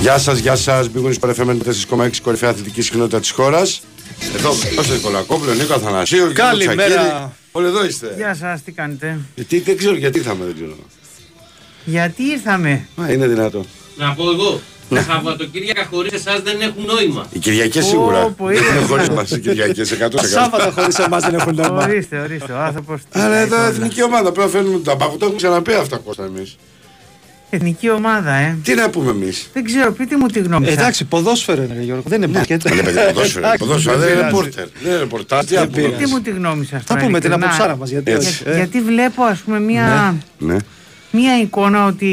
Γεια σας, γεια σας. Μπήκουν στο FM 4,6 κορυφαία αθλητική συχνότητα της χώρας. Εδώ, Κώστας Νικολακόπουλο, Νίκο Αθανασίου. Καλημέρα. Όλοι εδώ είστε. Γεια σας, τι κάνετε; Γιατί, δεν ξέρω γιατί ήρθαμε, δεν ξέρω. Γιατί ήρθαμε; Μα είναι δυνατό. Να πω εγώ. Τα Σαββατοκύριακα χωρίς εσάς δεν έχουν νόημα. Οι Κυριακές σίγουρα. Πω, πω, Δεν είδες. είναι χωρί μα οι Κυριακές 100%. Σάββατα χωρίς εμάς δεν έχουν νόημα. Ορίστε, ορίστε. Ο άνθρωπος. Αλλά εδώ εθνική ομάδα πρέπει να φέρνουμε τα πάγου. Το έχουμε ξαναπεί αυτά Κώστα εμείς. Εθνική ομάδα, ε. Τι να πούμε εμείς; Δεν ξέρω, πείτε μου τη γνώμη σας. Εντάξει, ποδόσφαιρο είναι, Γιώργο. Δεν είναι μπασκετ. Δεν είναι ποδόσφαιρο. Εντάξει, Ποδόσφαιρο δεν δεν είναι πειράζει. ρεπόρτερ. Δεν είναι ρεπορτάζ. Τι να Δεν πούμε. πειράζει. Πείτε μου τη γνώμη σας. Θα πούμε την αποψάρα μας. Γιατί Έτσι. όχι, ε. Γιατί βλέπω, ας πούμε, μία, Ναι. μία εικόνα ότι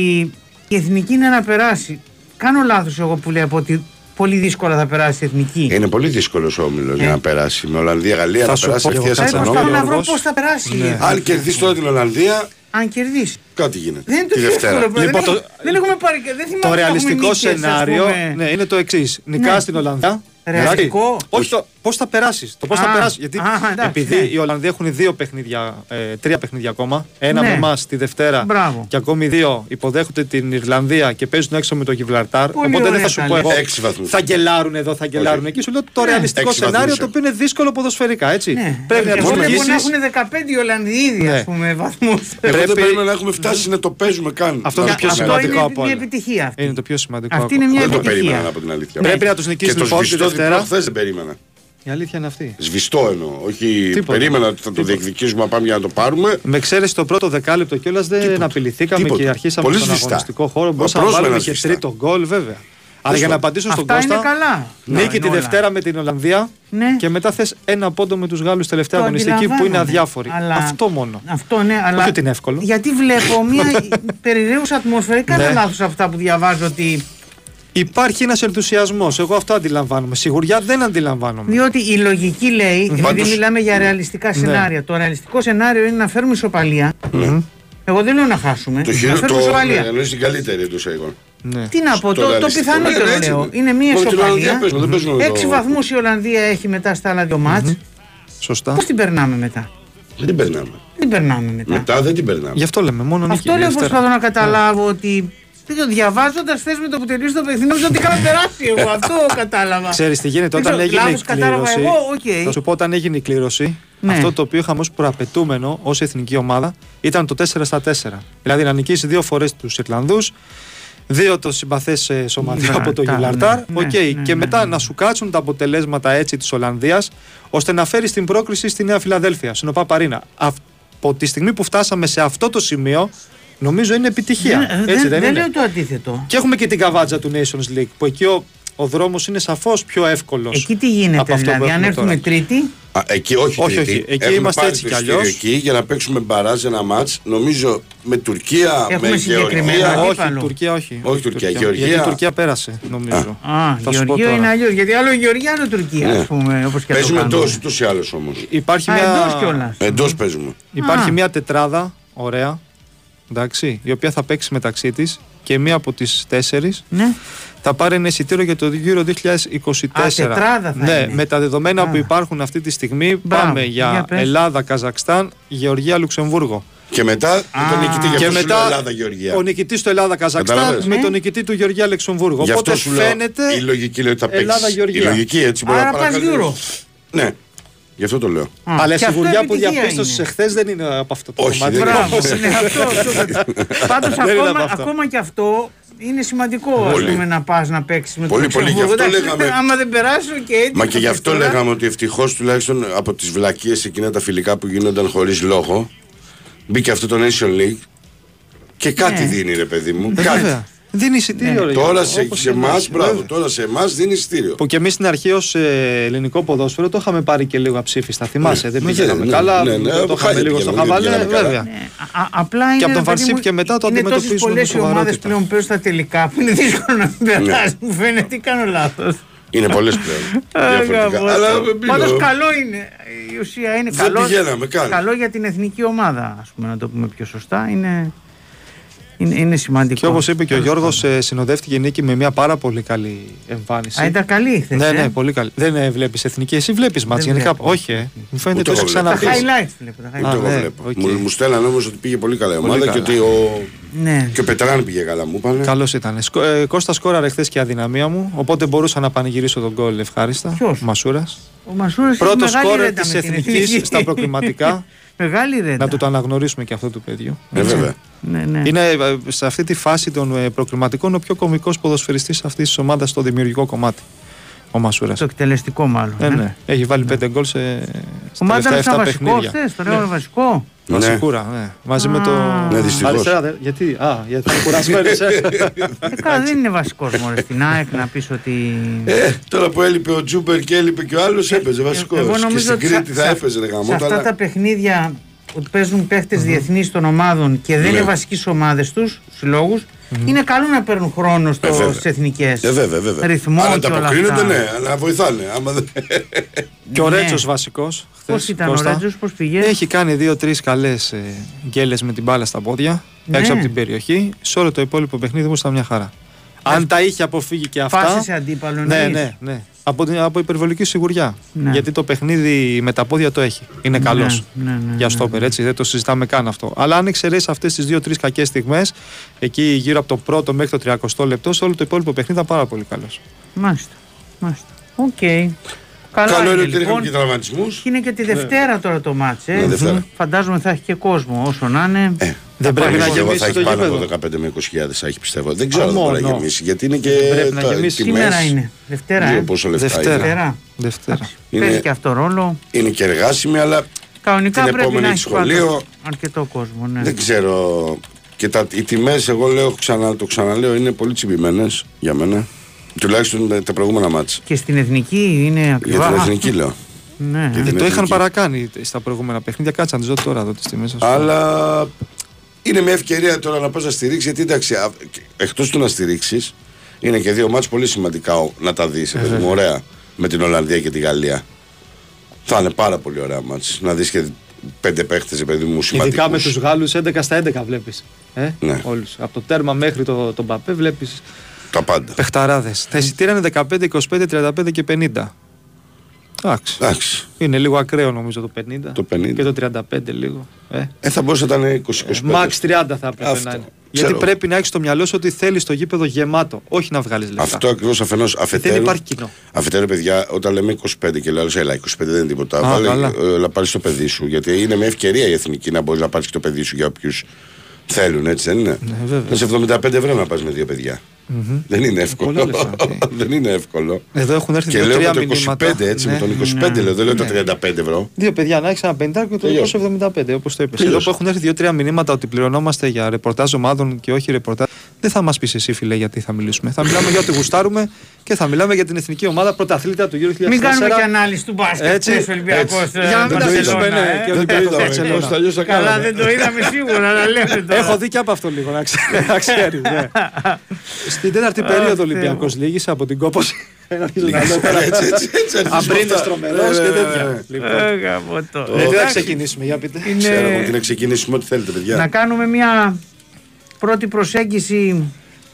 η εθνική είναι να περάσει. Κάνω λάθος εγώ που λέω ότι πολύ δύσκολα θα περάσει η εθνική. Είναι πολύ δύσκολος ο όμιλος για να περάσει. Με Ολλανδία, Γαλλία Θα να σου περάσει πω εγώ ευθεία κάτι. σε Θα Σαν προσπαθώ όμιλο. να βρω Γιώργος. πώς θα περάσει. Ναι. Αν κερδίσει τώρα την Ολλανδία, Αν κερδίσει. κάτι γίνεται. Δεν είναι Τη το Δευτέρα. δύσκολο. Λοιπόν, δεν, το- δεν έχουμε πάρει. Δεν θυμάμαι Το να έχουμε ρεαλιστικό νίκες, ας σενάριο πούμε. ναι, είναι το εξής. Νικάς Ναι. στην Ολλανδία. Ρεαλιστικό. Εντάξει. Όχι το πώς θα περάσεις. Το πώς θα Α, περάσεις. Γιατί α, εντάξει, επειδή ναι. οι Ολλανδοί έχουν δύο παιχνίδια, ε, τρία παιχνίδια ακόμα. Ένα Ναι. με εμάς τη Δευτέρα Μπράβο. και ακόμη δύο υποδέχονται την Ιρλανδία και παίζουν έξω με το Γιβραλτάρ. Πολύ Οπότε δεν ωραία θα σου τα πω λες. εγώ. Έξι βαθμούς. Θα γελάρουν εδώ, θα γελάρουν Όχι. εκεί. Σου λέω το Ναι. ρεαλιστικό Έξι σενάριο βαθμούς, το οποίο είναι δύσκολο ποδοσφαιρικά. Έτσι. Ναι. Πρέπει να Εγώ το βλέπω νικήσεις. να έχουν 15 οι Ολλανδοί ήδη, Ναι. ας πούμε, βαθμούς. Εγώ δεν Πρέπει- περίμενα να έχουμε φτάσει να το παίζουμε καν. Αυτό είναι Να- το πιο να- Αυτό σημαντικό είναι από μια όλα. επιτυχία αυτή. Είναι το πιο σημαντικό. Αυτή ακόμα. είναι μια Δεν το επιτυχία. περίμενα να πω την αλήθεια. Πρέπει να τους νικήσεις Και το λοιπόν τη σβηστό την Δευτέρα. χθες δεν περίμενα. Η αλήθεια είναι αυτή. Σβηστό εννοώ. Όχι, Τίποτα. περίμενα ότι θα το διεκδικήσουμε να πάμε για να το πάρουμε. Με εξαίρεση το πρώτο δεκάλεπτο κιόλας δεν Τίποτα. απειληθήκαμε Τίποτα. και αρχίσαμε Πολύ στον σβηστά. αγωνιστικό χώρο. Μπορούσαμε να Απρόσμενα βάλουμε και σβηστά. τρίτο γκολ, βέβαια. Αλλά για να απαντήσω στον Αυτά είναι Κώστα, καλά. νίκη Να, τη είναι όλα. Δευτέρα με την Ολλανδία Ναι. και μετά θες ένα πόντο με τους Γάλλους τελευταία Το αγωνιστική που είναι αντιλαμβάνομαι, αδιάφοροι. αλλά- Αυτό μόνο. Αυτό ναι, αλλά. Όχι ότι είναι εύκολο. Γιατί βλέπω μια περιραίουσα ατμόσφαιρα. Κάνα Ναι. λάθο από αυτά που διαβάζω ότι. Υπάρχει ένας ενθουσιασμός. Εγώ αυτό αντιλαμβάνομαι. Σιγουριά δεν αντιλαμβάνομαι. Διότι η λογική λέει, επειδή Πάντως- μιλάμε για ρεαλιστικά σενάρια, το ρεαλιστικό σενάριο είναι να φέρουμε ισοπαλία. Εγώ δεν λέω να χάσουμε. Το να χειρότερο. φέρουμε ισοπαλία. Εννοεί την καλύτερη εντό εγώ. Ναι. Τι να πω, Στο το, το ρεαλιστικό. πιθανότερο Ναι, έτσι λέω. είναι. Είναι μια Μόνο την Ολλανδία ισοπαλία. παίζουμε, δεν παίζουμε Έξι το- βαθμούς η Ολλανδία έχει μετά στα άλλα δύο ματς. Σωστά. Πώς την περνάμε μετά; Δεν την περνάμε. Δεν την περνάμε μετά. Μετά δεν την περνάμε. Γι' αυτό λέμε μόνο νίκη. Αυτό λέω Δευτέρα. προσπαθώ να καταλάβω ότι. Διαβάζοντας θες με το που τελείωσε το παιχνίδι, νόμιζα ότι είχαμε περάσει εγώ. Αυτό κατάλαβα. Ξέρεις τι γίνεται Δεν όταν ξέρω, έγινε η λάθος κατάλαβα κλήρωση. εγώ, οκ. Θα σου πω όταν έγινε η κλήρωση, Ναι. αυτό το οποίο είχαμε ως προαπαιτούμενο ως εθνική ομάδα ήταν το 4 στα 4. Δηλαδή να νικήσεις δύο φορές τους Ιρλανδούς, δύο το συμπαθές σωματείο Ναι, από το τα, Γιβραλτάρ. ναι, Οκ. ναι, ναι, και ναι, μετά ναι. να σου κάτσουν τα αποτελέσματα έτσι της Ολλανδίας, ώστε να φέρεις την πρόκριση στη Νέα Φιλαδέλφια, στην OPAP Arena. Από τη στιγμή που φτάσαμε σε αυτό το σημείο, νομίζω είναι επιτυχία. Δεν, έτσι δεν, δεν, δεν είναι. λέω το αντίθετο. Και έχουμε και την καβάτζα του Nations League, που εκεί ο, ο δρόμος είναι σαφώς πιο εύκολος. Εκεί τι γίνεται, δηλαδή, αν έρθουμε τρίτη, Α, εκεί όχι, Όχι, τρίτη. όχι, εκεί Έχουμε είμαστε πάρει έτσι το κι εισιτήριο αλλιώς. Εκεί για να παίξουμε μπαράζ ένα μάτς, νομίζω με Τουρκία, Έχουμε με συγκεκριμένα Γεωργία. όχι. όχι, αντίπαλο. Τουρκία όχι. Όχι Τουρκία, Γεωργία. Γιατί η Τουρκία πέρασε, νομίζω. Α, Θα σου πω Γεωργία τώρα. είναι αλλιώς. Γιατί άλλο η Γεωργία, άλλο η Τουρκία, Ναι. ας πούμε. Όπως και Παίζουμε το κάνουμε. εντός ούτως ή άλλως όμως. Υπάρχει Α, μια, εντός κιόλας. Εντός παίζουμε. υπάρχει Α. μια τετράδα, ωραία, εντάξει, η οποία θα παίξει μεταξύ της και μία από τις τέσσερις Ναι. θα πάρει ένα εισιτήριο για το Euro 2024. Α, τετράδα θα ναι, είναι. με τα δεδομένα Α. που υπάρχουν αυτή τη στιγμή, Μπράβο, πάμε για για πες. Ελλάδα, Καζακστάν, Γεωργία, Λουξεμβούργο. Και μετά τον νικητή για και αυτό σου λέω μετά Ελλάδα-Γεωργία. ο νικητής του Ελλάδα-Καζακστάν Κατάλαβες; με Ναι. τον νικητή του Γεωργία-Λουξεμβούργο. Γι' Οπότε αυτό σου λέω φαίνεται. η λογική λέει ότι θα παίξεις. Ελλάδα-Γεωργία. Η λογική έτσι μπορεί Άρα να πας παρακαλείς. Euro. Ναι, γι' αυτό το λέω. Α, Αλλά η και αυτό σιγουριά που επιτυχία διαπίστωσε είναι. χθε δεν είναι από αυτό το Όχι, κομμάτι. δεν είναι. Μπράβο, είναι αυτό. Πάντω Δεν είναι από ακόμα, αυτό. ακόμα και αυτό είναι σημαντικό ας Πολύ. πούμε, να πας να παίξεις με Πολύ, το πολύ, γι' Λουξεμβούργο. αυτό Εντάξει, λέγαμε- Άμα δεν περάσω και έτσι. Μα θα και γι' πεις αυτό τώρα; λέγαμε ότι ευτυχώς τουλάχιστον από τις βλακίες εκείνα τα φιλικά που γίνονταν χωρίς λόγο μπήκε αυτό το Nation League και κάτι Ναι. δίνει ρε παιδί μου. Ε, κάτι. Βέβαια. Δίνει εισιτήριο. ρε Τώρα Γιώργο, σε, όπως σε και εμάς, εμάς, μπράβο, βέβαια. τώρα σε εμάς δίνει εισιτήριο. Που και εμείς στην αρχή ως ελληνικό ποδόσφαιρο το είχαμε πάρει και λίγο αψήφιστα. Θυμάσαι, δεν Ναι, πήγαμε ναι, καλά. ναι, ναι, το από είχαμε χάλια λίγο στο πήγαμε, δεν χαβαλέ, πήγαμε καλά. βέβαια. Ναι, α- α- απλά είναι. από τον ρε παιδί Φαρσίπ μου, και μετά το Είναι τόσες αντιμετωπίζουμε πολλές με οι ομάδες σοβαρότητα. πλέον παίζουν στα τελικά που είναι δύσκολο να μην περάσει. Μου φαίνεται, ή κάνω λάθος. Είναι πολλές πλέον. διαφορετικά. Αλλά μην Πάντως λέω, καλό είναι. Η ουσία είναι Δεν καλό. πηγαίναμε καν. Καλό για την εθνική ομάδα, ας πούμε, να το πούμε πιο σωστά. Είναι, είναι, είναι σημαντικό. Και όπως είπε και ο Γιώργος, συνοδεύτηκε η νίκη με μια πάρα πολύ καλή εμφάνιση. Α, ήταν καλή χθες. Ναι, ναι, πολύ καλή. Δεν ε, βλέπεις εθνική. Εσύ βλέπεις ματς Δεν γενικά. βλέπω. Όχι, ε. Μου φαίνεται Ούτε το έχεις εγώ βλέπω. Τα ξαναπεί. highlights βλέπω. τα Ούτε highlights. εγώ ναι, βλέπω. οκ. Μου, μου στέλναν όμως ότι πήγε πολύ καλά η ομάδα και καλά. ότι ο Ναι. Και ο Πετράν πήγε καλά, μου είπανε. Καλός ήταν. Σκο, ε, Κώστα σκόραρε χθες και αδυναμία μου, οπότε μπορούσα να πανηγυρίσω τον γκολ ευχάριστα. Ποιος; Μασούρας. Ο Μασούρας έχει Πρώτος μεγάλη σκόρερ ρέντα της με την εθνικής εθνική. στα προκριματικά. Μεγάλη ρέντα. να του το αναγνωρίσουμε και αυτό του παιδιού. Ε, βέβαια. Ναι, ναι. Είναι ε, σε αυτή τη φάση των ε, προκριματικών ο πιο κομικός ποδοσφαιριστής αυτής της ομάδας στο δημιουργικό κομμάτι. Ο Μασούρας. Το εκτελεστικό μάλλον. Ναι, ε. ναι. Έχει βάλει πέντε γκολ σε Ο Μάνταλος τελευταία ήταν 7 βασικός παιχνίδια. χθες, το λέω βασικό. Ναι. Βασικούρα, ναι. Μαζί με το. Α. Ναι, δυστυχώς. Αριστερά, δε- γιατί, α, γιατί ήταν κουρασμένος, ε. Ε, καλά, δεν είναι βασικός μόνο στην ΑΕΚ να πεις ότι. Ε, τώρα που έλειπε ο Τζούμπερ και έλειπε και ο άλλος, έπαιζε βασικός. Ε, Εγώ Και νομίζω στην ότι Κρήτη σε- θα σε- έπαιζε ρε σε γαμώτα, αυτά αλλά τα παιχνίδια που παίζουν παίχτες διεθνείς των ομάδων και δεν Ναι. είναι βασικοί στι ομάδες τους, συλλόγους, είναι καλό να παίρνουν χρόνο Ε, βέβαια. στις εθνικές. Ε, βέβαια, βέβαια. Ρυθμό Αν και όλα ανταποκρίνονται, αυτά. ναι, αλλά βοηθάνε. Άμα δεν... Και ο Ναι. Ρέτσος βασικός. Πώς ήταν ο Ρέτζος, πώς πήγε; Έχει κάνει δύο-τρεις καλές ε, γκέλες με την μπάλα στα πόδια. Ναι. Έξω από την περιοχή. Σε όλο το υπόλοιπο παιχνίδι μου ήταν μια χαρά. Αν τα είχε αποφύγει και αυτά. Πάση σε αντίπαλο Ναι, εννοείς; ναι, ναι. Από, την- από υπερβολική σιγουριά. Ναι. Γιατί το παιχνίδι με τα πόδια το έχει. Είναι καλός. Ναι, ναι, ναι, για ναι. στόπερ, έτσι. Δεν το συζητάμε καν αυτό. Αλλά αν εξαιρέσει αυτές τις δύο-τρεις κακές στιγμές, εκεί γύρω από το πρώτο μέχρι το 30 λεπτό, σε όλο το υπόλοιπο παιχνίδι ήταν πάρα πολύ καλός. Μάλιστα. Μάλιστα. Οκ. Καλά Καλό είναι είναι, ότι δεν είχαμε λοιπόν. και τραυματισμούς. Και είναι και τη Δευτέρα τώρα το ματς, ε. Ναι, Δευτέρα. Φαντάζομαι θα έχει και κόσμο όσο να είναι. Ε, Δεν πρέπει να εγώ θα γεμίσει έχει το πάνω γήπεδο. από 15 με 20 θα έχει πιστεύω. Δεν ξέρω αν μόνο. μπορεί να γεμίσει. Γιατί είναι και Πρέπει να τα γεμίσει. τιμές, Σήμερα είναι. Δευτέρα, δύο ε. πόσο λεφτά Δευτέρα. είναι. Δευτέρα. Δευτέρα. Είναι- Παίζει και αυτό ρόλο. Είναι και εργάσιμη, αλλά Κανονικά την πρέπει επόμενη να έχει έχει πάντως σχολείο. αρκετό κόσμο, ναι. δεν ξέρω. Και τα, οι τιμές, εγώ λέω, ξανα, το ξαναλέω, είναι πολύ τσιμπημένες για μένα. Τουλάχιστον τα, τα προηγούμενα μάτια. Και στην εθνική είναι Για ακριβά. την εθνική λέω. Ναι. Για Ε, την το είχαν εθνική. παρακάνει στα προηγούμενα παιχνίδια. Κάτσε να τι δω τώρα εδώ τι τιμέ σα. Αλλά είναι μια ευκαιρία τώρα να πας να στηρίξεις. Γιατί εντάξει, εκτός του να στηρίξεις, είναι και δύο μάτς πολύ σημαντικά ο- να τα δεις. Ε, μου ωραία με την Ολλανδία και τη Γαλλία. Θα είναι πάρα πολύ ωραία μάτς. Να δεις και πέντε παίχτες, παιδί μου, σημαντικού. Ειδικά με τους Γάλλους 11 στα 11 βλέπεις. Ε; Ναι. Όλους. Από το τέρμα μέχρι το, τον Παπέ βλέπεις Τα πάντα. παιχταράδε. Τα εισιτήρια είναι 15, 25, 35 και 50. Εντάξει. Εντάξει. Είναι λίγο ακραίο νομίζω το 50. Το 50. Και το 35 λίγο. Ε. Ε, θα μπορούσε να ήταν 20-25. Max 30 θα έπρεπε Αυτό. να είναι. Ξέρω. Γιατί πρέπει να έχεις στο μυαλό σου ότι θέλεις το γήπεδο γεμάτο, όχι να βγάλεις λεφτά. Αυτό ακριβώς αφενό αφετέρου. Δεν υπάρχει κοινό. Αφετέρου, παιδιά, όταν λέμε 25 και λέω άλλος, έλα, 25 δεν είναι τίποτα. Α, Βάλε, καλά. ε, να πάρεις το παιδί σου. Γιατί είναι μια ευκαιρία η εθνική να μπορείς να πάρεις και το παιδί σου για όποιους θέλουν, έτσι δεν είναι; Ναι, βέβαια. Είναι σε 75 ευρώ να πας με δύο παιδιά. Δεν είναι εύκολο. Πολλά λεφτά, τι. δεν είναι εύκολο. Εδώ έχουν έρθει Και δύο λέω τρία με το 25 μηνύματα. έτσι, Ναι. με τον 25 λέω, δεν λέω τα 35 ευρώ. Δύο παιδιά να έχει ένα 50 και το Τελείωσε. 75, όπως το είπες. Τελείωσε. Εδώ που έχουν έρθει δύο-τρία μηνύματα ότι πληρωνόμαστε για ρεπορτάζ ομάδων και όχι ρεπορτάζ. Δεν θα μας πεις εσύ, φίλε, γιατί θα μιλήσουμε. Θα μιλάμε για ό,τι γουστάρουμε και θα μιλάμε για την εθνική ομάδα πρωταθλήτρια του γύρου 2004. Μην κάνουμε και ανάλυση του μπάσκετ. Έτσι, Έτσι, Ολυμπιακός, έτσι. ε, Για να μην τα Μπαρσελόνα, αφήσουμε, ναι, ε. και Δεν το Ολυμπιακός είδαμε. Μπαρσελόνα. Πώς αλλιώς θα Καλά, κάναμε. δεν το είδαμε σίγουρα, να λέμε τώρα. Έχω δει και από αυτό λίγο, να ξέρεις. να ξέρεις, ναι. Στην τέταρτη περίοδο Αχ, Ολυμπιακός λύγησε από την κόπωση. Αρχίζω να λέω τώρα. Έτσι, έτσι, έτσι. αρχίζουμε Αμπρίντε αυτά. τρομερό Ναι, και ναι, ναι, ναι. τέτοια. Λοιπόν, Ε, γαμώ το. ε, Τι θα Εντάξει, ξεκινήσουμε, για πείτε. είναι- Ξέρω εγώ τι να ξεκινήσουμε ό,τι θέλετε, Να παιδιά. κάνουμε μια πρώτη προσέγγιση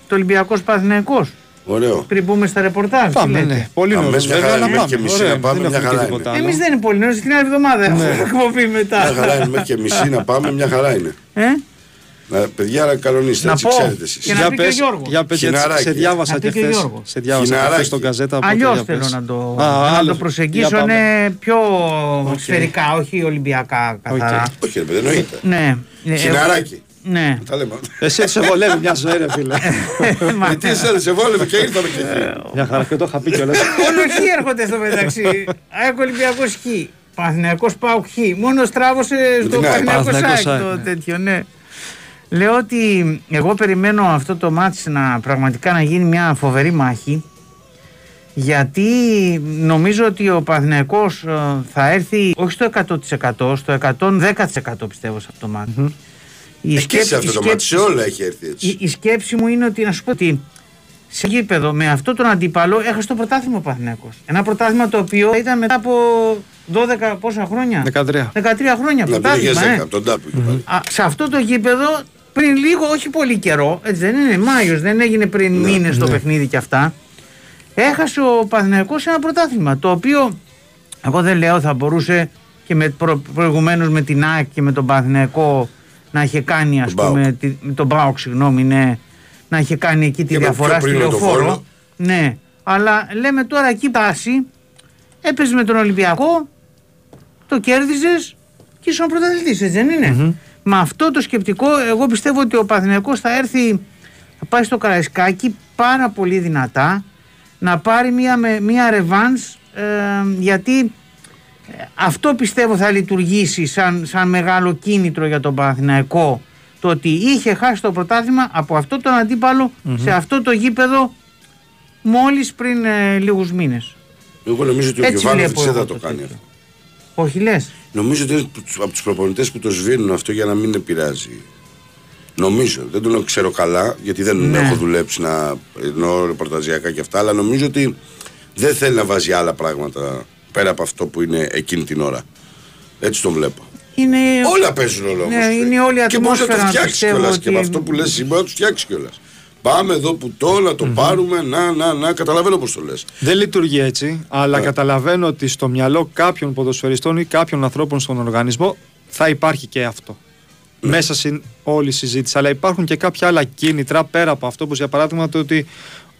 το Ολυμπιακό Παθηναϊκός Ωραίο. πριν πούμε στα ρεπορτάζ. τι Πάμε, λέτε; ναι. Πολύ Αμέσως νωρίς μια βέβαια, χαρά αλλά είναι, πάμε. και μισή Ωραία, να πάμε, δεν μια έχουμε χαρά και τίποτα είναι. άλλο. Εμείς δεν είναι πολύ νωρίς, την άλλη εβδομάδα έχουμε εκπομπή Μια μετά. χαρά είναι μέχρι και μισή να πάμε, μια χαρά είναι. Ε; Να, παιδιά, να κανονίστε, Να έτσι πω. ξέρετε εσείς. Και να Για πει και ο πες, Γιώργος. για πες, γιατί Χιναράκι. σε διάβασα Να και πει και ο χθες. Γιώργος. Σε διάβασα και Χιναράκι. χθες στον καζέτα. οπότε Αλλιώς για θέλω πες. να το, Α, να άλλο. το προσεγγίσω. Για πάμε. Είναι πιο σφαιρικά, όχι ολυμπιακά καθαρά. Όχι, ρε παιδί, εννοείται. Ναι. Ε, Χιναράκι. Ναι. Τα λέμε. Εσύ σε βολεύει μια ζωή, ρε φίλε. Μα- Ε, Τι εσένα, σε βόλευε και ήρθαμε και εκεί. Μια χαρά και το είχα πει κιόλας. Μόνο χ έρχονται στο μεταξύ. ΑΕΚ Ολυμπιακός χ. Παναθυνιακό Πάουκ χ. Μόνος στράβωσε Με στο την ΑΕΚ. Παναθυνιακό Παναθηναϊκός ΣΑΚ ΑΕΚ, το ναι. τέτοιο, ναι. Λέω ότι εγώ περιμένω αυτό το μάτς να πραγματικά να γίνει μια φοβερή μάχη γιατί νομίζω ότι ο Παναθηναϊκός ε, θα έρθει όχι στο 100% στο 110% πιστεύω σε αυτό το μάτι. Η Ε, Και σε αυτό το μάτι, σε όλα έχει έρθει η, έτσι. η σκέψη μου είναι ότι να σου πω ότι σε γήπεδο με αυτόν τον αντίπαλο έχασε το πρωτάθλημα ο Παναθηναϊκός. Ένα πρωτάθλημα το οποίο ήταν μετά από 12 πόσα χρόνια; 13. 13 χρόνια Να πήγε πρωτάθλημα. 10 Ε. από τον τάπου και πάλι. Α, σε αυτό το γήπεδο πριν λίγο, όχι πολύ καιρό, έτσι δεν είναι Μάιος, δεν έγινε πριν Ναι, μήνες το παιχνίδι και αυτά. Έχασε ο Παναθηναϊκός ένα πρωτάθλημα το οποίο εγώ δεν λέω θα μπορούσε και με προ, προηγουμένως με την ΑΕΚ και με τον Παναθηναϊκό να είχε κάνει, ας Τον Μπάουκ. πούμε, τη- τον Μπάουκ, συγγνώμη, ναι, να είχε κάνει εκεί τη Και με διαφορά πιο στη πριν με το λεωφόρο. Βόλο. Ναι, αλλά λέμε τώρα εκεί πάση, έπαιζε με τον Ολυμπιακό, το κέρδιζες και ήσουν πρωταθλητής, έτσι δεν είναι; Με αυτό το σκεπτικό, εγώ πιστεύω ότι ο Παθηναϊκός θα έρθει, θα πάει στο Καραϊσκάκι πάρα πολύ δυνατά να πάρει μια, με- μια ρεβάνς ε, γιατί ε, αυτό πιστεύω θα λειτουργήσει σαν, σαν μεγάλο κίνητρο για τον Παναθηναϊκό το ότι είχε χάσει το πρωτάθλημα από αυτό τον αντίπαλο σε αυτό το γήπεδο μόλις πριν ε, λίγους μήνες. Εγώ νομίζω ότι ο Έτσι Γιωβάνοβιτς βλέπω δεν εγώ θα το το κάνει τέτοιο. αυτό. Όχι λες. Νομίζω ότι είναι από του προπονητές που το σβήνουν αυτό για να μην επηρεάζει. Νομίζω, δεν τον ξέρω καλά, γιατί δεν Ναι. έχω δουλέψει να εννοώ ρεπορταζιακά και αυτά, αλλά νομίζω ότι δεν θέλει να βάζει άλλα πράγματα πέρα από αυτό που είναι εκείνη την ώρα. Έτσι τον βλέπω. Είναι... Όλα παίζουν ρόλο Ναι, όμως. είναι όλη η Και μπορείς να το ατμόσφαιρα, φτιάξεις πιστεύω κιόλας. ότι- Και με αυτό που λες σήμερα να το φτιάξεις κιόλας. Πάμε εδώ που το να το πάρουμε, να, να, να. Καταλαβαίνω πώς το λες. Δεν λειτουργεί έτσι, αλλά Ναι. καταλαβαίνω ότι στο μυαλό κάποιων ποδοσφαιριστών ή κάποιων ανθρώπων στον οργανισμό θα υπάρχει και αυτό. Ναι. Μέσα στην όλη η συζήτηση. Αλλά υπάρχουν και κάποια άλλα κίνητρα πέρα από αυτό, όπως για παράδειγμα το ότι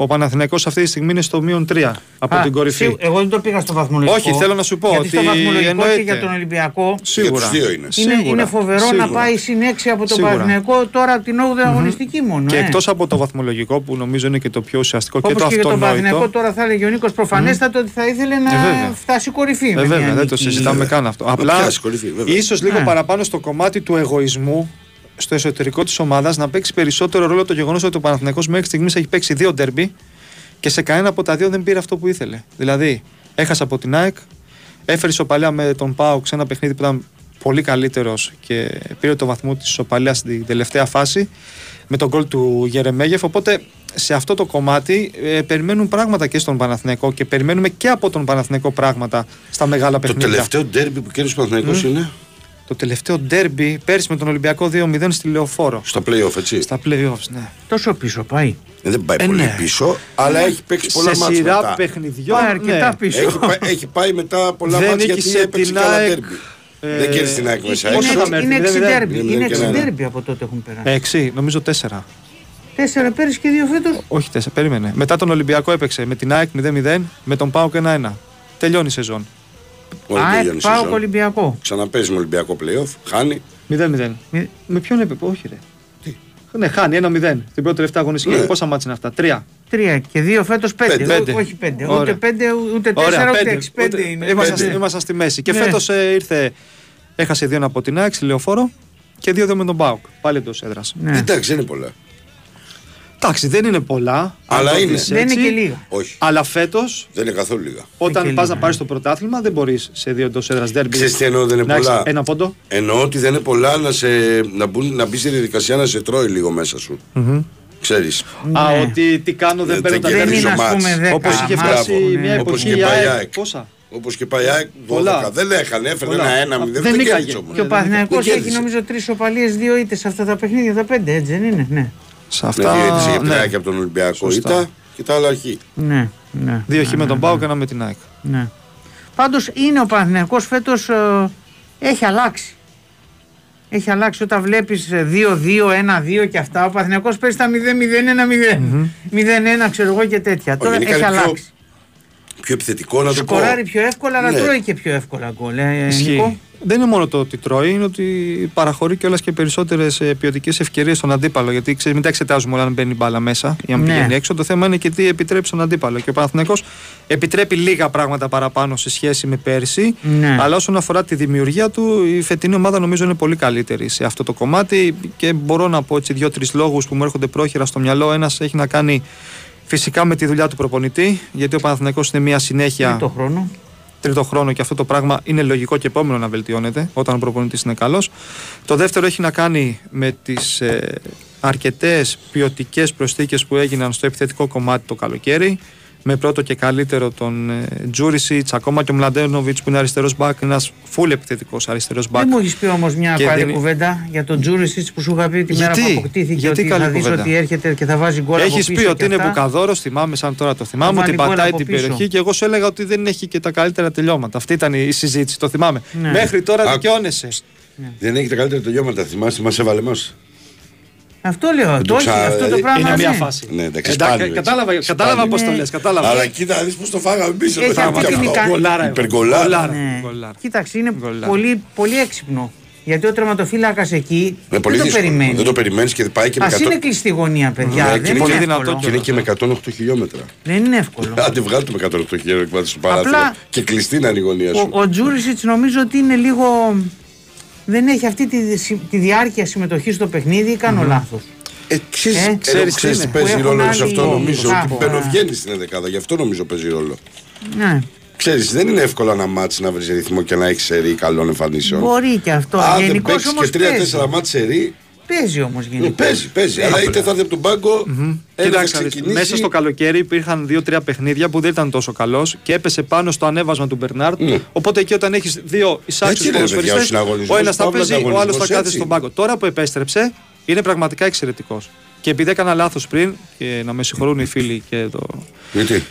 ο Παναθηναϊκός αυτή τη στιγμή είναι στο μείον 3 από Α, την κορυφή. σίγου- Εγώ δεν το πήγα στο βαθμολογικό. Όχι, θέλω να σου πω γιατί ότι στο βαθμολογικό και εννοείται. για τον Ολυμπιακό Σίγουρα. Για τους δύο είναι. είναι, Σίγουρα, είναι φοβερό σίγουρα. να πάει συν 6 από τον Σίγουρα. Παναθηναϊκό τώρα από την 8η αγωνιστική μόνο. Και ε. εκτός από το βαθμολογικό που νομίζω είναι και το πιο ουσιαστικό Όπως και το και για τον Παναθηναϊκό αυτονόητο. τώρα θα έλεγε ο Νίκος προφανέστατο ότι θα ήθελε να Ε, βέβαια. φτάσει κορυφή. Ε, με βέβαια, μια δεν το νίκη. συζητάμε Βέβαια. καν αυτό. Να Απλά πιάσει κορυφή, βέβαια. ίσως λίγο Ναι. παραπάνω στο κομμάτι του εγωισμού στο εσωτερικό της ομάδας να παίξει περισσότερο ρόλο το γεγονός ότι ο Παναθηναϊκός μέχρι στιγμής έχει παίξει δύο ντερμπι και σε κανένα από τα δύο δεν πήρε αυτό που ήθελε. Δηλαδή, έχασε από την ΑΕΚ, έφερε ισοπαλία με τον Πάουκ σε ένα παιχνίδι που ήταν πολύ καλύτερος και πήρε το βαθμό της ισοπαλίας στην τελευταία φάση με τον γκολ του Γερεμέγεφ. Οπότε σε αυτό το κομμάτι ε, περιμένουν πράγματα και στον Παναθηναϊκό και περιμένουμε και από τον Παναθηναϊκό πράγματα στα μεγάλα Το παιχνίδια. τελευταίο ντέρμπι που κέρδισε ο Παναθηναϊκός είναι; Το τελευταίο ντέρμπι πέρσι με τον Ολυμπιακό 2-0 στη Λεωφόρο. στα playoff, έτσι. Στα playoffs, ναι. Τόσο πίσω πάει. Ε, δεν πάει Ε, πολύ ναι. πίσω, αλλά έχει παίξει πολλά σε μάτια σειρά μετά. παιχνιδιών. Πάει αρκετά ναι. πίσω. Έχει, πάει, έχει πάει μετά πολλά Δεν μάτια γιατί νίκησε έπαιξε την καλά ΑΕΚ, ντέρμπι. ε, δεν κέρδισε την ΑΕΚ μέσα. Είναι, Πόσο έξω. είχαμε έρθει, είναι μηδέν, 6 μηδέν. ντέρμπι. Μηδέν Είναι και 6 ένα. ντέρμπι από τότε έχουν περάσει. Έξι, νομίζω τέσσερα. Τέσσερα πέρυσι και δύο φέτος. Όχι τέσσερα, περίμενε. Μετά τον Ολυμπιακό έπαιξε με την ΑΕΚ 0-0, με τον Πάοκ 1-1. Τελειώνει η σεζόν. Όλη ΑΕΚ τελειώνει η πάω σεζόν. Ολυμπιακό. Ξαναπέζει με Ολυμπιακό playoff, χάνει. 0-0. Μη- Με ποιον έπαιξε, όχι ρε. Ναι, χάνει 1-0. Την πρώτη τελευταία αγωνιστική. Ναι. Πόσα μάτια είναι αυτά, τρία. Τρία και δύο φέτος πέντε. Πέντε. Ό- Πέντε. Όχι πέντε. Ωραία. Ούτε πέντε, ούτε Ωραία, τέσσερα, ούτε πέντε. έξι. Πέντε Ούτε- είναι. Ήμασταν, Πέντε. στη- ήμασταν στη μέση. Και Ναι. φέτος ήρθε. Έχασε δύο από την ΑΕΚ στη Λεωφόρο και δύο με τον Πάοκ. Πάλι εντός έδρας. Ναι. Εντάξει, δεν είναι πολλά. Εντάξει, δεν είναι πολλά. Αλλά αν το είναι. δεις Δεν είναι έτσι. και λίγα. Όχι. Αλλά φέτος, Δεν είναι καθόλου λίγα. και όταν πας λίγα, να πάρεις το πρωτάθλημα, δεν μπορείς σε δύο εντός έδρας δέρμπι. Ξέρεις τι εννοώ, δεν είναι να έχεις πολλά. Ένα πόντο. Εννοώ ότι δεν είναι πολλά να, σε, να, μπουν, να μπεις στη διαδικασία να σε τρώει λίγο μέσα σου. Ξέρεις. Α, Ναι. ότι τι κάνω, δεν Δεν παίρνω τα κερδίζω Δεν είναι δέρμπι. ας μάτς. πούμε δέκα. Όπως είχε μάτς. φτάσει μπράβο. μια Όπως εποχή και η πάει η ΑΕΚ. ΑΕΚ. Πόσα; Όπως και πάει η ΑΕΚ 12. Πολλά. Δεν έκανε, έφερε Πολλά. ένα ένα μηδέν. Δεν Δεν νίκαγε. κέρδισε όμως. Και ο Ναι, Παναθηναϊκός δεν έχει κέρδισε. νομίζω τρεις οπαλίε, δύο ήττες σε αυτά τα παιχνίδια. Τα πέντε, έτσι δεν είναι; Ναι. Σε Ναι, αυτά. δύο έτσι είχε ναι. πειράκι από τον Ολυμπιακό. Σωστά. Ήταν και τα άλλα αρχή. Ναι, ναι. Δύο χ με τον Πάοκ, ένα με την ΑΕΚ. Ναι. Πάντως είναι ο Παναθηναϊκός φέτος έχει αλλάξει. Έχει αλλάξει όταν βλέπεις 2-2, 1-2 και αυτά. Ο Παναθηναϊκός παίζει τα 0-0-1-0. 0-1 ξέρω εγώ και τέτοια. Τώρα είναι έχει κάτι πιο- αλλάξει. Πιο επιθετικό να το πω. Σκοράρει πιο εύκολα, αλλά Ναι. τρώει και πιο εύκολα γκολ. Ε, Ισχύει. Νικό. Δεν είναι μόνο το ότι τρώει, είναι ότι παραχωρεί κιόλας και περισσότερες ποιοτικές ευκαιρίες στον αντίπαλο. Γιατί ξέρεις, μην τα εξετάζουμε όλα αν μπαίνει μπάλα μέσα ή αν Ναι. πηγαίνει έξω. Το θέμα είναι και τι επιτρέπει στον αντίπαλο. Και ο Παναθηναϊκός επιτρέπει λίγα πράγματα παραπάνω σε σχέση με πέρσι. Ναι. Αλλά όσον αφορά τη δημιουργία του, η φετινή ομάδα νομίζω είναι πολύ καλύτερη σε αυτό το κομμάτι. Και μπορώ να πω έτσι δύο-τρεις λόγους που μου έρχονται πρόχειρα στο μυαλό. Ένας έχει να κάνει φυσικά με τη δουλειά του προπονητή, γιατί ο Παναθηναϊκός είναι μια συνέχεια Το χρόνο. Τρίτο χρόνο και αυτό το πράγμα είναι λογικό και επόμενο να βελτιώνεται όταν ο προπονητής είναι καλός. Το δεύτερο έχει να κάνει με τις ε, αρκετές ποιοτικές προσθήκες που έγιναν στο επιθετικό κομμάτι το καλοκαίρι. Με πρώτο και καλύτερο τον ε, Τζούρισιτς, ακόμα και ο Μλαντένοβιτς που είναι αριστερός μπακ, ένας full επιθετικός αριστερός μπακ. Δεν μου έχεις πει όμως μια Και καλή δίνει- κουβέντα για τον Τζούρισιτς που σου είχα πει τη μέρα Γιατί; που αποκτήθηκε Γιατί ότι καλή θα δεις κουβέντα; ότι έρχεται και θα βάζει γκολ από Έχεις πίσω πει και ότι είναι αυτά; μπουκαδόρος, θυμάμαι σαν τώρα το θυμάμαι, Θα ότι βάλει γκολ πατάει από την πίσω. περιοχή και εγώ σου έλεγα ότι δεν έχει και τα καλύτερα τελειώματα. Αυτή ήταν η συζήτηση, το θυμάμαι. Ναι. Μέχρι τώρα Άκου. δικαιώνεσαι. Δεν έχει τα καλύτερα τελειώματα. Θυμάσαι, μα έβαλε μας. Αυτό λέω. το Το όχι, ξα- αυτό το είναι πράγμα. Είναι μια ναι. φάση. Ναι, εντάξει, Εντάξει, σπάνιο έτσι. κατάλαβα, κατάλαβα Σπάνιο. πώς το Ναι. λες. Κατάλαβα. Αλλά κοίτα, δεις πώς το φάγαμε πίσω. Έχει ρε, αυτή και την αυτό. ικανότητα. Γκολάρα. Υπεργολάρα. Γκολάρα. Ναι. Γκολάρα. Κοίταξε, είναι Γκολάρα. πολύ, πολύ έξυπνο. Γιατί ο τερματοφύλακας εκεί Είναι δεν πολύ το δύσκολο. περιμένει. Δεν το περιμένεις και πάει και με Α 100. είναι κλειστή γωνία, παιδιά. Ναι, δεν και είναι πολύ εύκολο. δυνατό Και είναι και με 108 χιλιόμετρα. Δεν είναι εύκολο. Άντε βγάλτε με 108 χιλιόμετρα στο παράθυρο. Απλά- Και κλειστή να είναι η γωνία ο, σου. ο Τζούρισιτς νομίζω ότι είναι λίγο. Δεν έχει αυτή τη, συ- τη διάρκεια συμμετοχής στο παιχνίδι ή κάνω λάθος. Ε, ξέρεις, Ε, ξέρω, ξέρεις ξέρεις τι τι είναι. παίζει Που έχουν ρόλο σε άλλοι αυτό νομίζω. κάπου, Ότι α. μπαινοβγαίνει στην δεκάδα. Γι' αυτό νομίζω παίζει ρόλο. Ναι. Ξέρεις, δεν είναι εύκολο ένα μάτς να βρεις ρυθμό και να έχεις σερή καλών εμφανίσεων. Μπορεί και αυτό. Αν δεν Γενικώς παίξεις όμως και παίζει. τρία-τέσσερα μάτς σερή, Παίζει όμως ναι, γενικώ. παίζει, παίζει. Αλλά είτε θα έρθει από τον πάγκο, ένα θα Κοίταξε, να δεις, ξεκινήσει. μέσα στο καλοκαίρι υπήρχαν δύο-τρία παιχνίδια που δεν ήταν τόσο καλός και έπεσε πάνω στο ανέβασμα του Μπερνάρτ. Ναι. Οπότε εκεί όταν έχεις δύο εισάξιου Έτσι είναι, παιδιά, ο ποδοσφαιριστέ, συναγωνισμός, ο ένας θα Παύλο, παίζει, ο άλλος θα ανταγωνισμός, κάθεται έτσι στον πάγκο. Τώρα που επέστρεψε είναι πραγματικά εξαιρετικός. Και επειδή έκανα λάθος πριν, και να με συγχωρούν οι φίλοι και το. Γιατί,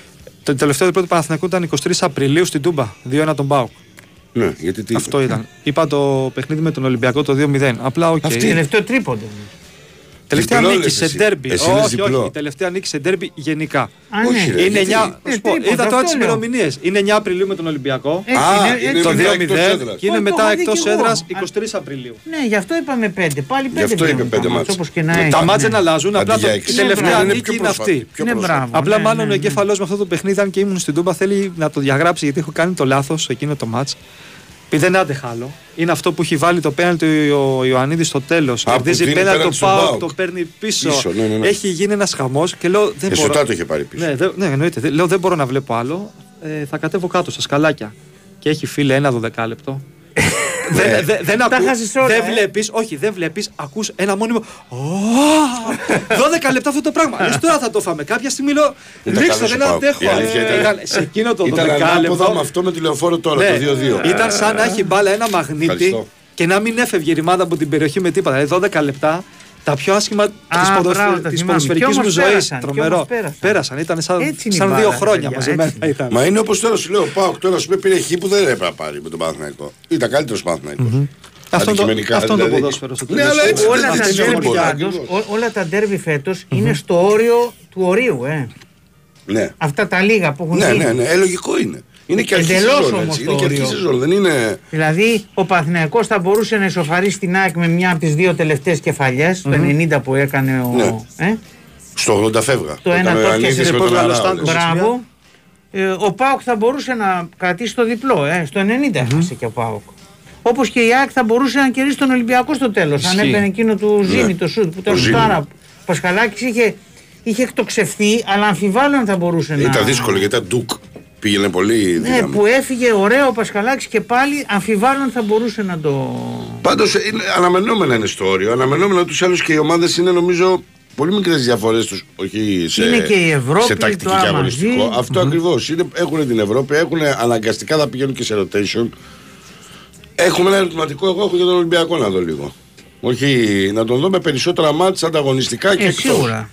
Το τελευταίο διπλό του Παναθηναϊκού ήταν 23 Απριλίου στην Τούμπα, 2-1 τον Μπάουκ. Ναι, γιατί τι. Αυτό ήταν. Είπα το παιχνίδι με τον Ολυμπιακό το 2-0. Απλά οκ. Αυτή. Τελευταίο τρίποντο. Τελευταία Διπλό νίκη λες σε εσύ. ντέρμπι. Εσύ λες Όχι, διπλό. όχι. Η τελευταία νίκη σε ντέρμπι γενικά. Α, Όχι, ναι. ρε. Είναι γιατί; 9. Ε, σου πω, τρίποτα, Είδα τώρα αυτό τις λέω. ημερομηνίες. Είναι 9 Απριλίου με τον Ολυμπιακό. Έτσι Α, είναι, είναι έτσι Το μετά είναι. εκτός 2-0 έδρας. και είναι Όχι, το μετά είχα δει εκτός κι εγώ. έδρας Α, 23 Απριλίου. Ναι, γι' αυτό είπαμε πέντε. Πάλι πέντε. αυτό είπε βγαίνουν πέντε τα μάτς. μάτς, Όπως και να Ναι, έχει. Τα τα μάτια ναι. να αλλάζουν. Απλά Αντί το- για η έξι. τελευταία μπράβο. Είναι νίκη πιο είναι πρόσφατη. αυτή. Πιο Ναι, πρόσφατη. μπράβο. Απλά ναι, μάλλον ναι, ο ναι. εγκέφαλός με αυτό το παιχνίδι, αν και ήμουν στην Τούμπα, θέλει να το διαγράψει γιατί έχω κάνει το λάθος εκείνο το μάτς. Επειδή δεν άντεχα άλλο. Είναι αυτό που έχει βάλει το πέναλτι ο Ιωαννίδης στο τέλος. που Κερδίζει δίνει πέναλτι το πέναλτι στον Πάοκ, ΠΑΟΚ. το παίρνει πίσω. Πίσω, ναι, ναι, ναι. Έχει γίνει ένας χαμός και λέω δεν Ε, μπορώ. σωτά το είχε πάρει πίσω. Ναι, δε, ναι, εννοείται. Δε- Λέω δεν μπορώ να βλέπω άλλο. Ε, θα κατέβω κάτω στα σκαλάκια. Και έχει φίλε ένα δωδεκάλεπτο. δεν δε, δεν ακού, χάσεις όλα, δεν ε. βλέπεις, όχι δεν βλέπεις, ακούς ένα μόνιμο «Ω, 12 λεπτά αυτό το πράγμα. Λες τώρα θα το φάμε. Κάποια στιγμή λέω Ήταν ρίξτε καλός δεν ο Πάοκ. αντέχω. Η αλήθεια ήταν- Ήταν σε εκείνο το Ήταν 12 ανάποδα με λεπτό. αυτό με τηλεοφόρο τώρα, Ναι, το 2-2. Ήταν σαν να έχει μπάλα ένα μαγνήτη Ευχαριστώ. και να μην έφευγε η ρημάδα από την περιοχή με τίποτα. Δηλαδή 12 λεπτά τα πιο άσχημα της μπράβο, τα θυμάμαι. ποδοσφαιρικής Κι μου όμως ζωής. πέρασαν, κι Τρομερό. όμως πέρασαν. Πέρασαν. Ήταν σαν, Έτσι είναι η σαν μπάλα, δύο ρε χρόνια παιδιά, μαζεμένα έτσι είναι. ήταν. Μα είναι όπως τώρα σου λέω: Πάω τώρα σου πει πήρε χ που δεν έπρεπε να πάρει με τον Παναθηναϊκό. Ήταν καλύτερος Παναθηναϊκός. Αυτό είναι το- Αντικειμενικά, αυτό είναι το δηλαδή. ποδόσφαιρο στο Ναι, τέλος. αλλά έτσι Όλα δεν τα είναι ντέρμπι φούτμπολ, πάντως, ακριβώς. ό- όλα τα ντέρμπι φέτος είναι στο όριο του ορίου. Ε. Ναι. Αυτά τα λίγα που έχουν Ναι, γίνει. ναι, ναι, ε, λογικό είναι. Είναι και αρχή Εντελώς σεζόν, όμως έτσι. το Είναι και αρχή όριο. σεζόν, δεν είναι. Δηλαδή, ο Παθηναϊκός θα μπορούσε να ισοφαρίσει την ΑΕΚ με μια από τις δύο τελευταίες κεφαλιές, το 90 που έκανε ο. Ναι. Ε; Στο 80 φεύγα. Το ένα Ήταν ο το Ιωαννίδης έπιασε με πώς τον βγάλε ο Αράο, Στάνκος. ναι. Μπράβο. Ε, ο Πάοκ θα μπορούσε να κρατήσει το διπλό. Ε; Στο 90 έχασε και ο Πάοκ. Όπως και η ΑΕΚ θα μπορούσε να κερδίσει τον Ολυμπιακό στο τέλος. Αν Ισχύει. έμπαινε εκείνο του Ζήνη, το σουτ που ήταν Ναι. Ο Ζήνη. σουτάρα. Ο Πασχαλάκης είχε, είχε εκτοξευθεί, αλλά αμφιβάλλω αν θα μπορούσε να. Ήταν δύσκολο γιατί ήταν ντουκ. Πήγαινε πολύ Ναι, δύναμη. που έφυγε ωραίο ο Πασχαλάκης και πάλι αμφιβάλλω αν θα μπορούσε να το. Πάντως αναμενόμενα είναι στο όριο. Αναμενόμενα τους άλλους και οι ομάδες είναι νομίζω πολύ μικρές διαφορές τους. Όχι σε, Είναι και η Ευρώπη, σε τακτική το και άμα αγωνιστικό. ζει. Αυτό ακριβώς. Έχουν την Ευρώπη, έχουν αναγκαστικά θα πηγαίνουν και σε rotation. Έχουμε ένα ερωτηματικό. Εγώ έχω για τον Ολυμπιακό να δω λίγο. Όχι να τον δω με περισσότερα μάτια ανταγωνιστικά και Ε, εκτός. σίγουρα.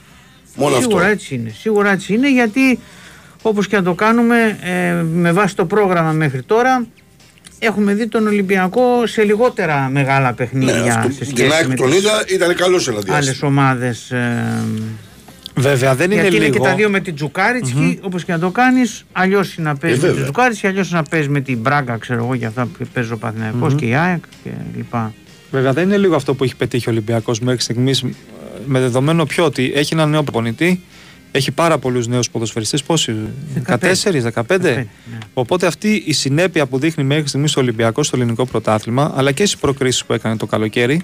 Μόνο Σίγουρα αυτό. έτσι είναι. Σίγουρα έτσι είναι γιατί όπως και να το κάνουμε ε, με βάση το πρόγραμμα μέχρι τώρα έχουμε δει τον Ολυμπιακό σε λιγότερα μεγάλα Ναι, παιχνίδια αυτό, σε την σχέση ΑΕΚ με τον τις είδα, ήταν καλός ένα άλλες διάστημα. ομάδες. Ε, Βέβαια δεν είναι γιατί είναι λίγο. και τα δύο με την Τσουκαρίτσκι, όπως και να το κάνεις, αλλιώς είναι να παίζεις με την βέβαια. Τσουκαρίτσκι, αλλιώς είναι να παίζεις με την Μπράγκα, ξέρω εγώ, για αυτά που παίζει ο Παναθηναϊκός και η ΑΕΚ και λοιπά. Βέβαια δεν είναι λίγο αυτό που έχει πετύχει ο Ολυμπιακός μέχρι στιγμής. Με δεδομένο πιο ότι έχει ένα νέο προπονητή, έχει πάρα πολλούς νέους ποδοσφαιριστές Πόσοι, 14, 15. ναι. Οπότε αυτή η συνέπεια που δείχνει μέχρι στιγμής ο Ολυμπιακός στο ελληνικό πρωτάθλημα, αλλά και στις προκρίσεις που έκανε το καλοκαίρι,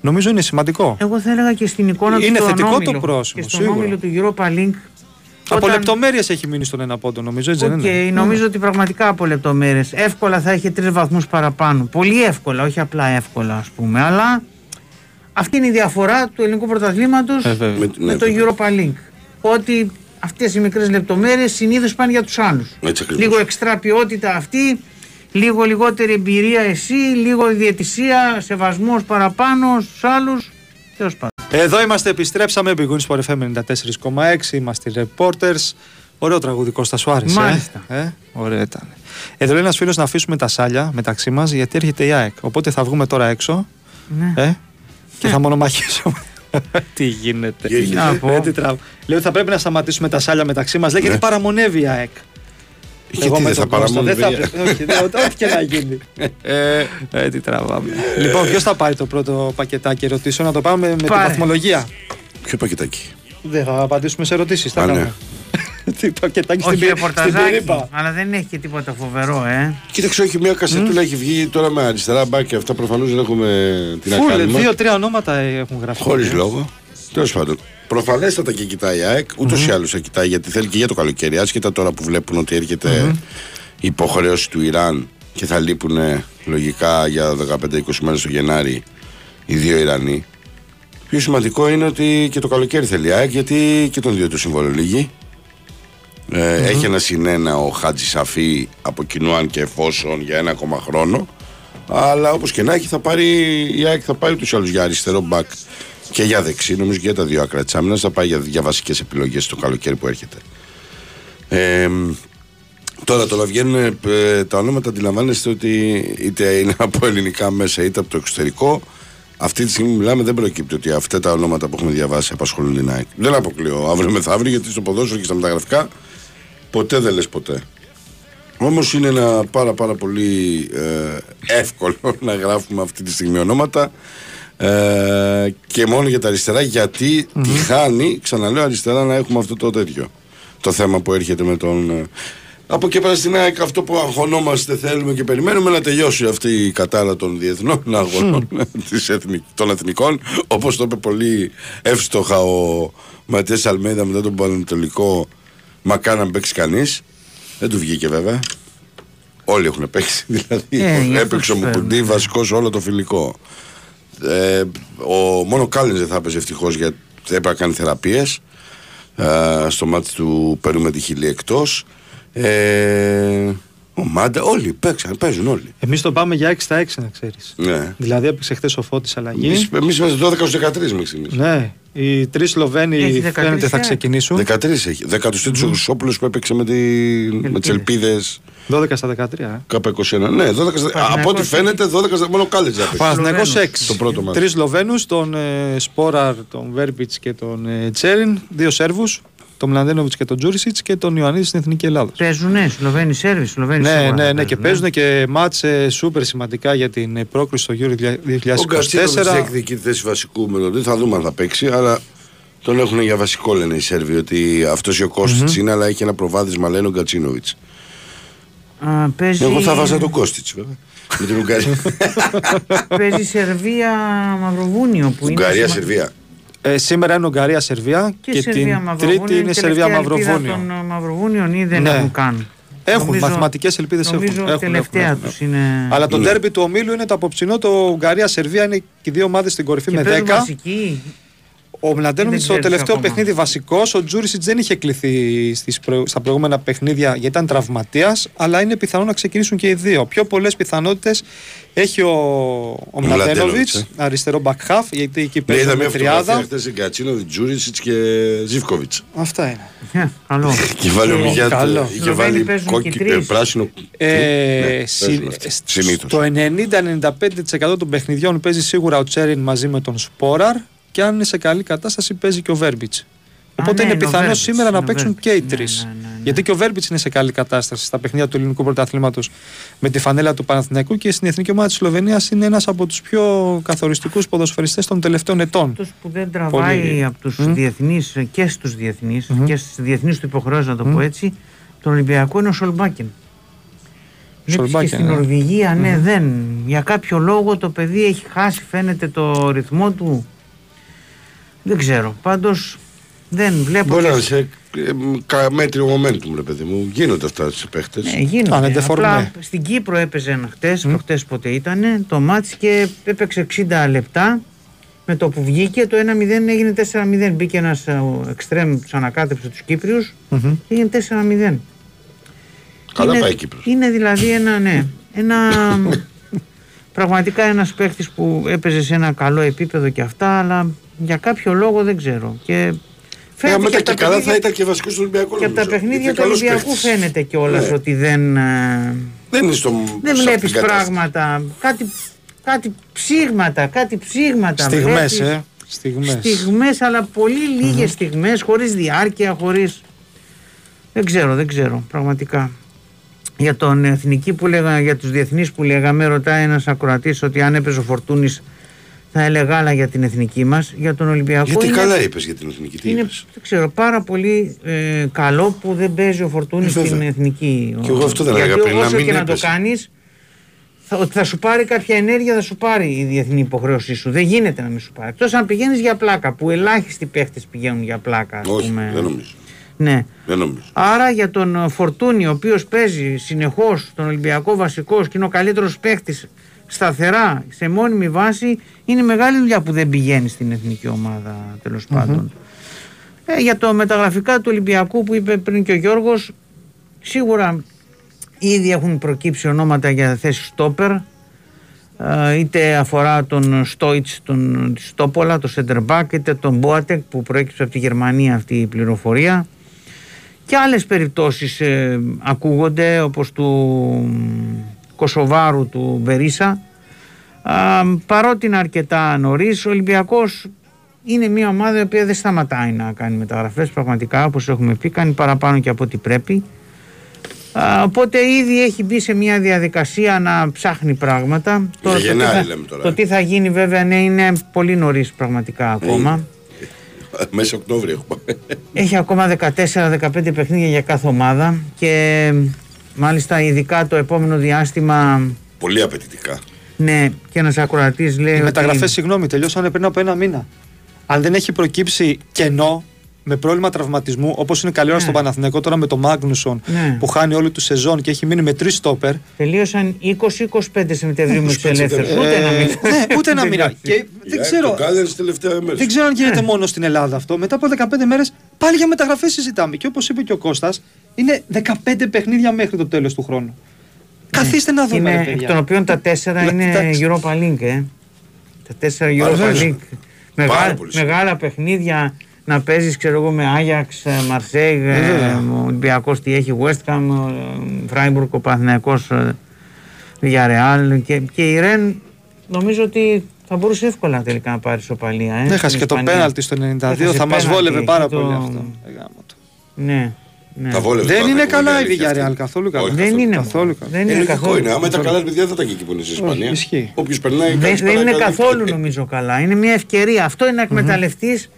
νομίζω είναι σημαντικό. Εγώ θα έλεγα και στην εικόνα Είναι του στον θετικό το όμιλο, πρόσημο, και στον σίγουρα. όμιλο του Europa League. Από όταν- λεπτομέρειες έχει μείνει στον ένα πόντο, νομίζω έτσι Οκ, δεν είναι; νομίζω ότι πραγματικά από λεπτομέρειες. Εύκολα θα είχε τρεις βαθμούς παραπάνω. Πολύ εύκολα, όχι απλά εύκολα ας πούμε. Αλλά αυτή είναι η διαφορά του ελληνικού πρωταθλήματος Ε, βέβαια. Με- με ναι, το βέβαια. Europa League. Ότι αυτές οι μικρές λεπτομέρειες συνήθως πάνε για τους άλλους. Έτσι ακριβώς. Λίγο εξτρά ποιότητα αυτή, λίγο λιγότερη εμπειρία εσύ, λίγο διαιτησία, σεβασμός παραπάνω στους άλλους. Τέλος πάντων. Εδώ είμαστε, επιστρέψαμε. Big Wins for FM 94,6. Είμαστε οι reporters. Ωραίο τραγούδι Κώστα, σου άρεσε. Μάλιστα. Ε; Ε; Ωραίο ήταν. Εδώ λέει ένας φίλος να αφήσουμε τα σάλια μεταξύ μας γιατί έρχεται η ΑΕΚ. Οπότε θα βγούμε τώρα έξω Ναι. ε; και θα μονομαχήσουμε. Τι γίνεται; Τι έγινε; Να πω. Ε, τι τραβ- Λέω ότι θα πρέπει να σταματήσουμε τα σάλια μεταξύ μας. Λέει γιατί Ναι. παραμονεύει η ΑΕΚ. Γιατί με δεν θα τον Κώστα, δεν θα παραμονεύει. πρέπει- όχι, δεν- Ό,τι και να γίνει. Ε, Ε, τι τραβάμε. λοιπόν, ποιος θα πάρει το πρώτο πακετάκι ερωτήσεων, να το πάμε με την Πάρε. βαθμολογία. Ποιο πακετάκι; Δεν θα απαντήσουμε σε ερωτήσεις. Θα Α, ναι. κάνουμε. Τι πακετάκι στην, Όχι πυρ- στην ρεπορταζάκι, πυρήπα. αλλά δεν έχει και τίποτα φοβερό, ε. Κοίταξε, όχι μια κασετούλα έχει βγει τώρα με αριστερά μπάκια. Αυτά προφανώς δεν έχουμε τι να Φουλ, κάνουμε. δύο-τρία ονόματα έχουν γραφεί. Χωρίς λόγο. Τέλος πάντων. Προφανέστατα και κοιτάει η ΑΕΚ. Ούτως ή άλλως θα κοιτάει γιατί θέλει και για το καλοκαίρι. Άσχετα τώρα που βλέπουν ότι έρχεται η υποχρέωση του Ιράν και θα λείπουν λογικά για 15-20 μέρες το Γενάρη οι δύο Ιρανοί. Πιο σημαντικό είναι ότι και το καλοκαίρι θέλει η ΑΕΚ γιατί και τον δύο του συμβόλαιο λύγει. Ε, Έχει ένα συνένα ο Χάτζη Σαφή από κοινού αν και εφόσον για ένα ακόμα χρόνο. Αλλά όπως και να έχει, θα πάρει, η ΑΕΚ θα πάρει τους άλλους για αριστερό μπακ και για δεξί. Νομίζω και για τα δύο άκρα της άμυνας θα πάει για, για βασικές επιλογές το καλοκαίρι που έρχεται. Ε, τώρα, τώρα βγαίνουν ε, τα ονόματα, αντιλαμβάνεστε ότι είτε είναι από ελληνικά μέσα είτε από το εξωτερικό. Αυτή τη στιγμή μιλάμε, δεν προκύπτει ότι αυτά τα ονόματα που έχουμε διαβάσει απασχολούν την ΑΕΚ. Δεν αποκλείω αύριο μεθαύριο γιατί στο ποδόσφαιρο και στα μεταγραφικά ποτέ δεν λες ποτέ. Όμως είναι ένα πάρα πάρα πολύ ε, εύκολο να γράφουμε αυτή τη στιγμή ονόματα ε, και μόνο για τα αριστερά γιατί τη χάνει, ξαναλέω αριστερά να έχουμε αυτό το τέτοιο. Το θέμα που έρχεται με τον... ε, από εκεί πέρα στην ΑΕΚ αυτό που αγχωνόμαστε θέλουμε και περιμένουμε να τελειώσει αυτή η κατάρα των διεθνών αγώνων της εθνικ- των εθνικών όπως το είπε πολύ εύστοχα ο Ματές Αλμέδα μετά τον Πανετολικό μακά να παίξει κανείς δεν του βγήκε βέβαια όλοι έχουν παίξει δηλαδή Ε, γι' αυτό έπαιξε ο τους Μουκουντή φέρνουν. βασικός σε όλο το φιλικό ε, ο, μόνο Κάλινς δεν θα έπαιζε ευτυχώς γιατί έπρεπε να κάνει θεραπείες. στο μάτι του Περού με τη Χιλή εκτός. Ε, ο Μάντα, όλοι παίξαν, παίζουν όλοι. Εμείς το πάμε για 6 στα 6, να ξέρεις. Ναι. Δηλαδή έπαιξε χθες ο Φώτης αλλαγή. Εμείς είμαστε 12 13 μέχρι στιγμή. Ναι, οι τρεις Σλοβαίνοι Έχει 13 φαίνεται θα ε. ξεκινήσουν. 13 έχει. 13 ο Χρυσόπουλο που έπαιξε με, τη, με τις ελπίδες 12 στα 13. Ε. K21. Ναι, 12, στα- από ό,τι φαίνεται 12 στα- μόνο Κάλινς δεν παίξει. Παναθυνακό Σλοβαίνους. 6. Το πρώτο μάτι. Τρεις Σλοβαίνους, τον ε, Σπόραρ, τον Βέρμπιτς και τον ε, Τσέριν. Δύο Σέρβους, τον Μλαντένοβιτς και τον Τζούρισιτς και τον Ιωαννίδης στην Εθνική Ελλάδα. Παίζουνε, Σλοβαίνοι Σέρβοι, Σλοβαίνοι Ναι, σίγουρα ναι, θα ναι, και παίζουν, παίζουν και μάτσε σούπερ σημαντικά για την ε, πρόκριση στο Euro Ο Γκατσίνοβιτ 2024. εκδικεί τη θέση βασικού με τον Δη. Θα δούμε αν θα παίξει. Αλλά τον έχουν για βασικό, λένε οι Σέρβοι. Ότι αυτός ο κωστιτ είναι, αλλά έχει ένα προβάδισμα, λένε ο Γκατσίνοβιτς. Α, παίζει, Εγώ θα βάζα τον Κώστιτς, βέβαια. με την Ουγγαρία. παίζει Σερβία Μαυροβούνιο που είναι. Ουγγαρία, σημα- Σερβία. Ε, σήμερα είναι Ουγγαρία-Σερβία Και, και, Σερβία την Μαυροβούνιο. Τρίτη είναι Σερβία-Μαυροβούνιο. Των ε, Μαυροβούνιων ή δεν Ναι. έχουν καν. Έχουν, μαθηματικές ελπίδες έχουν. Νομίζω Έχουν, τελευταία έχουν, τους είναι. Αλλά το Ναι. τέρμπι του ομίλου είναι το απόψινό. Το Ουγγαρία-Σερβία είναι και οι δύο ομάδες στην κορυφή και με 10. παίζουν βασικοί. Ο Μλαντένοβιτ Δεν στο ξέρεις τελευταίο ακόμα. παιχνίδι βασικός. Ο Τζούρισιτς δεν είχε κληθεί στις προ... στα προηγούμενα παιχνίδια γιατί ήταν τραυματίας. Αλλά είναι πιθανό να ξεκινήσουν και οι δύο. Πιο πολλές πιθανότητες έχει ο, ο Μλαντένοβιτ, Μλαντένοβιτς, ε. αριστερό back half, γιατί εκεί Ναι, παίζει είδα με μια φωτογραφία τριάδα. χθε Γκατσίνοβιτ, Τζούρισιτς και Ζήφκοβιτς. Αυτά είναι. Ε, Καλό. Και βάλει ο Ε, Μιγιάτ, καλό. είχε Σλοβαίνοι βάλει παίζουν κόκκι, και τρεις. ε, πράσινο. Ε, Ναι, συ- παίζουν αυτοί. σ- Συνήθως. στο 90-95% των παιχνιδιών παίζει σίγουρα ο Τσέριν μαζί με τον Σπόραρ και αν είναι σε καλή κατάσταση παίζει και ο Βέρμπιτς. Οπότε ναι, είναι είναι ο πιθανό Βέρμπιτς, σήμερα να είναι ο παίξουν Βέρμπιτς. και οι Ναι, τρεις. ναι, ναι, ναι. Γιατί και ο Βέρμπιτς είναι σε καλή κατάσταση στα παιχνίδια του ελληνικού πρωταθλήματος με τη φανέλα του Παναθηναϊκού και στην εθνική ομάδα της Σλοβενίας είναι ένας από τους πιο καθοριστικούς ποδοσφαιριστές των τελευταίων ετών. Αυτός που δεν τραβάει Πολύ. από τους Μμ. διεθνείς και στους διεθνείς και στις διεθνείς του υποχρεώσεις, να το πω έτσι, τον Ολυμπιακό είναι ο Σολμπάκεν. Βλέπεις και Σολμπάκεν, στην ναι. Νορβηγία, ναι, δεν. Για κάποιο λόγο το παιδί έχει χάσει, φαίνεται το ρυθμό του. Δεν ξέρω. Πάντως δεν βλέπω. Μπορεί και- να είναι σε ε, μ, κα- μέτριο momentum, ρε παιδί μου. Γίνονται αυτά στι παίχτες. Ναι, γίνονται. Κάνετε Απλά φορμέ. στην Κύπρο έπαιζε ένα χτε, προχτές πότε ήταν, το μάτς και έπαιξε 60 λεπτά. Με το που βγήκε το 1-0 έγινε 4-0. Μπήκε ένας εξτρέμ, του ανακάτεψε τους Κύπριους Μμμ. και έγινε 4-0. Καλά είναι, πάει η Κύπρος. Είναι δηλαδή ένα, ναι, ένα, πραγματικά ένας παίχτης που έπαιζε σε ένα καλό επίπεδο και αυτά, αλλά για κάποιο λόγο δεν ξέρω. Και Φαίνεται μετά από και τα καλά παιχνίδια- θα ήταν και βασικός του Ολυμπιακού. Και από τα νομίζω. παιχνίδια Είναι του καλός Ολυμπιακού παίκτης. φαίνεται κιόλας Ναι. ότι δεν. ε, Δεν είναι στο. Δεν σε βλέπεις αυτήν την κατάσταση. πράγματα. Κάτι, κάτι ψήγματα, κάτι ψήγματα. Στιγμές, βλέπεις. ε. Στιγμές. Στιγμές, αλλά πολύ λίγες στιγμές, χωρίς διάρκεια, χωρίς... Δεν ξέρω, δεν ξέρω, πραγματικά. Για τον εθνική που λέγα, για τους διεθνείς που λέγαμε, ρωτάει ένας ακροατής ότι αν έπαιζε ο Φορτούνης θα έλεγα άλλα για την εθνική μας. Για τον Ολυμπιακό Γιατί είναι, καλά είπες για την εθνική. Τι είναι είπες; δεν ξέρω, πάρα πολύ ε, καλό που δεν παίζει ο Φορτούνης Ε, βέβαια. στην εθνική. Κι εγώ αυτό δεν Γιατί έλεγα πριν, να όσο μην και να το έπαιζε. κάνεις, θα, ότι θα σου πάρει κάποια ενέργεια, θα σου πάρει η διεθνή υποχρέωσή σου. Δεν γίνεται να μην σου πάρει. Εκτός αν πηγαίνεις για πλάκα, που ελάχιστοι παίχτες πηγαίνουν για πλάκα. ας Όχι, πούμε. δεν νομίζω. Ναι. Δεν νομίζω. Άρα για τον ε, Φορτούνη, ο οποίος παίζει συνεχώς τον Ολυμπιακό βασικός και είναι ο καλύτερος παίχτης σταθερά, σε μόνιμη βάση, είναι μεγάλη δουλειά που δεν πηγαίνει στην εθνική ομάδα τέλος πάντων. Ε, για το μεταγραφικά του Ολυμπιακού που είπε πριν και ο Γιώργος σίγουρα ήδη έχουν προκύψει ονόματα για θέση στόπερ. Ε, είτε αφορά τον Στόιτς, τον Στόπολα, το center back είτε τον Μπόατεκ που προέκυψε από τη Γερμανία αυτή η πληροφορία. Και άλλες περιπτώσεις ε, ακούγονται όπως του μ, Κοσοβάρου του Μπερίσα Α, παρότι είναι αρκετά νωρίς, ο Ολυμπιακός είναι μια ομάδα η οποία δεν σταματάει να κάνει μεταγραφές πραγματικά όπως έχουμε πει, κάνει παραπάνω και από ό,τι πρέπει Α, οπότε ήδη έχει μπει σε μια διαδικασία να ψάχνει πράγματα. Για το, Γενάρη τι θα, λέμε τώρα, το ε. τι θα γίνει βέβαια ναι, είναι πολύ νωρίς πραγματικά ακόμα. Μέσα Οκτώβριο έχουμε. Έχει ακόμα 14-15 παιχνίδια για κάθε ομάδα και μάλιστα ειδικά το επόμενο διάστημα Πολύ απαιτητικά. ναι και ένας ακροατής λέει Οι ότι μεταγραφές, συγγνώμη, τελειώσανε πριν από ένα μήνα. Αν δεν έχει προκύψει κενό με πρόβλημα τραυματισμού, όπως είναι καλή ώρα Ναι. στον Παναθηναϊκό τώρα με τον Μάγνουσον Ναι. που χάνει όλη του σεζόν και έχει μείνει με τρεις στόπερ. τελείωσαν 20-25 Σεπτεμβρίου με τους 25 ελεύθερους. ε, Ούτε ένα μήνα. ναι, ούτε ένα μήνα. και δεν ξέρω, Το κάλερ τελευταία μέρα. δεν ξέρω αν γίνεται Ναι. μόνο στην Ελλάδα αυτό. Μετά από 15 μέρες πάλι για μεταγραφές συζητάμε. Και όπως είπε και ο Κώστας είναι 15 παιχνίδια μέχρι το τέλος του χρόνου. Καθίστε να δούμε. Είναι, ρε εκ παιδιά. των οποίων τα τέσσερα Ναι, είναι εντάξει. Europa League. Ε. Τα τέσσερα Europa Βεβαίως. League. Μεγάλα, πολύ σημαντικό. μεγάλα παιχνίδια να παίζεις, ξέρω εγώ, με Άγιαξ, Μαρσέγ, βέβαια. ο Ολυμπιακός τι έχει, West Ham, Φράιμπουργκ, ο Παναθυνιακό, Villarreal και, και η Ρεν νομίζω ότι θα μπορούσε εύκολα τελικά να πάρει σοπαλία. Ε, Έχασε στην και το Ισπανία. πέναλτι στο 92, Έχασε θα μας πέναλτι, βόλευε έχει πάρα το- πολύ αυτό. Ε, γάμο το. Ναι, ναι. Τα βόλευε Δεν τώρα, είναι πολύ καλά η αλήθεια αυτή. Villarreal, καθόλου καλά. Όχι, Δεν καθόλου. είναι καθόλου μόνο. καλά. Δεν Ε, είναι λογικό καθόλου. είναι. Άμα ήταν καθόλου. καλά παιδιά δεν θα ήταν εκεί που είναι στην Ισπανία. ισχύει. Όποιος περνάει Δεν, κάνει δεν είναι παρακάτω. καθόλου νομίζω καλά. Είναι μια ευκαιρία. Αυτό είναι να εκμεταλλευτείς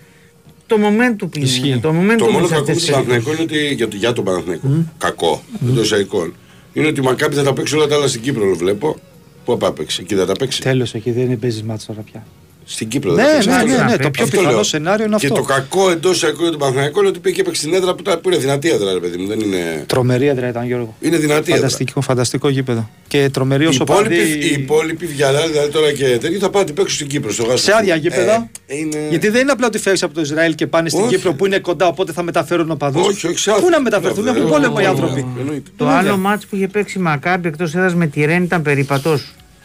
το momentum που Ισχύει. είναι. Το Το momentum μόνο σε κακό αυτές του τις Παναθηναϊκού είναι ότι για, το- για τον Παναθηναϊκό, κακό, εντό εισαγωγικών, είναι ότι η Μακάπη θα τα παίξει όλα τα άλλα στην Κύπρο, βλέπω. Πού θα παίξει, εκεί θα τα παίξει. Τέλος εκεί, δεν παίζεις μάτσο τώρα πια. Στην Κύπρο Ναι, θα παίξει. ναι, Αυτό ναι, λέω. ναι, Αυτό το πιο λέω. πιθανό σενάριο είναι Και αυτό. το κακό εντός εισαγωγικών για τον Παναθηναϊκό είναι ότι πήγε και έπαιξε στην έδρα που, τα- που είναι δυνατή έδρα, ρε παιδί μου. Δεν είναι. Τρομερή έδρα ήταν Γιώργο. Είναι δυνατή έδρα. Φανταστικό, φανταστικό γήπεδο. Και τρομερή Οι όσο υπόλοιποι, παντή... οι υπόλοιποι Βιαράλ, δηλαδή τώρα και τέτοιοι θα πάνε να την παίξουν στην Κύπρο. Στο γάσο. Σε άδεια γήπεδα. Ε, είναι... Γιατί δεν είναι απλά ότι φεύγεις από το Ισραήλ και πάνε στην Όχι. Κύπρο που είναι κοντά, οπότε θα μεταφέρουν οπαδούς. Όχι, όχι, σε άδεια. Πού να μεταφερθούν, Βέβαια, έχουν πόλεμο οι βέβαια, άνθρωποι. εννοείται. Το Βέβαια. άλλο μάτς που είχε παίξει η Μακάμπη εκτός έδρας με τη Ρεν ήταν περίπατο.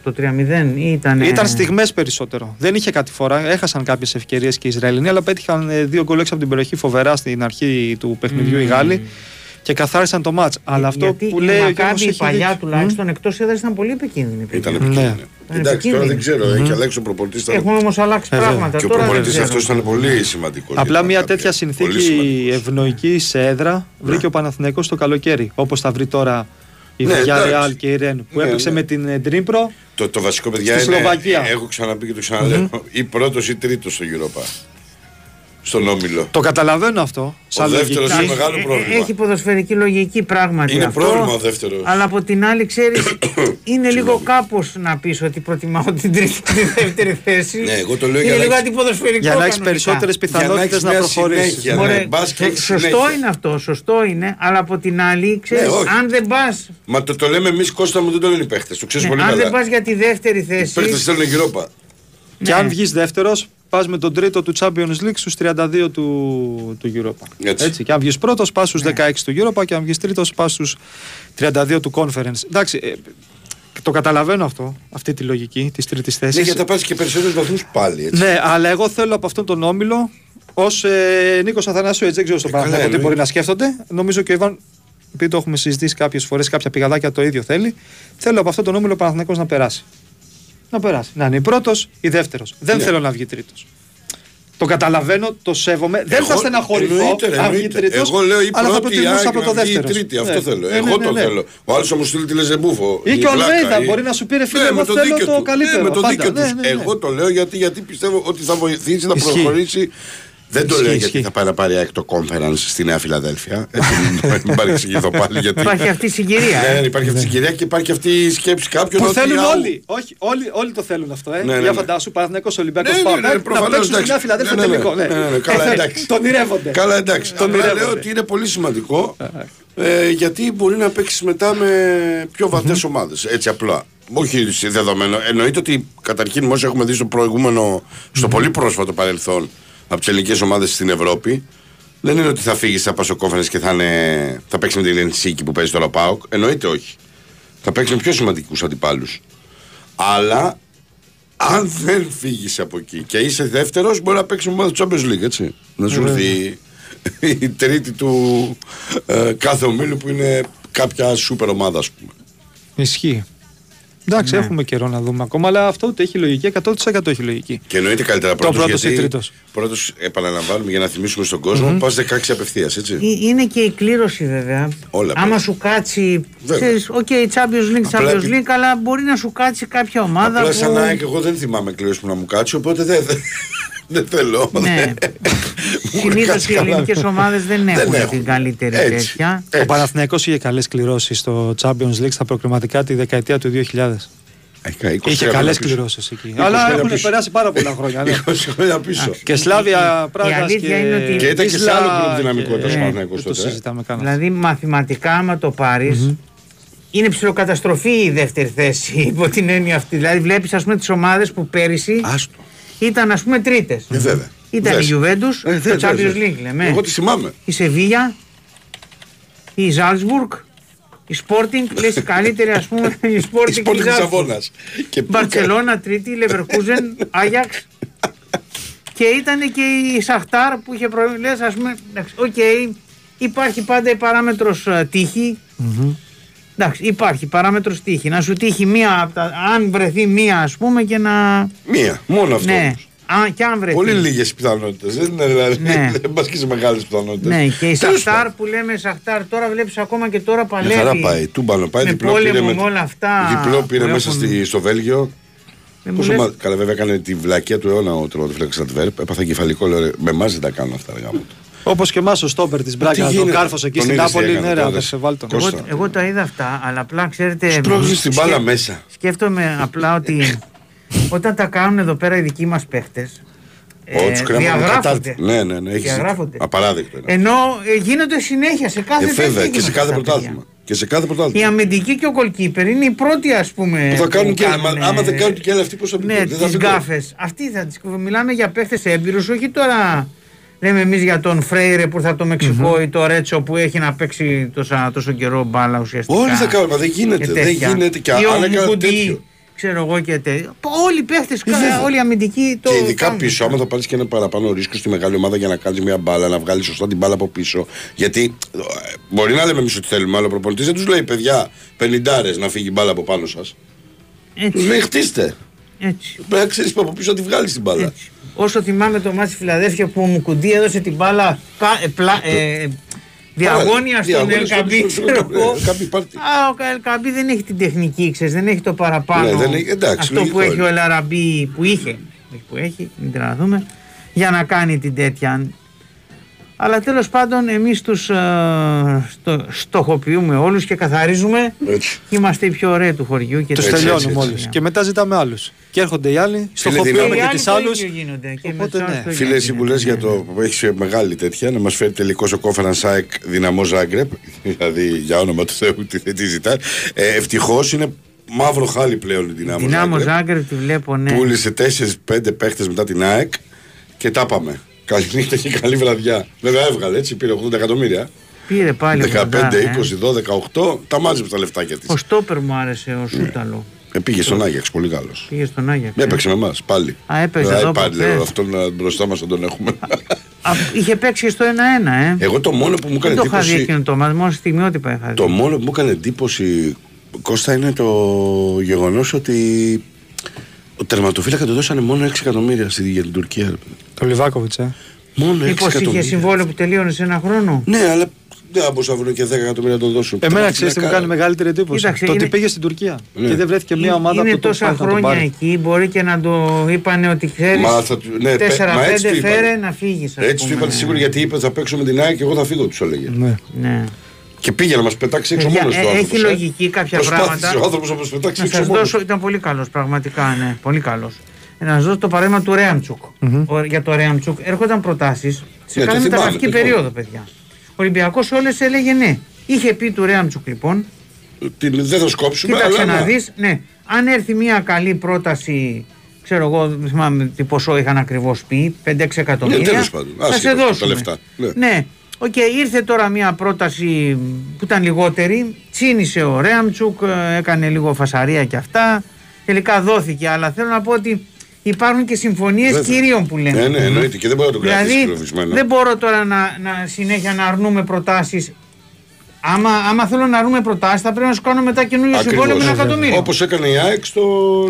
Το 3-0 ή ήταν. Ήταν στιγμές περισσότερο. Δεν είχε κάτι φορά. Έχασαν κάποιες ευκαιρίες και οι Ισραηλινοί, αλλά πέτυχαν ε, δύο γκολ έξω από την περιοχή φοβερά στην αρχή του παιχνιδιού οι Γάλλοι και καθάρισαν το μάτς. Αλλά αυτό Γιατί που η λέει ο Μακάμπη Γιώργος η έχει παλιά δίκιο. τουλάχιστον εκτός έδρας ήταν πολύ επικίνδυνη. Ήταν Ναι. επικίνδυνο. Ήταν Εντάξει, τώρα δεν επικίνδυνο. ξέρω, έχει αλλάξει ο προπονητής. Έχουν όμως αλλάξει Ε, βέβαια. πράγματα. Και ο Τώρα δεν προπονητής ξέρω. αυτός ήταν πολύ σημαντικός. Απλά μια τέτοια συνθήκη ευνοϊκής σε έδρα βρήκε ο Παναθηναϊκός το καλοκαίρι. Όπως θα βρει τώρα η Ναι, Villarreal εντάξει. και η Ρεν που Ναι, έπαιξε ναι. με την ε, Ντρίπρο. Το, το βασικό, παιδιά, Στη είναι. Σλοβακία. ε, Έχω ξαναπεί και το ξαναλέω. Ή πρώτος ή τρίτος στο Europa. Στον όμιλο. Το καταλαβαίνω αυτό. Σαν δεύτερος λογική. είναι μεγάλο Ε, ε, πρόβλημα. Έχει ποδοσφαιρική λογική πράγματι. Είναι αυτό, πρόβλημα ο δεύτερος. Αλλά από την άλλη, ξέρεις, είναι λίγο κάπως να πεις ότι προτιμάω την τρίτη και τη δεύτερη θέση. Ναι, εγώ το λέω για είναι να λίγο έχεις- αντιποδοσφαιρικό. Για να έχεις κανονικά. περισσότερες Για να πιθανότητες έχεις να μια προχωρήσεις. συνέχεια. Μωρέ, ναι, μπας και σω- έχεις σωστό συνέχεια. είναι αυτό, σωστό είναι, αλλά από την άλλη, ξέρεις, Ναι, όχι. αν δεν πα. Μα το, το λέμε εμείς Κώστα μου, δεν το λένε οι παίχτες. Το ξέρεις πολύ Ναι, αν δεν καλά. πα για τη δεύτερη Οι θέση. παίχτε θέλουν Europa. Και αν βγεις δεύτερος, πας με τον τρίτο του Champions League στους 32 του, του Europa. Έτσι. Και αν βγεις πρώτος, πας Ναι. στου 16 του Europa και αν βγεις τρίτος, πας στους 32 του Conference. Εντάξει, ε, το καταλαβαίνω αυτό, αυτή τη λογική της τρίτης Ναι, θέσης. γιατί θα πάρει και περισσότερους βαθμούς πάλι. Έτσι. Ναι, αλλά εγώ θέλω από αυτόν τον όμιλο ως ε, Νίκος Αθανάσιος, έτσι δεν ξέρω στον Ε, καλά, Παναθηναϊκό τι εννοείται. μπορεί να σκέφτονται. Νομίζω και ο Ιβάν, επειδή το έχουμε συζητήσει κάποιες φορές, κάποια πηγαδάκια το ίδιο θέλει. Θέλω από αυτό τον όμιλο ο Παναθηναϊκός να περάσει. Να περάσει. Να είναι πρώτος ή δεύτερος. Δεν Ναι. θέλω να βγει τρίτος. Το καταλαβαίνω, το σέβομαι. δεν Εγώ- θα στεναχωρηθώ εννοείται, ρε, αν βγει εννοείται. τρίτος. Εγώ λέω η αλλά θα πρώτη, η προτιμούσα από Άκη το να βγει η δεύτερο. τρίτη. Αυτό Ναι. θέλω. Ναι, Εγώ ναι, το ναι. θέλω. Ο άλλος θα μου στείλει τη Λεζεμπούφο. Ή η και ο βλάκα, Αλβέιδα ή- μπορεί να σου πει, ρε φίλε, Ναι, εγώ με το θέλω δίκιο το του. καλύτερο. Ναι, με το Πάντα. δίκιο Ναι, του. ναι, ναι. Εγώ το λέω γιατί, γιατί πιστεύω ότι θα βοηθήσει να Ισχύει. προχωρήσει. Δεν το Ισχύει, λέω ισχύει. γιατί θα πάει να πάρει έκτο conference στη Νέα Φιλαδέλφια. Έτσι, μην- μην παρεξηγηθώ πάλι. γιατί- Υπάρχει αυτή η συγκυρία. Ναι, ε. ναι, υπάρχει αυτή η συγκυρία και υπάρχει αυτή η σκέψη κάποιων. Που ότι, θέλουν άου, όλοι. Όχι, όλοι, όλοι το θέλουν αυτό. Ε. Ναι, ναι, Για ναι. φαντάσου, Παναθυνέκο Ολυμπιακός Ναι, ναι, Πάο ναι, ναι, να προφανώς, παίξουν στη εντάξει. Νέα Φιλαδέλφια Ναι, ναι, ναι. τελικό. Ναι. Ναι, ναι, ναι, καλά, Ε, εντάξει. Τον ονειρεύονται. Καλά, εντάξει. Τον Απλά λέω ονειρεύονται. ότι είναι πολύ σημαντικό ε, γιατί μπορεί να παίξεις μετά με πιο βαθές ομάδες. Έτσι απλά. Όχι σε δεδομένο. Εννοείται ότι καταρχήν, όσο έχουμε δει στο προηγούμενο, στο πολύ πρόσφατο παρελθόν από τις ελληνικές ομάδες στην Ευρώπη, δεν είναι ότι θα φύγεις στα Πασοκόφερε και θα, είναι, θα παίξεις με την Ενσίκη που παίζει τώρα ο Πάοκ. Εννοείται όχι. Θα παίξεις με πιο σημαντικούς αντιπάλους. Αλλά αν δεν φύγεις από εκεί και είσαι δεύτερος, μπορεί να παίξεις ομάδα του Champions League, έτσι. Να σου έρθει η τρίτη του ε, κάθε ομίλου που είναι κάποια σούπερ ομάδα, ας πούμε. Ισχύει. Εντάξει, έχουμε καιρό να δούμε ακόμα, αλλά αυτό ούτε έχει λογική. 100% έχει λογική. Και εννοείται καλύτερα πρώτος. πρώτος ή γιατί τρίτος. Πρώτος, επαναλαμβάνουμε για να θυμίσουμε στον κόσμο, πας 16 απευθείας, έτσι. Ε, Είναι και η κλήρωση βέβαια. Όλα Άμα πρέπει. σου κάτσει. Βέβαια. Ξέρεις, OK, Champions League, Απλά Champions επει- League, αλλά μπορεί να σου κάτσει κάποια ομάδα. Απλά που... σαν ΑΕΚ, εγώ δεν θυμάμαι κλήρωση που να μου κάτσει, οπότε δεν, δεν, δεν θέλω. Ναι. Μου Συνήθως κάτσει οι καλά. ελληνικές ομάδες δεν έχουν έχουν. την καλύτερη Έτσι. τέτοια. Ο Έτσι. Παναθηναϊκός είχε καλές κληρώσεις στο Champions League στα προκριματικά τη δεκαετία του 2000. Έχει 20 Είχε χρόνια καλές πίσω. κληρώσεις εκεί. 20 Αλλά χρόνια έχουν πίσω. περάσει πάρα πολλά χρόνια. ναι. 20 χρόνια πίσω. Και Σλάβια Πράγας. αλήθεια είναι ότι- Και ήταν και σε άλλο γκρουπ δυναμικότητας και- ο Παναθηναϊκός Δεν το τότε, ε. συζητάμε καν. Δηλαδή μαθηματικά άμα το πάρεις. Είναι ψηλοκαταστροφή η δεύτερη θέση υπό την έννοια αυτή. Δηλαδή βλέπεις ας πούμε τις ομάδες που πέρυσι Άστο. Ήταν ας πούμε τρίτες. Ε, βέβαια. Ήταν Δες. η Juventus, Ε, το δες, Champions δες. League λέμε. Εγώ τη θυμάμαι. Η Σεβίγια, η Ζάλσμπουργκ, η Sporting, λες η καλύτερη ας πούμε, η Η Sporting Σπόρτη της Ζάλσμπουργκ. Λισαβόνα. Και πού Μπαρτσελώνα τρίτη, Λεβερκούζεν, Άγιαξ και ήταν και η Σαχτάρ που είχε προβλήματα. Λες ας πούμε, εντάξει, οκ, υπάρχει πάντα η παράμετρος ε, τύχη. Εντάξει, υπάρχει παράμετρος τύχη. Να σου τύχει μία, από τα- αν βρεθεί μία ας πούμε και να... Μία, μόνο αυτό. Ναι, όμως. αν, και αν βρεθεί. Πολύ λίγες πιθανότητες. Δεν είναι δηλαδή. Ναι. Δεν πας και σε μεγάλες πιθανότητες. Ναι, και η Σαχτάρ που λέμε Σαχτάρ τώρα βλέπεις ακόμα και τώρα Μια χαρά παλεύει. πάει. Τούμπανο πάει. με Διπλό πήρε, πόλεμο, με... με όλα αυτά διπλό πήρε που μέσα έχουν. στη, στο Βέλγιο. Δεν μου Πόσο λες- μα... Καλά, βέβαια έκανε τη βλακία του αιώνα ο τερματοφύλακα Αντβέρπ. Έπαθα κεφαλικό. Λέω, ρε, με εμάς δεν τα κάνουν αυτά. Ρε, γάμο. Του. Όπως και εμάς ο Στόπερ της Μπράγκα, Τι τον γίνεται, Κάρφος εκεί τον στην είδες τι Νάπολη. έκανε Ναι, ρε, τώρα, αδερφέ, βάλτον. Κώστα. Εγώ, εγώ τα είδα αυτά, αλλά απλά ξέρετε. Σπρώχνει την μπάλα μέσα. Σκέφτομαι απλά ότι όταν τα κάνουν εδώ πέρα οι δικοί μας παίχτες. Ω, τους κρέμανε διαγράφονται. κατάρτι. Ναι, ναι, ναι. Έχεις Διαγράφονται. δίκιο. Απαράδεκτο είναι. Ενώ ε, γίνονται συνέχεια σε κάθε Ε, τέτοια βέβαια, και σε γίνονται κάθε αυτά, πρωτάθλημα. παιδιά. Και σε κάθε Η πρωτάθλημα. αμυντική και ο goalkeeper είναι οι πρώτοι, ας πούμε. Που θα κάνουν και κάνουν, άμα δεν κάνουν και άλλοι αυτοί πώς θα Ναι, δεν θα τις πει γκάφες. Αυτοί θα τις Μιλάμε για παίχτες έμπειρους, όχι τώρα. Λέμε εμείς για τον Φρέιρε που θα το μεξικο ή το Ρέτσο που έχει να παίξει τόσα, τόσο καιρό μπάλα ουσιαστικά. Όλοι θα κάνουν, μα δεν και γίνεται. Δεν τέτοια. γίνεται. Και Ή ο αν έκανε Μουκουντή, τέτοιο. Ξέρω εγώ και τέτοιο. Όλοι οι παίχτες, βέβαια. όλοι οι αμυντικοί το. Και ειδικά κάνουν. πίσω, άμα θα πάρεις και ένα παραπάνω ρίσκο στη μεγάλη ομάδα για να κάνεις μια μπάλα, να βγάλεις σωστά την μπάλα από πίσω. Γιατί ε, μπορεί να λέμε εμείς ότι θέλουμε, αλλά ο προπονητής δεν τους λέει παιδιά 50 να φύγει η μπάλα από πάνω σας. Του Έτσι, λέει χτίστε. έτσι, Πρέπει να ξέρεις από πίσω να τη βγάλεις την μπάλα. έτσι. Όσο θυμάμαι το μάτι Φιλαδέλφια που ο Μουκουντή έδωσε την μπάλα κα- ε, πλα- ε, διαγώνια στον Διαγώνια στον- Ελκαμπή, στον- ξέρω στον- εγώ. ε, Ελκαμπή, πάρτι. Α, ο Ελκαμπή δεν έχει την τεχνική, ξέρεις, δεν έχει το παραπάνω. Ναι, δεν έχει- εντάξει, αυτό λογικό που έχει είναι. ο Ελαραμπή, που είχε, όχι που έχει, μην την αναδούμε, για να κάνει την τέτοια. Αλλά τέλος πάντων εμείς τους ε, στο, στοχοποιούμε όλους και καθαρίζουμε Έτσι. και είμαστε οι πιο ωραίοι του χωριού. Και Τους τα- έτσι, τελειώνουμε έτσι. όλους. Και μετά ζητάμε άλλους. Και έρχονται οι άλλοι, στοχοποιούμε δυνάμει. οι και άλλοι του το άλλους. ίδιο γίνονται. Και με Οπότε, τους άλλους ναι. το ίδιο Φίλε, εσύ που γίνεται. λες για το που έχεις μεγάλη τέτοια, να μας φέρει τελικός ο κόφεραν ΣΑΕΚ δυναμό Ζάγκρεπ. Δηλαδή, για όνομα του Θεού, τι, τι ζητάει. Ε, Ευτυχώς είναι μαύρο χάλι πλέον η δυναμό Δυνάμω Ζάγκρεπ. Ζάγκρεπ τη βλέπω, ναι. Πούλησε 4-5 παίχτες μετά την ΑΕΚ και τα πάμε. Καλή νύχτα και καλή βραδιά. Βέβαια έβγαλε έτσι, πήρε 80 εκατομμύρια. Πήρε πάλι 15, κοντά, ε. 20, 12, 8, τα μάζεψε τα λεφτάκια της. Ο Στόπερ μου άρεσε, ο Σούταλο. Ε, πήγε στον Άγιαξ, πολύ καλός. Πήγε στον Άγια. Έπαιξε με εμάς πάλι. Α, έπαιζε Δηλαδή, εδώ πάλι προχθές. λέω, αυτόν ε, μπροστά μας δεν τον έχουμε. Α, είχε παίξει στο 1-1, ε. Εγώ το μόνο που μου έκανε Δεν το είχα δει εντύπωση. εκείνο το μάτι, μόνο στιγμιότυπα είχα δει. Το μόνο που μου έκανε εντύπωση, Κώστα, είναι το γεγονός ότι ο τερματοφύλακα του δώσανε μόνο 6 εκατομμύρια στη- για την Τουρκία. ρε παιδί. Το Λιβάκοβιτς, ε. Μόνο 6 Μήπως είχε εκατομμύρια. συμβόλαιο που τελείωνε σε ένα χρόνο; Ναι, αλλά δεν θα μπορούσαν να βρουν και 10 εκατομμύρια να τον δώσουν. Εμένα ξέρεις τι μου Τερματοφύλακα, κάνει μεγαλύτερη εντύπωση; Κοίταξε, το ότι είναι- πήγε στην Τουρκία Ναι. και δεν βρέθηκε μια ομάδα είναι που το τόσα πάει να τον χρόνια πάρει. εκεί, μπορεί και να το είπανε ότι ξέρεις. Μα θα του- ναι, πε- μα έτσι 4-5 του είπανε. φέρε να φύγεις. Έτσι του είπατε σίγουρα γιατί είπε θα παίξω με την ΑΕΚ και εγώ θα φύγω, τους έλεγε. Ναι. Ναι. Και πήγε να μας πετάξει έξω Παιδιά, μόνος του ε, άνθρωπος. έχει λογική κάποια πράγματα. Ο άνθρωπος να μας πετάξει Να έξω σας μόνος δώσω, ήταν πολύ καλός, πραγματικά, ναι, πολύ καλός. Να σας δώσω το παράδειγμα του ρεαμτσουκ Ο- Για το Ρέαμτσουκ έρχονταν προτάσεις σε Ναι, κάθε το θυμάμαι, μεταγραφική το θυμάμαι. περίοδο, παιδιά. Ο Ολυμπιακός όλες έλεγε ναι. Είχε πει του Ρέαμτσουκ λοιπόν, Την- Δεν θα σκόψουμε, κοίταξε αλλά. να να. δεις, ναι, αν έρθει μια καλή πρόταση, ξέρω εγώ, δεν θυμάμαι τι ποσό είχαν ακριβώς πει, 5-6 εκατομμύρια. Ναι, τέλος πάντων, θα σε άσχετο, τα δώσουμε. λεφτά, ναι. ναι. Οκ, ήρθε τώρα μια πρόταση που ήταν λιγότερη. Τσίνησε ο Ρέαμπτσουκ, ε, έκανε λίγο φασαρία και αυτά. Τελικά δόθηκε, αλλά θέλω να πω ότι υπάρχουν και συμφωνίες Βέβαια. κυρίων που λέμε. Ναι, ναι, εννοείται και δεν μπορεί να το κρατήσει Δηλαδή, κλωβισμένο. δεν μπορώ τώρα να, να συνέχεια να αρνούμαι προτάσεις. Άμα, άμα θέλω να αρνούμαι προτάσεις, θα πρέπει να σου κάνω μετά καινούριο συμβόλαιο με ένα εκατομμύριο. Όπως έκανε η ΑΕΚ στο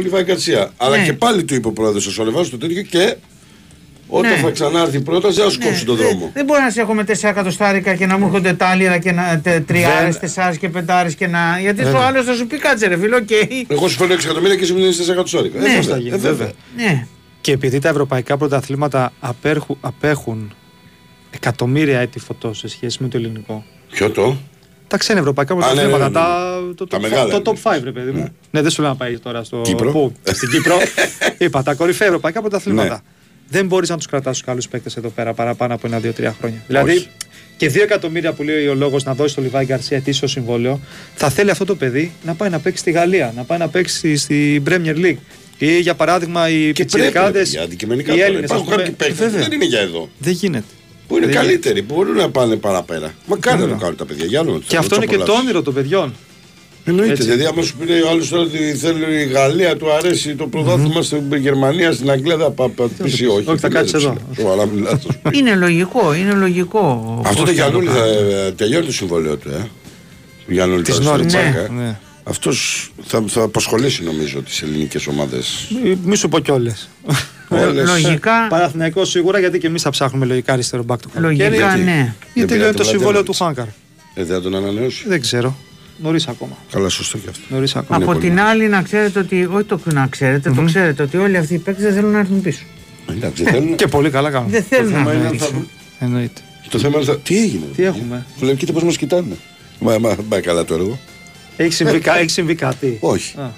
Λιβάη Γκαρσία. Αλλά Ναι. και πάλι του είπε ο πρόεδρος ο Σολεβάζος το τέτοιο και όταν Ναι. θα ξανάρθει η πρόταση, θα Ναι, σ' κόψει τον δεν- δρόμο. Δεν μπορεί να σε έχω με 4 εκατοστάρικα και να μου έρχονται τάλιρα και να, τε, τριάρες, τεσσάρες και πεντάρες και να. Γιατί το άλλος θα σου πει κάτσε ρε φίλο, οκ. Εγώ σου φέρνω 6 εκατομμύρια και εσύ μου δίνεις 4 εκατομμύρια. Ναι, Ε, θα βέβαια, γίνει, ε, βέβαια. βέβαια. Ναι. Και επειδή τα ευρωπαϊκά πρωταθλήματα απέρχου- απέχουν εκατομμύρια έτη φωτός σε σχέση με το ελληνικό. Ποιο το; Τα ξένα ευρωπαϊκά ναι, πρωταθλήματα, ναι, ναι. τα, το, Τα top- μεγάλα το top εννοείς. 5, ρε παιδί μου. Ναι. δεν σου λέω να πάει τώρα στο Κύπρο. Πού; στην Κύπρο. Είπα τα κορυφαία ευρωπαϊκά πρωταθλήματα. Ναι. Δεν μπορείς να τους κρατάς τους καλούς παίκτες εδώ πέρα παραπάνω από ένα-δύο-τρία χρόνια. Δηλαδή Όχι. και δύο εκατομμύρια που λέει ο λόγος να δώσει στο Λιβάη Γκαρσία ετήσιο συμβόλαιο, θα θέλει αυτό το παιδί να πάει να παίξει στη Γαλλία, να πάει να παίξει στη Premier League. Ή για παράδειγμα οι Και πρέπει πιτσιρικάδες, για αντικειμενικά οι τώρα. Έλληνες, ας Υπάρχουν πούμε. κάποιοι παίκτες που Βέβαια. δεν είναι για εδώ. Δεν γίνεται. Που είναι Δεν καλύτεροι, που μπορούν να πάνε παραπέρα. Μα κάνε να Βέβαια. το κάνουν τα παιδιά. Για άλλο Και αυτό είναι και το όνειρο των παιδιών. Εννοείται. Έτσι. Δηλαδή, άμα σου πει ο άλλος τώρα ότι θέλει η Γαλλία, του αρέσει το πρωτάθλημα στην Γερμανία, στην Αγγλία, θα πά- θα πει όχι. Όχι, θα Τι κάτσεις λέτε, εδώ. ψηλά. Σοβαρά μιλάς, θα σου πει. Είναι λογικό, είναι λογικό. Αυτό Πώς το και να Γιαννούλη θα κάνουμε. ε, τελειώνει το συμβόλαιο του, ε. Ο Γιαννούλη Της τώρα στο Νόριτς, Τσάκα, ναι, ε. ναι. Αυτός θα, θα απασχολήσει νομίζω τις ελληνικές ομάδες. Μη, μη σου πω κιόλε. Όλες. Λογικά, Παναθηναϊκός σίγουρα γιατί και εμείς θα ψάχνουμε λογικά αριστερό μπακ του λογικά καλοκαίρι. ναι. Γιατί Δεν τελειώνει πήρατε το συμβόλαιο του Βλαντέμοβιτς. Χάνκαρ. Ε, δεν θα τον ανανεώσει. Δεν ξέρω. Νωρίς ακόμα. Καλά, σωστό και αυτό. Νωρίς ακόμα. Είναι Από πολύ. την άλλη, να ξέρετε ότι, όχι το να ξέρετε, το ξέρετε ότι όλοι αυτοί οι παίκτες δεν θέλουν να έρθουν πίσω. Εντάξει, δεν θέλουν. Και πολύ καλά κάνουν. Δεν θέλουν να θέμα είναι έρθουν αν πίσω. Εννοείται. Το θέμα είναι. θα- Τι έγινε. Τι έχουμε; Λέει, κοίτα πώς μας κοιτάνε. Μα, μα πάει καλά το έργο. Έχει συμβεί, κα- έχει συμβεί κάτι; Όχι. Α,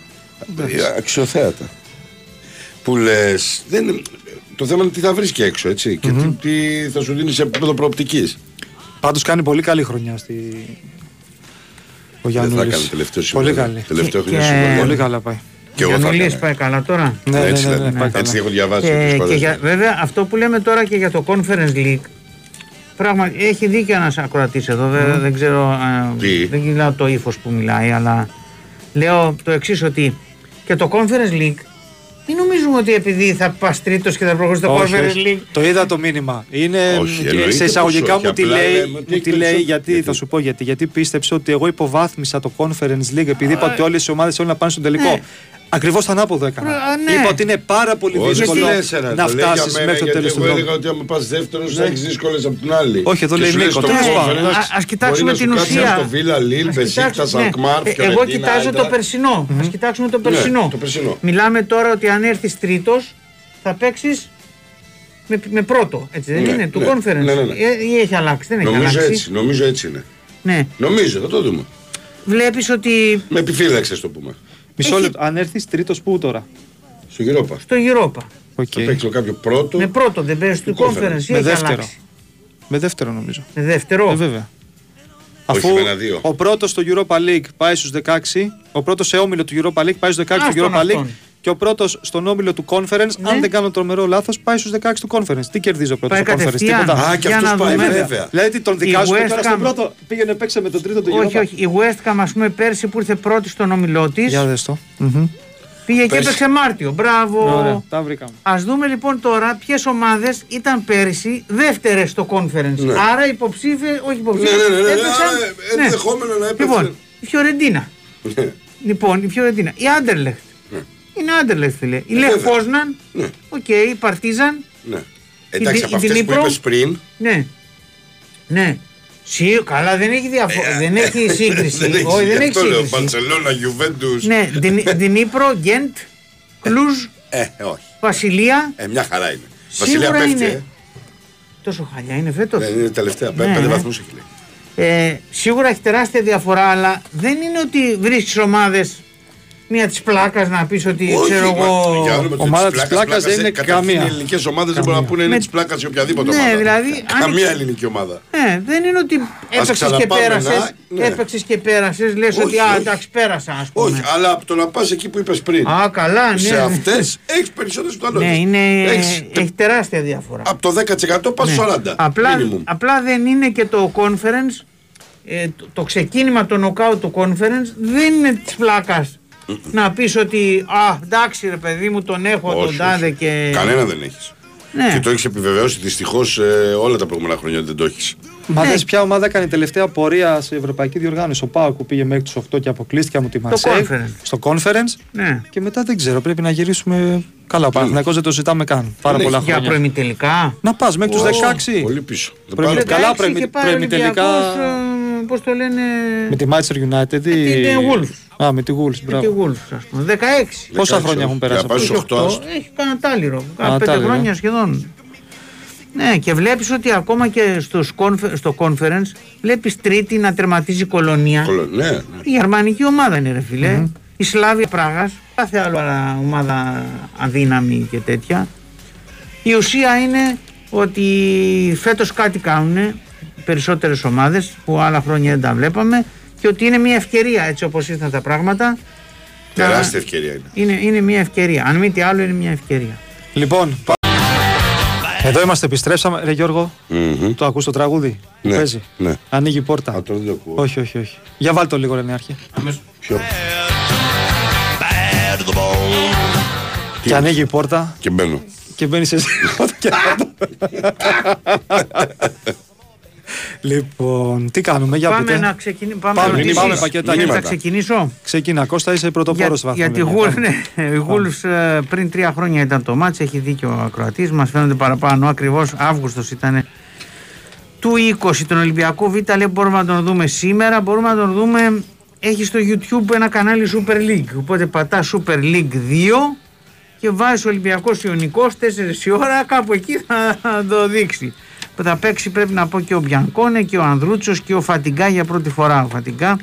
Ε, Αξιοθέατα. Που λες. Το θέμα είναι τι θα βρεις και έξω, έτσι. Και τι, τι θα σου δίνει σε επίπεδο προοπτικής. Πάντως κάνει πολύ καλή χρονιά στη. Ο Δεν θα Γιάννη. έκανε τελευταίο Πολύ συμβόλαιο. καλή. Τελευταίο Και- χρονιά και- συμβόλαιο. Πολύ καλά πάει. Και εγώ θα Γιαννουλής έκανα. πάει καλά τώρα; Ναι, ναι, Έτσι ναι, δεν ναι, είναι. πάει καλά. Έτσι έχω διαβάσει. Και, τις και φορές. για, βέβαια αυτό που λέμε τώρα και για το Conference League πράγμα, έχει δίκιο ένας ακροατής εδώ. βέβαια, Δεν ξέρω. ε, Τι; δεν μιλάω το ύφος που μιλάει, αλλά λέω το εξής ότι και το Conference League μην νομίζουμε ότι επειδή θα πας τρίτος και θα προχωρήσει το Όχι, Conference όχι. League; Το είδα το μήνυμα. Είναι Όχι, και εννοείται σε πως εισαγωγικά όχι. μου τι Απλά λέει, λέμε ότι μου έχει τι λέει περισσότερο- γιατί, γιατί. θα σου πω γιατί. Γιατί πίστεψε ότι εγώ υποβάθμισα το Conference League επειδή είπα ότι όλες οι ομάδες θέλουν να πάνε στον τελικό. Ναι. Ακριβώς το ανάποδο έκανα. Α, ναι. Είπα ότι είναι πάρα πολύ Όχι, δύσκολο γιατί λες, ρε, να το λέει για φτάσεις μένα, μέχρι το γιατί τέλος του Εγώ δρόμου. έλεγα ότι άμα πας δεύτερος θα έχεις δύσκολες από την άλλη. Όχι, εδώ Και λέει σου Νίκο, στο τέλος conference πάντων. Α- ας κοιτάξουμε μπορεί να την σου κάτσει ουσία. από το Βίλα Λίλ, Ας Μπεσίκτα, κοιτάξουμε- ναι. Αλκμάρ, Ε, Εγώ κοιτάζω το περσινό. Α κοιτάξουμε το περσινό. Ναι, το περσινό. Μιλάμε τώρα ότι αν έρθεις τρίτος θα παίξεις με, με πρώτο. Έτσι δεν Ναι, είναι, του ναι. conference. Ναι, ναι, ναι. Ε, ή έχει αλλάξει, δεν έχει Νομίζω αλλάξει. έτσι, νομίζω έτσι είναι. Ναι. Νομίζω, θα το δούμε. Βλέπεις ότι Με επιφύλαξες το πούμε. Μισό Έχει- λεπτό. Αν έρθεις τρίτος, πού τώρα; Στο Europa. στο Europa. Οκ. Θα παίξει κάποιο πρώτο. Με πρώτο δεν παίζεις του Του conference. conference. ή Με έχει δεύτερο. αλλάξει; Με δεύτερο νομίζω. Με δεύτερο; Ε, βέβαια. Όχι, Αφού με ένα-δύο. ο πρώτος στο Europa League πάει στους 16, ο πρώτος σε όμιλο του Europa League πάει στους 16 του Άστον Europa League αυτόν. Και ο πρώτος στον όμιλο του Conference, Ναι. αν δεν κάνω τρομερό λάθος, πάει στους 16 του Conference. Τι κερδίζει ο πρώτο Πάει στο Conference, κατευθείαν. τίποτα. Α, και Για αυτός να πάει, δούμε. βέβαια. Δηλαδή τι, τον Η δικάζουμε West τώρα Ham- στον πρώτο, πήγαινε παίξε με τον τρίτο του Europa. Όχι, όχι. Η West Ham, ας πούμε, πέρσι που ήρθε πρώτη στον όμιλό της, Για δες το. Μμμ. Πήγε και Πέρσι. έπαιξε Μάρτιο. Μπράβο. Ωραία, τα βρήκαμε. Α δούμε λοιπόν τώρα ποιες ομάδες ήταν πέρυσι δεύτερες στο conference. Ναι. Άρα υποψήφιε, όχι υποψήφιε. Ναι, ναι, ναι, ναι, έπαιξαν- άρα, ε, ενδεχόμενο να έπαιξε. Λοιπόν, η Φιωρεντίνα. Ναι. Λοιπόν, η Φιωρεντίνα. Η Άντερλεχτ. Είναι Άντερλεχτ, φίλε. Η Λεχ Ε, βέβαια. Πόσναν. Ναι. Οκ, η Παρτίζαν. Ναι. Εντάξει, η από αυτές που Δνήπρο. είπες πριν. Ναι. Ναι. Σι, καλά, δεν έχει, διαφο... δεν έχει σύγκριση. Ε, Δεν έχει, Όχι, δεν γι' έχει αυτό λέω σύγκριση. Μπαρσελόνα, Γιουβέντους. ναι, Διν- Δνήπρο, Γκέντ, Κλουζ, Ε, όχι. Βασιλεία. Ε, μια χαρά είναι. Σίγουρα Βασιλεία πέφτει. είναι. ε. Τόσο χάλια είναι φέτος. Ναι, είναι τελευταία. Ναι, Πέντε ναι. βαθμούς έχει λέει. Ε, σίγουρα έχει τεράστια διαφορά, αλλά δεν είναι ότι βρίσκεις ομάδες μία της πλάκας να πεις ότι Όχι, ξέρω μα- εγώ. για όνομα ομάδα της της πλάκας δεν είναι καμία. Οι ελληνικές ομάδες δεν μπορούν να πούνε είναι Με- της πλάκας σε οποιαδήποτε Ναι, ομάδα. δηλαδή, αν- Καμία ελληνική ομάδα. Ε, δεν είναι ότι έπαιξες και ξαναπάμε πέρασε. να- ναι. Έπαιξες και πέρασες. Λες Όχι, ότι α, όχι. εντάξει, πέρασα, ας πούμε. Όχι, αλλά από το να πας εκεί που είπες πριν. Α, καλά, ναι. σε αυτές έχεις περισσότερες πιθανότητες. Ναι, είναι, Έχεις τε- έχει τεράστια διαφορά. από το 10% πας Ναι. στο 40%. Απλά, minimum. απλά δεν είναι και το conference, ε, το, το ξεκίνημα το knockout του conference δεν είναι της πλάκας. Να πεις ότι α, εντάξει ρε παιδί μου τον έχω Όχι, τον τάδε όχι. και... Κανένα δεν έχεις. Ναι. Και το έχεις επιβεβαιώσει δυστυχώς όλα τα προηγούμενα χρόνια ότι δεν το έχεις. Μα Ναι. δες ποια ομάδα έκανε τελευταία πορεία σε ευρωπαϊκή διοργάνωση. Ο Πάοκ που πήγε μέχρι του 8 και αποκλείστηκε από τη Μαρσέη. conference. Στο conference. Ναι. Και μετά δεν ξέρω, πρέπει να γυρίσουμε. Καλά, ο Παναθηναϊκός δεν το ζητάμε καν. Πάρα Ναι, πολλά Για χρόνια. προημιτελικά. Να πας μέχρι τους 16. Πολύ πίσω. Δεν Προημι- πάρω- Καλά, 16 προημι- είχε πάει ο προημιτελικά- Ολυμπιακός, ε, πώς το λένε... Με τη Manchester United ή. την, ε, Wolves. Α, με τη Wolves, Με τη μπράβο. Wolves, ας πούμε. 16. Πόσα 16, χρόνια έχουν όχι. περάσει Για να από πάει αυτό. στους 8, Όχι, ας- Έχει κανένα τάλιρο. Κάνα Α, πέντε τάλιρο. χρόνια σχεδόν. Ναι, και βλέπεις ότι ακόμα και στους confer- στο conference βλέπεις τρίτη να τερματίζει η κολονία. Κολο- Ναι, ναι. Η γερμανική ομάδα είναι, ρε φιλε Η Σλάβια Πράγας, κάθε άλλο άλλα ομάδα αδύναμη και τέτοια. Η ουσία είναι ότι φέτος κάτι κάνουν περισσότερες ομάδες που άλλα χρόνια δεν τα βλέπαμε και ότι είναι μια ευκαιρία έτσι όπως ήρθαν τα πράγματα. Τεράστια ευκαιρία είναι. Είναι, είναι μια ευκαιρία. Αν μη τι άλλο, είναι μια ευκαιρία. Λοιπόν, πα- εδώ είμαστε, επιστρέψαμε. Ρε Γιώργο, Μμμ. το ακούς το τραγούδι; που Ναι, Παίζει. ναι. Ανοίγει η πόρτα. Α, τώρα δεν το ακούω. Όχι, όχι, όχι. Για βάλ το λίγο, ρε Νεάρχη. Αμέσως. Ποιο; Και ανοίγει η πόρτα Και μπαίνω. και μπαίνεις σε και Λοιπόν, τι κάνουμε, για πάμε πείτε. να ξεκινήσουμε. Πάμε, Πάμε, να πάμε, ρωτήσεις. πακετάκια. Θα Μηνύματα. ξεκινήσω. Ξεκινά, Κώστα, είσαι Για, πρωτοπόρος στη για τη βαθμολογία. Wolves, ναι. Η Wolves ε, πριν τρία χρόνια ήταν το μάτς, έχει δίκιο ο ακροατής, μας φαίνονται παραπάνω, ακριβώς Αύγουστος ήταν του 20 τον Ολυμπιακό Β, λέει μπορούμε να τον δούμε σήμερα, μπορούμε να τον δούμε, έχει στο YouTube ένα κανάλι Super League, οπότε πατά Super League 2 και βάζει Ολυμπιακός Ιωνικός 4 η ώρα, κάπου εκεί θα το δείξει. Που θα παίξει πρέπει να πω και ο Μπιανκόνε και ο Ανδρούτσος και ο Φατιγκά για πρώτη φορά. Ο Φατιγκά,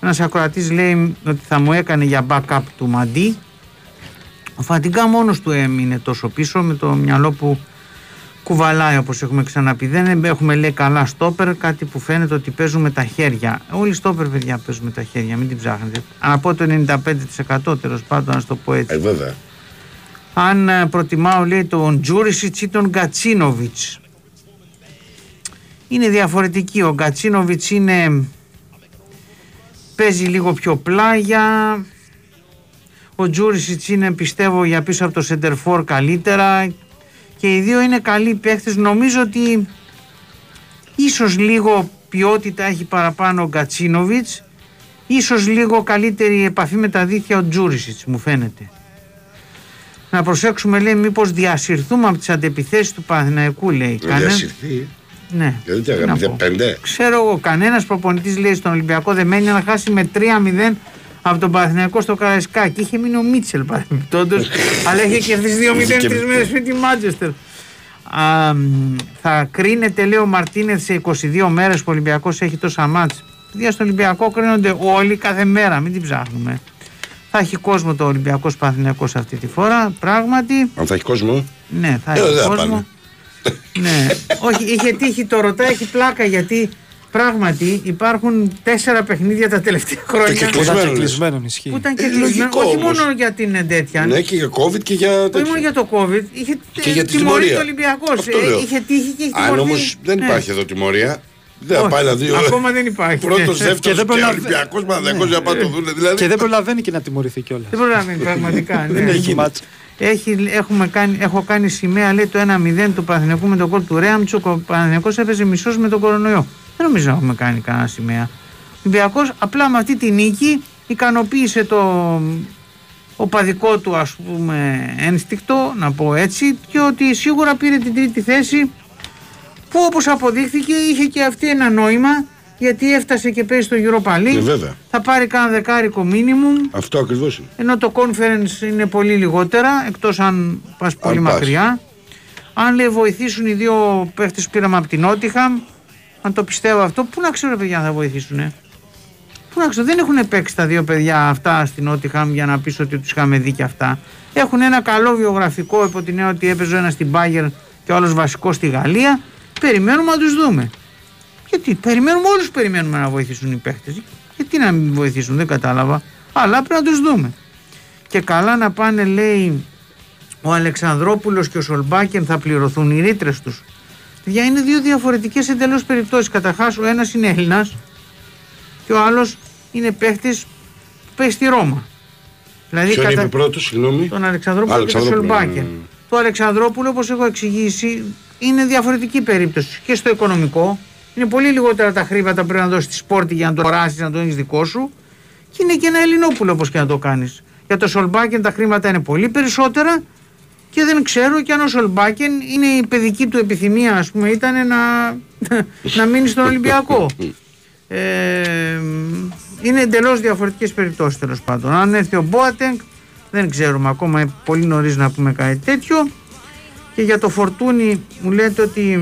ένας ακροατής λέει ότι θα μου έκανε για backup του Μαντί. Ο Φατιγκά μόνος του έμεινε τόσο πίσω με το μυαλό που κουβαλάει όπως έχουμε ξαναπεί. Δεν έχουμε λέει καλά στόπερ, κάτι που φαίνεται ότι παίζουν με τα χέρια. Όλοι οι στόπερ παιδιά παίζουν με τα χέρια, μην την ψάχνετε. Αν πω το 95% τέλος πάντων, να το πω έτσι. Ε, βέβαια. Αν ε, προτιμάω λέει τον Τζούρισιτς ή τον Γκατσίνοβιτς. Είναι διαφορετική. Ο Γκατσίνοβιτς είναι... παίζει λίγο πιο πλάγια. Ο Τζούρισιτς είναι πιστεύω για πίσω από το Σεντερφόρ καλύτερα. Και οι δύο είναι καλοί παίχτες. Νομίζω ότι ίσως λίγο ποιότητα έχει παραπάνω ο Γκατσίνοβιτς. Ίσως λίγο καλύτερη επαφή με τα δίχτυα ο Τζούρισιτς μου φαίνεται να προσέξουμε λέει μήπως διασυρθούμε από τις αντεπιθέσεις του Παναθηναϊκού λέει Να Κανένα- διασυρθεί. Ναι. Δηλαδή τι Τι να αγάπη, πω. πέντε. ξέρω εγώ κανένας προπονητής λέει στον Ολυμπιακό δεν μένει να χάσει με 3-0 από τον Παναθηναϊκό στο Καραϊσκάκι είχε μείνει ο Μίτσελ παρεμπιπτόντως αλλά είχε κερδίσει 2-0 Είχε και- τρεις μέρες με τη Μάντζεστερ Α, μ, θα κρίνεται λέει ο Μαρτίνεθ σε 22 μέρες που ο Ολυμπιακός έχει τόσα μάτς Δια στον Ολυμπιακό κρίνονται όλοι κάθε μέρα μην την ψάχνουμε θα έχει κόσμο το Ολυμπιακός Παναθηναϊκός αυτή τη φορά πράγματι Αν θα έχει κόσμο. ναι, θα Ε, έχει δεν θα κόσμο. Πάνε. ναι. Όχι, είχε τύχει το ρωτά, έχει πλάκα γιατί πράγματι υπάρχουν τέσσερα παιχνίδια τα τελευταία Και χρόνια Που ήταν Κλεισμένο, και λες. κλεισμένον ισχύει. που ήταν και Ε, κλεισμένο. λογικό Όχι όμως. μόνο για την τέτοια. Ναι, και για COVID και για Όχι τέτοια. μόνο για το COVID. Είχε Και για τη τιμωρεί τιμωρία. το Ολυμπιακός. Αυτό λέω. Είχε τύχει και έχει Αν τιμωρηθεί. όμως δεν Ναι. υπάρχει εδώ τιμωρία, Δεν θα πάει να δει. Ακόμα δεν υπάρχει. Πρώτος, Και δεύτερος δεν και προλαβα- Ολυμπιακός Παναθυνακό για να πάνε να το δουν. Δηλαδή. Και δεν προλαβαίνει και να τιμωρηθεί κιόλας. Δεν προλαβαίνει πραγματικά. ναι. Δεν έχει μάτς. Έχει, έχουμε κάνει, έχω κάνει σημαία λέει το 1-0 του Παναθηναϊκού με τον κόλ του Ρέαμτσου. Ο Παναθηναϊκός έπαιζε μισός με τον κορονοϊό. Δεν νομίζω να έχουμε κάνει κανένα σημαία. Ο Ολυμπιακός απλά με αυτή τη νίκη ικανοποίησε το οπαδικό του ας πούμε ένστικτο, να πω έτσι, και ότι σίγουρα πήρε την τρίτη θέση που όπως αποδείχθηκε είχε και αυτή ένα νόημα γιατί έφτασε και παίζει στο Europa League. Ε, βέβαια. Θα πάρει κάνα δεκάρικο minimum Αυτό ακριβώς είναι. ενώ το conference είναι πολύ λιγότερα εκτός αν πας πολύ πας. μακριά αν λέει βοηθήσουν οι δύο παίχτες που πήραμε από την Νότιχαμ αν το πιστεύω αυτό πού να ξέρω παιδιά αν θα βοηθήσουν πού να ξέρω δεν έχουν παίξει τα δύο παιδιά αυτά στην Νότιχαμ για να πεις ότι τους είχαμε δει και αυτά έχουν ένα καλό βιογραφικό υπό την έννοια ότι έπαιζε ο ένας στην Μπάγκερ και ο άλλος βασικός στη Γαλλία περιμένουμε να τους δούμε γιατί περιμένουμε, όλους περιμένουμε να βοηθήσουν οι παίχτες. Γιατί να μην βοηθήσουν, δεν κατάλαβα. Αλλά πρέπει να τους δούμε. Και καλά να πάνε, λέει, ο Αλεξανδρόπουλος και ο Σολμπάκεν θα πληρωθούν οι ρήτρες τους. Για είναι δύο διαφορετικές εντελώς περιπτώσεις. Καταρχάς ο ένας είναι Έλληνας και ο άλλος είναι παίχτης που παίζει στη Ρώμα. Δηλαδή Ποιο είναι κατα- η πρώτος, συγγνώμη; τον Αλεξανδρόπουλο και τον Αλεξανδρόπουλο, Σολμπάκεν. ναι. Το Αλεξανδρόπουλο, όπως έχω εξηγήσει, είναι διαφορετική περίπτωση και στο οικονομικό. Είναι πολύ λιγότερα τα χρήματα που πρέπει να δώσεις στη σπόρτη για να το αγοράσεις, να το έχεις δικό σου. Και είναι και ένα Ελληνόπουλο όπως και να το κάνεις. Για το Σολμπάκεν τα χρήματα είναι πολύ περισσότερα και δεν ξέρω και αν ο Σολμπάκεν είναι η παιδική του επιθυμία, ας πούμε, ήταν να, να μείνει στον Ολυμπιακό. Ε, είναι εντελώς διαφορετικές περιπτώσεις τέλος πάντων. Αν έρθει ο Μπόατεγκ, δεν ξέρουμε ακόμα, είναι πολύ νωρίς να πούμε κάτι τέτοιο. Και για το φορτούνι μου λέτε ότι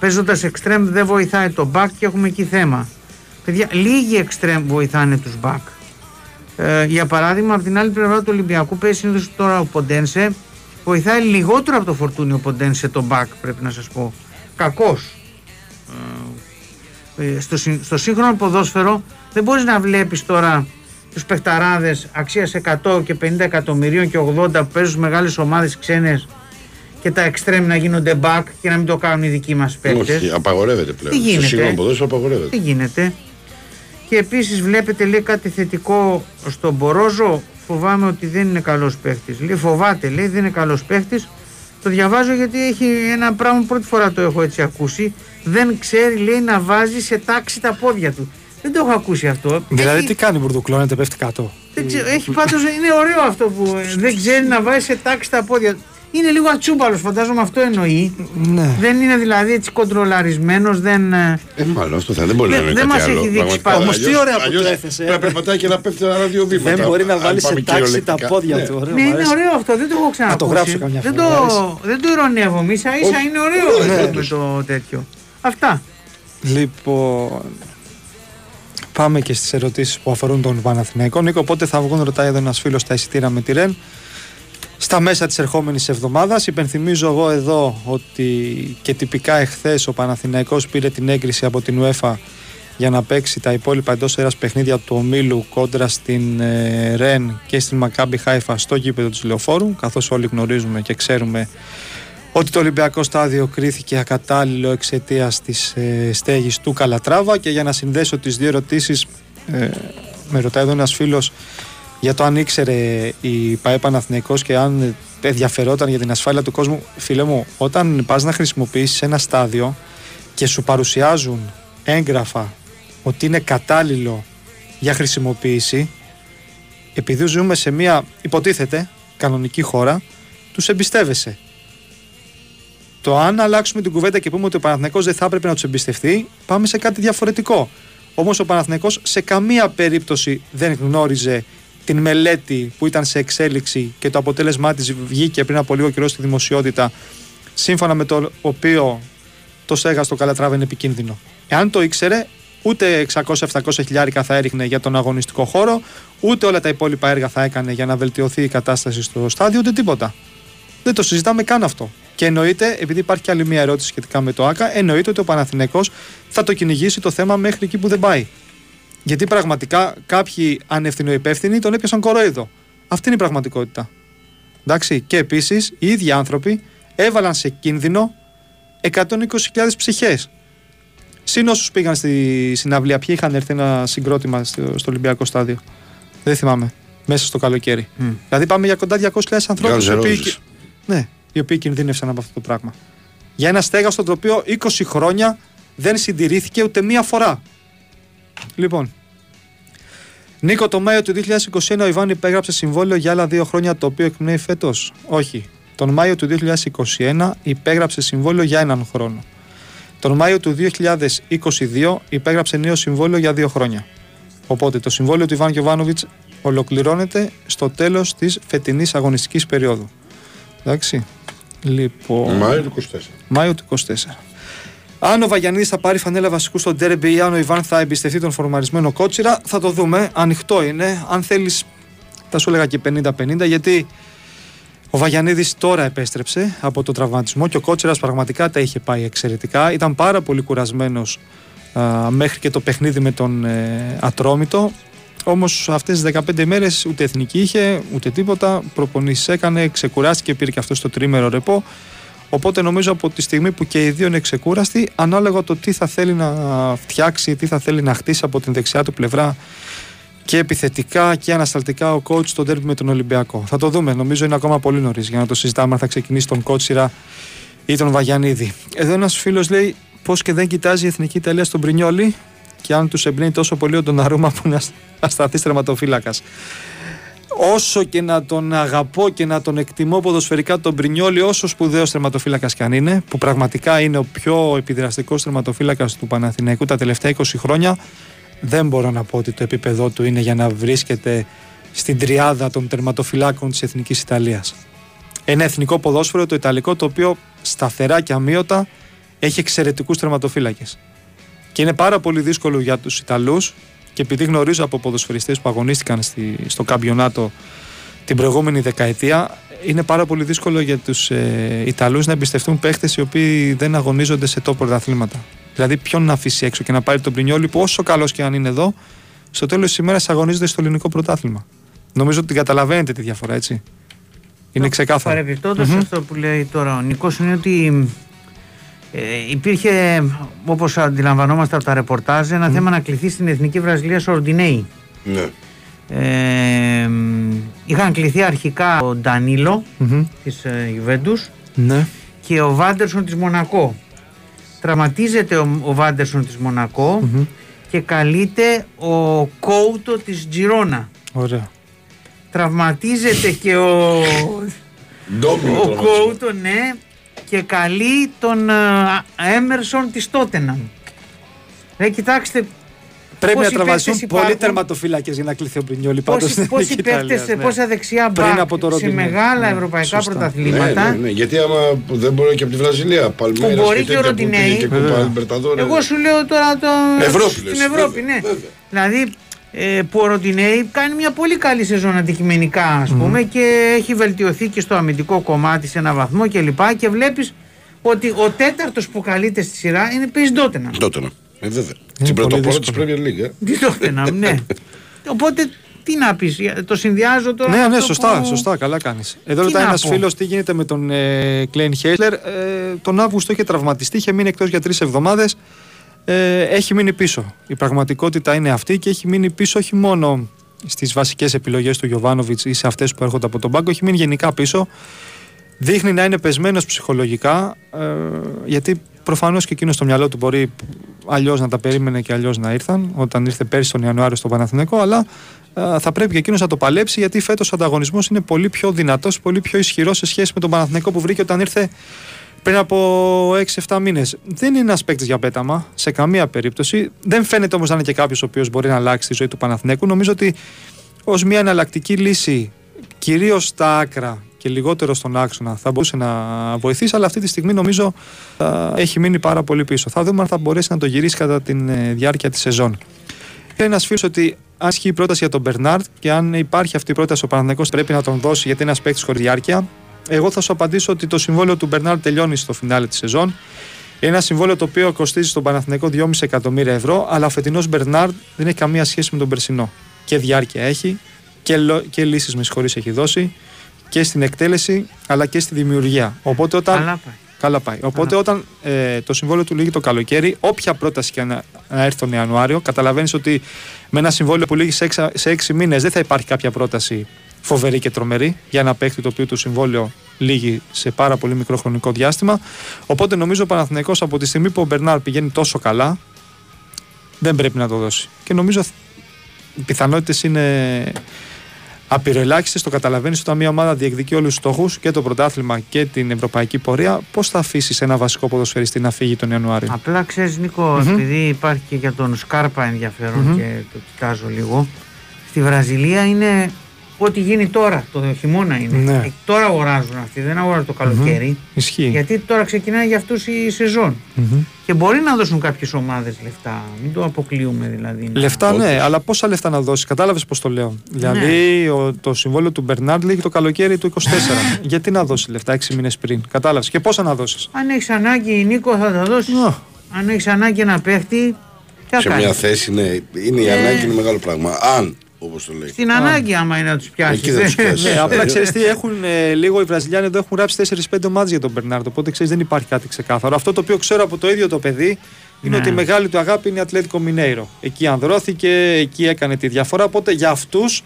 παίζοντας εξτρέμ δεν βοηθάει το back και έχουμε εκεί θέμα. Παιδιά, λίγοι εξτρέμ βοηθάνε τους back. Ε, για παράδειγμα, από την άλλη πλευρά του Ολυμπιακού παίζει συνήθως τώρα ο Ποντένσε. Βοηθάει λιγότερο από το φορτούνι ο Ποντένσε το back, πρέπει να σας πω. Κακός. Ε, στο, συ- στο σύγχρονο ποδόσφαιρο δεν μπορείς να βλέπεις τώρα τους παιχταράδες αξίας 100 και 50 εκατομμυρίων και 80 που παίζουν στις μεγάλες ομάδες ξένες και τα εξτρέμ να γίνονται back και να μην το κάνουν οι δικοί μας παίκτες. Όχι, απαγορεύεται πλέον. Τι γίνεται; Στο σύγχρονο ποδόσφαιρο απαγορεύεται. Τι γίνεται; Και επίσης βλέπετε λέει κάτι θετικό στον Μπορόζο. Φοβάμαι ότι δεν είναι καλός παίχτη. Λέει φοβάται, λέει δεν είναι καλός παίχτη. Το διαβάζω γιατί έχει ένα πράγμα πρώτη φορά το έχω έτσι ακούσει. Δεν ξέρει, λέει, να βάζει σε τάξη τα πόδια του. Δεν το έχω ακούσει αυτό. Δηλαδή έχει, τι κάνει μπουρδουκλώνεται, πέφτει κάτω; δεν ξέρω, έχει πάντως, είναι ωραίο αυτό που ε, δεν ξέρει να βάζει σε τάξη τα πόδια του. Είναι λίγο ατσούμπαλος, φαντάζομαι αυτό εννοεί. Ναι. Δεν είναι δηλαδή έτσι κοντρολαρισμένος, δεν. ε, Ε, μάλλον αυτό θα δεν μπορεί Δεν- να είναι δεν κάτι μας άλλο. έχει δείξει Πραγματικά. πάντα. Όμως τι Αλλιώς- ωραία που το αλλιώς έθεσε, Πρέπει να περπατάει και να πέφτει ένα δύο βήματα. Δεν μπορεί να Αν βάλει σε πάμε τάξη τα κυριολεκτικά. πόδια Ναι. του. Ωραίο, Ναι, μου είναι αρέσει. ωραίο αυτό, δεν το έχω ξανακούσει. το γράψω καμιά δεν, φορά, το, μου αρέσει. δεν το ηρωνεύομαι, ίσα ίσα Όχι. είναι ωραίο Ναι, με όντως. το τέτοιο. Αυτά. Λοιπόν, πάμε και στις ερωτήσεις που αφορούν τον Παναθηναϊκό. Νίκο, πότε θα βγουν, ρωτάει εδώ ένας φίλος, τα εισιτήρα με τη ΡΕΝ. Στα μέσα της ερχόμενης εβδομάδας. Υπενθυμίζω εγώ εδώ ότι και τυπικά εχθές ο Παναθηναϊκός πήρε την έγκριση από την UEFA για να παίξει τα υπόλοιπα εντός αέρας παιχνίδια του ομίλου κόντρα στην ε, ΡΕΝ και στην Μακάμπι Χάιφα στο γήπεδο της Λεωφόρου καθώς όλοι γνωρίζουμε και ξέρουμε ότι το Ολυμπιακό στάδιο κρίθηκε ακατάλληλο εξαιτίας της ε, στέγης του Καλατράβα. Και για να συνδέσω τις δύο ερωτήσεις, ε, με ρωτάει εδώ ένας φίλος για το αν ήξερε η ΠαΕ Παναθηναϊκός και αν ενδιαφερόταν για την ασφάλεια του κόσμου. Φίλε μου, όταν πας να χρησιμοποιήσεις ένα στάδιο και σου παρουσιάζουν έγγραφα ότι είναι κατάλληλο για χρησιμοποίηση, επειδή ζούμε σε μια υποτίθεται κανονική χώρα, τους εμπιστεύεσαι. Το αν αλλάξουμε την κουβέντα και πούμε ότι ο Παναθηναϊκός δεν θα έπρεπε να τους εμπιστευτεί, πάμε σε κάτι διαφορετικό. Όμως ο Παναθηναϊκός σε καμία περίπτωση δεν γνώριζε την μελέτη που ήταν σε εξέλιξη και το αποτέλεσμά της βγήκε πριν από λίγο καιρό στη δημοσιότητα, σύμφωνα με το οποίο το στέγα στο Καλατράβα είναι επικίνδυνο. Εάν το ήξερε, ούτε 600-700 χιλιάρικα θα έριχνε για τον αγωνιστικό χώρο, ούτε όλα τα υπόλοιπα έργα θα έκανε για να βελτιωθεί η κατάσταση στο στάδιο, ούτε τίποτα. Δεν το συζητάμε καν αυτό. Και εννοείται, επειδή υπάρχει και άλλη μια ερώτηση σχετικά με το ΑΚΑ, εννοείται ότι ο Παναθηναϊκός θα το κυνηγήσει το θέμα μέχρι εκεί που δεν πάει. Γιατί πραγματικά κάποιοι ανευθυνοϊπεύθυνοι τον έπιασαν κορόιδο. Αυτή είναι η πραγματικότητα. Εντάξει. Και επίσης οι ίδιοι άνθρωποι έβαλαν σε κίνδυνο 120.000 ψυχές. Συν όσους πήγαν στη συναυλία, ποιοι είχαν έρθει ένα συγκρότημα στο, στο Ολυμπιακό στάδιο. Δεν θυμάμαι. Μέσα στο καλοκαίρι. Μμ. Δηλαδή πάμε για κοντά 200.000 ανθρώπους. Guns Οι, N' οποίοι... Roses. Ναι, οι οποίοι κινδύνευσαν από αυτό το πράγμα. Για ένα στέγαστο το οποίο 20 χρόνια δεν συντηρήθηκε ούτε μία φορά. Λοιπόν. Νίκο, το Μάιο του 2021 ο Ιβάν υπέγραψε συμβόλαιο για άλλα δύο χρόνια το οποίο εκπνέει φέτος; Όχι. Τον Μάιο του 2021 υπέγραψε συμβόλαιο για έναν χρόνο. Τον Μάιο του 2022 υπέγραψε νέο συμβόλαιο για δύο χρόνια. Οπότε το συμβόλαιο του Ιβάν Γιοβάνοβιτ ολοκληρώνεται στο τέλος της φετινής αγωνιστικής περίοδου. Εντάξει. Λοιπόν. Μάιο του 24. Μάιο του 24. Αν ο Βαγιανίδη θα πάρει φανέλα βασικού στον τέρμπι ή αν ο Ιβάν θα εμπιστευτεί τον φορμαρισμένο κότσιρα, θα το δούμε. Ανοιχτό είναι. Αν θέλεις, θα σου έλεγα και 50-50, γιατί ο Βαγιανίδη τώρα επέστρεψε από το τραυματισμό και ο κότσιρας πραγματικά τα είχε πάει εξαιρετικά. Ήταν πάρα πολύ κουρασμένος μέχρι και το παιχνίδι με τον ε, Ατρόμητο. Όμως αυτές τις 15 ημέρε ούτε εθνική είχε, ούτε τίποτα. Προπονήσεις έκανε, ξεκουράστηκε, πήρε και αυτό στο τρίμερο ρεπό. Οπότε νομίζω από τη στιγμή που και οι δύο είναι ξεκούραστοι, ανάλογα το τι θα θέλει να φτιάξει, τι θα θέλει να χτίσει από την δεξιά του πλευρά και επιθετικά και ανασταλτικά ο coach στον τέρμι με τον Ολυμπιακό. Θα το δούμε. Νομίζω είναι ακόμα πολύ νωρίς για να το συζητάμε αν θα ξεκινήσει τον Κότσιρα ή τον Βαγιανίδη. Εδώ ένας φίλος λέει πώς και δεν κοιτάζει η Εθνική Ιταλία στον Πρινιόλι και αν τους εμπνέει τόσο πολύ ο Ντοναρούμα που είναι ασταθή τερματοφύλακας. Όσο και να τον αγαπώ και να τον εκτιμώ ποδοσφαιρικά τον Πρινιόλι, όσο σπουδαίος τερματοφύλακας κι αν είναι, που πραγματικά είναι ο πιο επιδραστικός τερματοφύλακας του Παναθηναϊκού τα τελευταία 20 χρόνια, δεν μπορώ να πω ότι το επίπεδό του είναι για να βρίσκεται στην τριάδα των τερματοφυλάκων της Εθνικής Ιταλίας. Ένα εθνικό ποδόσφαιρο, το Ιταλικό, το οποίο σταθερά και αμύωτα έχει εξαιρετικούς τερματοφύλακες. Και είναι πάρα πολύ δύσκολο για τους Ιταλούς και επειδή γνωρίζω από ποδοσφαιριστές που αγωνίστηκαν στη, στο καμπιονάτο την προηγούμενη δεκαετία, είναι πάρα πολύ δύσκολο για τους ε, Ιταλούς να εμπιστευτούν παίχτες οι οποίοι δεν αγωνίζονται σε τόπο πρωταθλήματα. Δηλαδή, ποιον να αφήσει έξω και να πάρει τον Πρινιόλι που όσο καλός και αν είναι εδώ, στο τέλος της ημέρας αγωνίζεται στο ελληνικό πρωτάθλημα. Νομίζω ότι την καταλαβαίνετε τη διαφορά, έτσι. Είναι ξεκάθαρο. Παρεμπιπτόντως αυτό που λέει τώρα ο Νικός είναι ότι ε, υπήρχε, όπως αντιλαμβανόμαστε από τα ρεπορτάζ, ένα θέμα να κληθεί στην Εθνική Βραζιλία ο Ορντινέη. Ναι. Ε, είχαν κληθεί αρχικά ο Ντανίλο της ε, Juventus Ναι. και ο Βάντερσον της Μονακό. Τραυματίζεται ο, ο Βάντερσον της μονακο και καλείται ο Κόουτο της Τζιρόνα. Ωραία. Τραυματίζεται και ο, Ντόμινο ο τώρα, Κόουτο, ναι, και καλεί τον ε, Έμερσον της Τότεναμ. Ρε, κοιτάξτε, Πρέπει Πόσοι να τραυματιστούν παίκτες πολλοί υπάρχουν; τερματοφύλακες για να κληθεί ο Πρινιόλι πάντως πόσοι, στην πόσοι Εθνική παίκτες, Ιταλία, ναι. πόσα δεξιά Πριν μπακ από το σε Ροντινέη. μεγάλα Ναι, ευρωπαϊκά σωστά. Ναι, πρωταθλήματα. ναι, ναι. Γιατί άμα δεν μπορεί και από τη Βραζιλία. Παλμέρας Που μπορεί και και ο τέτοια που Ροντινέη. πήγε και Κούπα Βέβαια. Λιμπερταδόρες. Εγώ σου λέω τώρα το... Ευρώπη, στην λες, Ευρώπη, βέβαια, ναι. βέβαια. Δηλαδή ε, που ο Ροντινέη κάνει μια πολύ καλή σεζόν αντικειμενικά ας πούμε και έχει βελτιωθεί και στο αμυντικό κομμάτι σε ένα βαθμό και λοιπά και βλέπεις ότι ο τέταρτος που καλείται στη σειρά είναι παίζει Ντότενα. Τότε να. Ε, βέβαια. Είναι Την πολύ πρωτοπόρο της δύσκολο. Premier League. ε. Τι Ντότενα, ναι. Οπότε τι να πεις, το συνδυάζω τώρα. Ναι, με ναι, αυτό σωστά, που- σωστά, καλά κάνεις. Εδώ Τι ρωτάει να ένας πω. φίλος τι γίνεται με τον ε, Κλέιν Χέισλερ. Ε, τον Αύγουστο είχε τραυματιστεί, είχε μείνει εκτός για τρεις εβδομάδες. Ε, έχει μείνει πίσω. Η πραγματικότητα είναι αυτή και έχει μείνει πίσω όχι μόνο στις βασικές επιλογές του Γιωβάνοβιτς ή σε αυτές που έρχονται από τον πάγκο, έχει μείνει γενικά πίσω. Δείχνει να είναι πεσμένος ψυχολογικά, ε, γιατί προφανώς και εκείνος στο μυαλό του μπορεί αλλιώς να τα περίμενε και αλλιώς να ήρθαν, όταν ήρθε πέρσι τον Ιανουάριο στο Παναθηναϊκό, αλλά ε, θα πρέπει και εκείνος να το παλέψει, γιατί φέτος ο ανταγωνισμός είναι πολύ πιο δυνατός, πολύ πιο ισχυρός σε σχέση με τον Παναθηναϊκό που βρήκε όταν ήρθε πριν από 6-7 μήνες. Δεν είναι ένας παίκτης για πέταμα σε καμία περίπτωση. Δεν φαίνεται όμως να είναι και κάποιος ο οποίος μπορεί να αλλάξει τη ζωή του Παναθηναϊκού. Νομίζω ότι ως μια εναλλακτική λύση, κυρίως στα άκρα και λιγότερο στον άξονα, θα μπορούσε να βοηθήσει, αλλά αυτή τη στιγμή νομίζω α, έχει μείνει πάρα πολύ πίσω. Θα δούμε αν θα μπορέσει να το γυρίσει κατά τη διάρκεια της σεζόν. Είναι ένας φίλος ότι αν ισχύει η πρόταση για τον Μπερνάρτ και αν υπάρχει αυτή η πρόταση, ο Παναθηναϊκός πρέπει να τον δώσει γιατί είναι ένας παίκτης χωρίς διάρκεια. Εγώ θα σου απαντήσω ότι το συμβόλαιο του Μπερνάρτ τελειώνει στο φινάλε της σεζόν. Είναι ένα συμβόλαιο το οποίο κοστίζει στον Παναθηναϊκό 2,5 εκατομμύρια ευρώ, αλλά ο φετινός Μπερνάρτ δεν έχει καμία σχέση με τον περσινό. Και διάρκεια έχει και, λο- και λύσεις με συγχωρείς έχει δώσει και στην εκτέλεση αλλά και στη δημιουργία. Οπότε όταν. Καλά πάει. Καλά πάει. Οπότε όταν ε, το συμβόλαιο του λύγει το καλοκαίρι, όποια πρόταση και να, να έρθει τον Ιανουάριο, καταλαβαίνεις ότι με ένα συμβόλαιο που λύγει σε έξι, σε έξι μήνες δεν θα υπάρχει κάποια πρόταση φοβερή και τρομερή για ένα παίχτη το οποίο το συμβόλαιο λύγει σε πάρα πολύ μικρό χρονικό διάστημα. Οπότε νομίζω ο Παναθηναϊκός από τη στιγμή που ο Μπερνάρ πηγαίνει τόσο καλά, δεν πρέπει να το δώσει. Και νομίζω οι πιθανότητες είναι απειροελάχιστε. Το καταλαβαίνεις όταν μια ομάδα διεκδικεί όλους τους στόχους και το πρωτάθλημα και την ευρωπαϊκή πορεία, πώς θα αφήσεις ένα βασικό ποδοσφαιριστή να φύγει τον Ιανουάριο; Απλά ξέρεις, Νίκο, mm-hmm. επειδή υπάρχει και για τον Σκάρπα ενδιαφέρον mm-hmm. και το κοιτάζω λίγο. Στη Βραζιλία είναι ό,τι γίνει τώρα, το χειμώνα είναι. Ναι. Ε, τώρα αγοράζουν αυτοί, δεν αγοράζουν το καλοκαίρι. Mm-hmm. Ισχύει. Γιατί τώρα ξεκινάει για αυτούς η σεζόν. Mm-hmm. Και μπορεί να δώσουν κάποιες ομάδες λεφτά. Μην το αποκλείουμε δηλαδή. Λεφτά, ναι, αλλά πόσα λεφτά να δώσεις. Κατάλαβες πώς το λέω. Δηλαδή ναι. ο, το συμβόλαιο του Μπερνάρντ λύγει το καλοκαίρι του 24. Γιατί να δώσεις λεφτά 6 μήνες πριν. Κατάλαβες. Και πόσα να δώσεις. Αν έχεις ανάγκη, Νίκο, θα τα δώσεις. Oh. Αν έχεις ανάγκη να παίχτη. Σε μια θέση, ναι, είναι η ανάγκη είναι μεγάλο πράγμα. Αν όπως το λέει. Στην ανάγκη, άμα είναι να τους πιάσεις. Εκεί δεν τους πιάσεις. ναι, απλά ξέρεις τι, έχουν ε, λίγο οι Βραζιλιάνοι εδώ έχουν γράψει 4-5 ομάδες για τον Μπερνάρντο. Οπότε ξέρεις δεν υπάρχει κάτι ξεκάθαρο. Αυτό το οποίο ξέρω από το ίδιο το παιδί είναι ναι. ότι η μεγάλη του αγάπη είναι η Ατλέτικο Μινέιρο. Εκεί ανδρώθηκε, εκεί έκανε τη διαφορά. Οπότε για αυτούς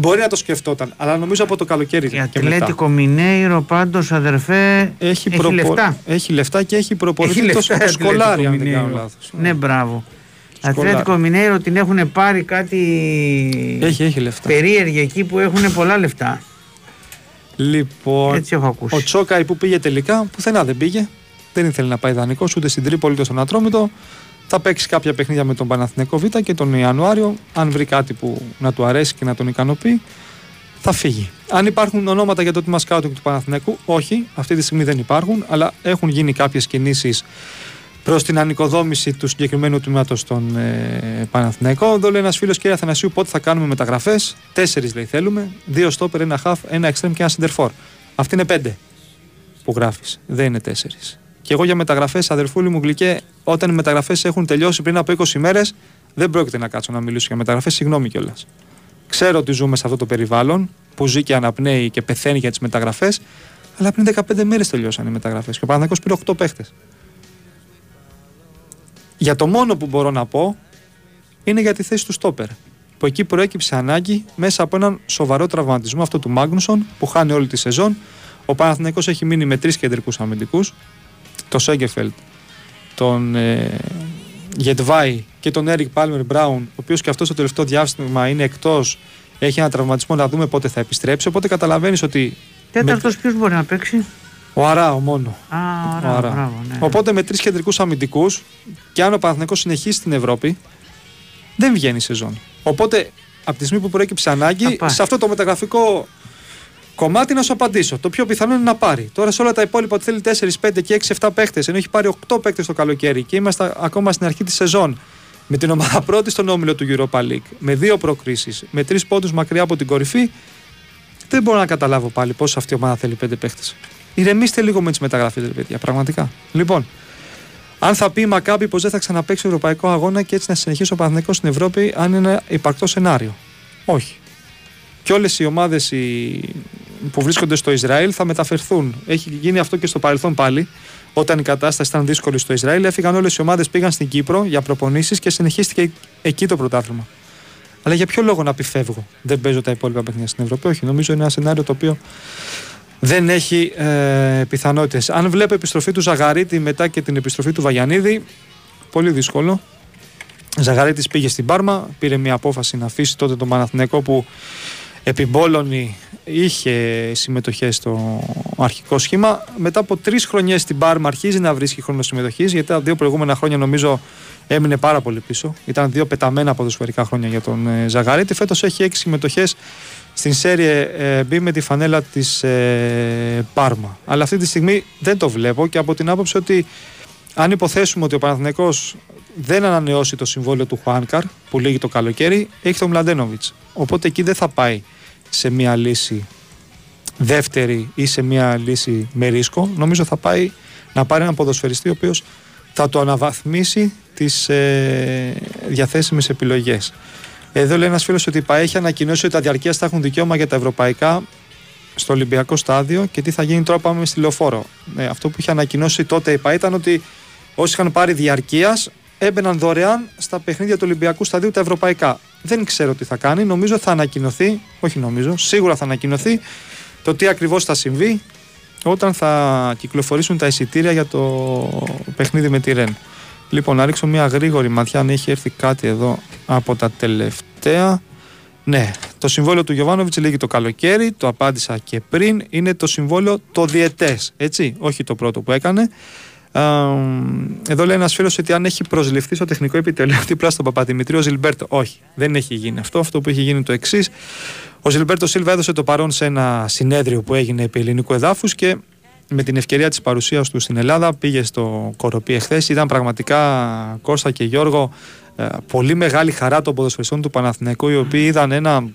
Μπορεί να το σκεφτόταν, αλλά νομίζω από το καλοκαίρι. Η Ατλέτικο Μινέιρο πάντως, αδερφέ, έχει, έχει, προπο... λεφτά. Έχει λεφτά και έχει προπονητή το, το σκολάρι, αν δεν κάνω λάθος. Ναι, μπράβο. Ατλέτικο Μινέιρο την έχουν πάρει κάτι έχει, έχει λεφτά. περίεργη εκεί που έχουν πολλά λεφτά. Λοιπόν, Έτσι έχω ακούσει. ο Τσόκαη που πήγε τελικά, πουθενά δεν πήγε. Δεν ήθελε να πάει δανεικός ούτε στην Τρίπολη ούτε στον Ατρόμητο. Θα παίξει κάποια παιχνίδια με τον Παναθηναϊκό Β και τον Ιανουάριο. Αν βρει κάτι που να του αρέσει και να τον ικανοποιεί, θα φύγει. Αν υπάρχουν ονόματα για το τμήμα σκάουτινγκ του Παναθηναϊκού, όχι, αυτή τη στιγμή δεν υπάρχουν, αλλά έχουν γίνει κάποιες κινήσεις προς την ανοικοδόμηση του συγκεκριμένου τμήματος στον ε, Παναθηναϊκό. Εδώ λέει ένας φίλος κύριε Αθανασίου πότε θα κάνουμε μεταγραφές; Τέσσερις λέει θέλουμε. Δύο στόπερ, ένα χαφ, ένα εξτρέμ και ένα σεντερφόρ. Αυτή είναι πέντε που γράφεις. Δεν είναι τέσσερις. Και εγώ για μεταγραφές, αδερφούλη μου γλυκέ, όταν οι μεταγραφές έχουν τελειώσει πριν από 20 ημέρε, δεν πρόκειται να κάτσω να μιλήσω για μεταγραφές. Συγγνώμη κιόλας. Ξέρω ότι ζούμε σε αυτό το περιβάλλον που ζει και αναπνέει και πεθαίνει για τις μεταγραφές, αλλά πριν 15 μέρες τελειώσαν οι μεταγραφές. Και ο Παναθηναϊκός πήρε 8 παίχτες. Για το μόνο που μπορώ να πω είναι για τη θέση του Στόπερ. Που εκεί προέκυψε ανάγκη μέσα από έναν σοβαρό τραυματισμό αυτό του Μάγνουσον που χάνει όλη τη σεζόν. Ο Παναθηναϊκός έχει μείνει με τρεις κεντρικούς αμυντικούς. Το Σέγκεφελτ, τον ε, Γετβάη και τον Έρικ Πάλμερ Μπράουν, ο οποίος και αυτός το τελευταίο διάστημα είναι εκτός, έχει ένα τραυματισμό να δούμε πότε θα επιστρέψει. Οπότε καταλαβαίνεις ότι. Τέταρτος με... ποιος μπορεί να παίξει; Ο Αράο μόνο. Α, ο Αράο, Μπράβο, ναι. Οπότε με τρεις κεντρικούς αμυντικούς και αν ο Παναθυνικό συνεχίσει στην Ευρώπη, δεν βγαίνει η σεζόν. Οπότε από τη στιγμή που προέκυψε ανάγκη, σε αυτό το μεταγραφικό κομμάτι να σου απαντήσω. Το πιο πιθανό είναι να πάρει. Τώρα σε όλα τα υπόλοιπα ότι θέλει 4, 5 και 6, 7 παίχτε, ενώ έχει πάρει 8 παίχτε το καλοκαίρι και είμαστε ακόμα στην αρχή της σεζόν. Με την ομάδα πρώτη στον όμιλο του Europa League, με δύο προκρίσεις, με τρεις πόντους μακριά από την κορυφή, δεν μπορώ να καταλάβω πάλι πώς αυτή η ομάδα θέλει 5 παίχτε. Ηρεμήστε λίγο με τις μεταγραφές, παιδιά, πραγματικά. Λοιπόν, αν θα πει η Μακάμπη πως δεν θα ξαναπέξει ευρωπαϊκό αγώνα και έτσι να συνεχίσει ο Παναθηναϊκός στην Ευρώπη, αν είναι ένα υπαρκτό σενάριο. Όχι. Και όλες οι ομάδες που βρίσκονται στο Ισραήλ θα μεταφερθούν. Έχει γίνει αυτό και στο παρελθόν πάλι. Όταν η κατάσταση ήταν δύσκολη στο Ισραήλ, έφυγαν όλες οι ομάδες, πήγαν στην Κύπρο για προπονήσεις και συνεχίστηκε εκεί το πρωτάθλημα. Αλλά για ποιο λόγο να επιφεύγω, δεν παίζω τα υπόλοιπα παιχνίδια στην Ευρώπη. Όχι, νομίζω είναι ένα σενάριο το οποίο δεν έχει ε, πιθανότητες. Αν βλέπω επιστροφή του Ζαγαρίτη μετά και την επιστροφή του Βαγιανίδη, πολύ δύσκολο. Ζαγαρίτης πήγε στην Πάρμα, πήρε μια απόφαση να αφήσει τότε τον Παναθηναϊκό που επιμπόλωνη είχε συμμετοχές στο αρχικό σχήμα. Μετά από τρεις χρονιές στην Πάρμα αρχίζει να βρίσκει χρόνο συμμετοχής, γιατί τα δύο προηγούμενα χρόνια νομίζω έμεινε πάρα πολύ πίσω. Ήταν δύο πεταμένα ποδοσφαιρικά χρόνια για τον ε, Ζαγαρίτη. Φέτος έχει έξι συμμετοχές στην Σέρια ε, μπει με τη φανέλα της ε, Πάρμα. Αλλά αυτή τη στιγμή δεν το βλέπω και από την άποψη ότι αν υποθέσουμε ότι ο Παναθηναϊκός δεν ανανεώσει το συμβόλαιο του Χουάνκαρ που λύγει το καλοκαίρι, έχει τον Μλαντένοβιτς. Οπότε εκεί δεν θα πάει σε μια λύση δεύτερη ή σε μια λύση με ρίσκο. Νομίζω θα πάει να πάρει έναν ποδοσφαιριστή ο οποίος θα το αναβαθμίσει τις ε, διαθέσιμες επιλογές. Εδώ λέει ένας φίλος ότι η ΠΑΕ έχει ανακοινώσει ότι τα διαρκείας θα έχουν δικαίωμα για τα ευρωπαϊκά στο Ολυμπιακό στάδιο και τι θα γίνει τώρα πάμε στη λεωφόρο. Ε, αυτό που είχε ανακοινώσει τότε η ΠΑ ήταν ότι όσοι είχαν πάρει διαρκείας έμπαιναν δωρεάν στα παιχνίδια του Ολυμπιακού σταδίου τα ευρωπαϊκά. Δεν ξέρω τι θα κάνει. Νομίζω θα ανακοινωθεί, όχι νομίζω, σίγουρα θα ανακοινωθεί το τι ακριβώς θα συμβεί όταν θα κυκλοφορήσουν τα εισιτήρια για το παιχνίδι με τη Ρεν. Λοιπόν, να ρίξω μια γρήγορη ματιά αν έχει έρθει κάτι εδώ από τα τελευταία. Ναι, το συμβόλαιο του Γιωβάνοβιτς λέγει το καλοκαίρι, το απάντησα και πριν. Είναι το συμβόλαιο το διετές, έτσι, όχι το πρώτο που έκανε. Εδώ λέει ένας φίλος ότι αν έχει προσληφθεί στο τεχνικό επιτελείο δίπλα στον Παπαδημητρή ο Ζιλμπέρτο. Όχι, δεν έχει γίνει αυτό. Αυτό που έχει γίνει το εξής. Ο Ζιλμπέρτο Σίλβα έδωσε το παρόν σε ένα συνέδριο που έγινε επί ελληνικού εδάφους και με την ευκαιρία της παρουσίας του στην Ελλάδα πήγε στο Κοροπή εχθές. Ήταν πραγματικά Κώστα και Γιώργο ε, πολύ μεγάλη χαρά των ποδοσφαιριστών του Παναθηναϊκού οι οποίοι είδαν ένα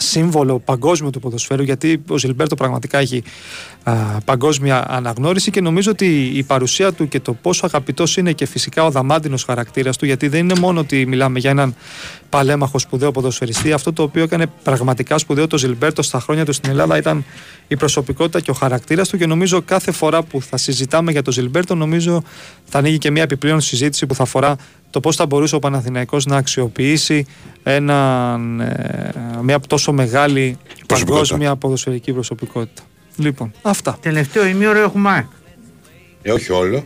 σύμβολο παγκόσμιο του ποδοσφαίρου γιατί ο Ζιλμπέρτο πραγματικά έχει α, παγκόσμια αναγνώριση και νομίζω ότι η παρουσία του και το πόσο αγαπητός είναι και φυσικά ο δαμάντινος χαρακτήρας του γιατί δεν είναι μόνο ότι μιλάμε για έναν παλέμαχο σπουδαίο ποδοσφαιριστή. Αυτό το οποίο έκανε πραγματικά σπουδαίο το Ζιλμπέρτο στα χρόνια του στην Ελλάδα ήταν η προσωπικότητα και ο χαρακτήρας του και νομίζω κάθε φορά που θα συζητάμε για τον Ζιλμπέρτο νομίζω θα ανοίγει και μια επιπλέον συζήτηση που θα αφορά το πώς θα μπορούσε ο Παναθηναϊκός να αξιοποιήσει έναν, ε, μια τόσο μεγάλη παγκόσμια ποδοσφαιρική προσωπικότητα. Λοιπόν, αυτά. Τελευταίο ημίωρο έχουμε ΑΕΚ. Ε, όχι όλο.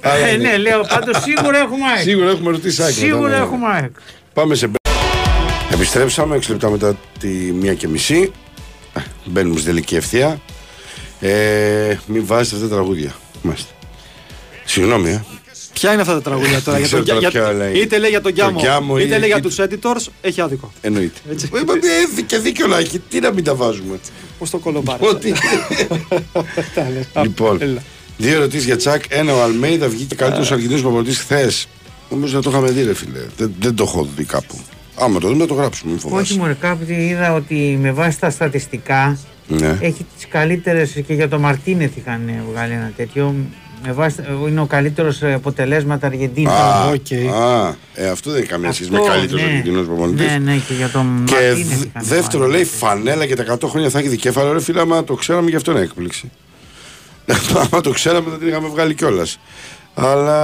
Ε, ναι, λέω πάντως σίγουρα έχουμε ΑΕΚ. Σίγουρα έχουμε ρωτήσει ΑΕΚ. Σίγουρα έχουμε ΑΕΚ. Πάμε σε Επιστρέψαμε 6 λεπτά μετά τη μία και μισή. Ε, μπαίνουμε στην τελική ευθεία. Ε, μην βάζετε αυτά τα τραγούδια. Μάλιστα. Συγγνώμη, ε. Ποια είναι αυτά τα τραγούδια τώρα, για ξέρω τον, τώρα για, ποια λέει. είτε λέει για τον Γκιάμο, Γκιάμο, είτε ή- λέει για είτε- τους editors, έχει άδικο. Εννοείται. Έτσι. Ε, είπαμε, ε, και δίκιο να έχει. Τι να μην τα βάζουμε. Πώς το κολομπάρε. Ότι. λοιπόν, Έλα. δύο ερωτήσεις για τσακ. Ένα, ο Αλμέιδα βγήκε καλύτερος Αργεντινός προπονητής χθες. Νομίζω να το είχαμε δει, ρε φίλε. Δεν, δεν το έχω δει κάπου. Άμα το δούμε, το γράψουμε. Μην φοβάσαι. Όχι μόνο κάποτε είδα ότι με βάση τα στατιστικά Ναι. έχει τις καλύτερες και για το Μαρτίνεθ είχαν βγάλει ένα τέτοιο με βάση, είναι ο καλύτερος αποτελέσματα Αργεντίνη. Α, οκ. α, ε, αυτό δεν έχει καμία σχέση με καλύτερο Αργεντινός προπονητής. Ναι, ναι, και για τον Και Μαρτίνεθ δ- είχαν δεύτερο βάλει. λέει φανέλα και τα 100 χρόνια θα έχει δικέφαλο. Ρε φίλε, άμα το ξέραμε γι' αυτό είναι έκπληξη. άμα το ξέραμε θα την είχαμε βγάλει κιόλας. Αλλά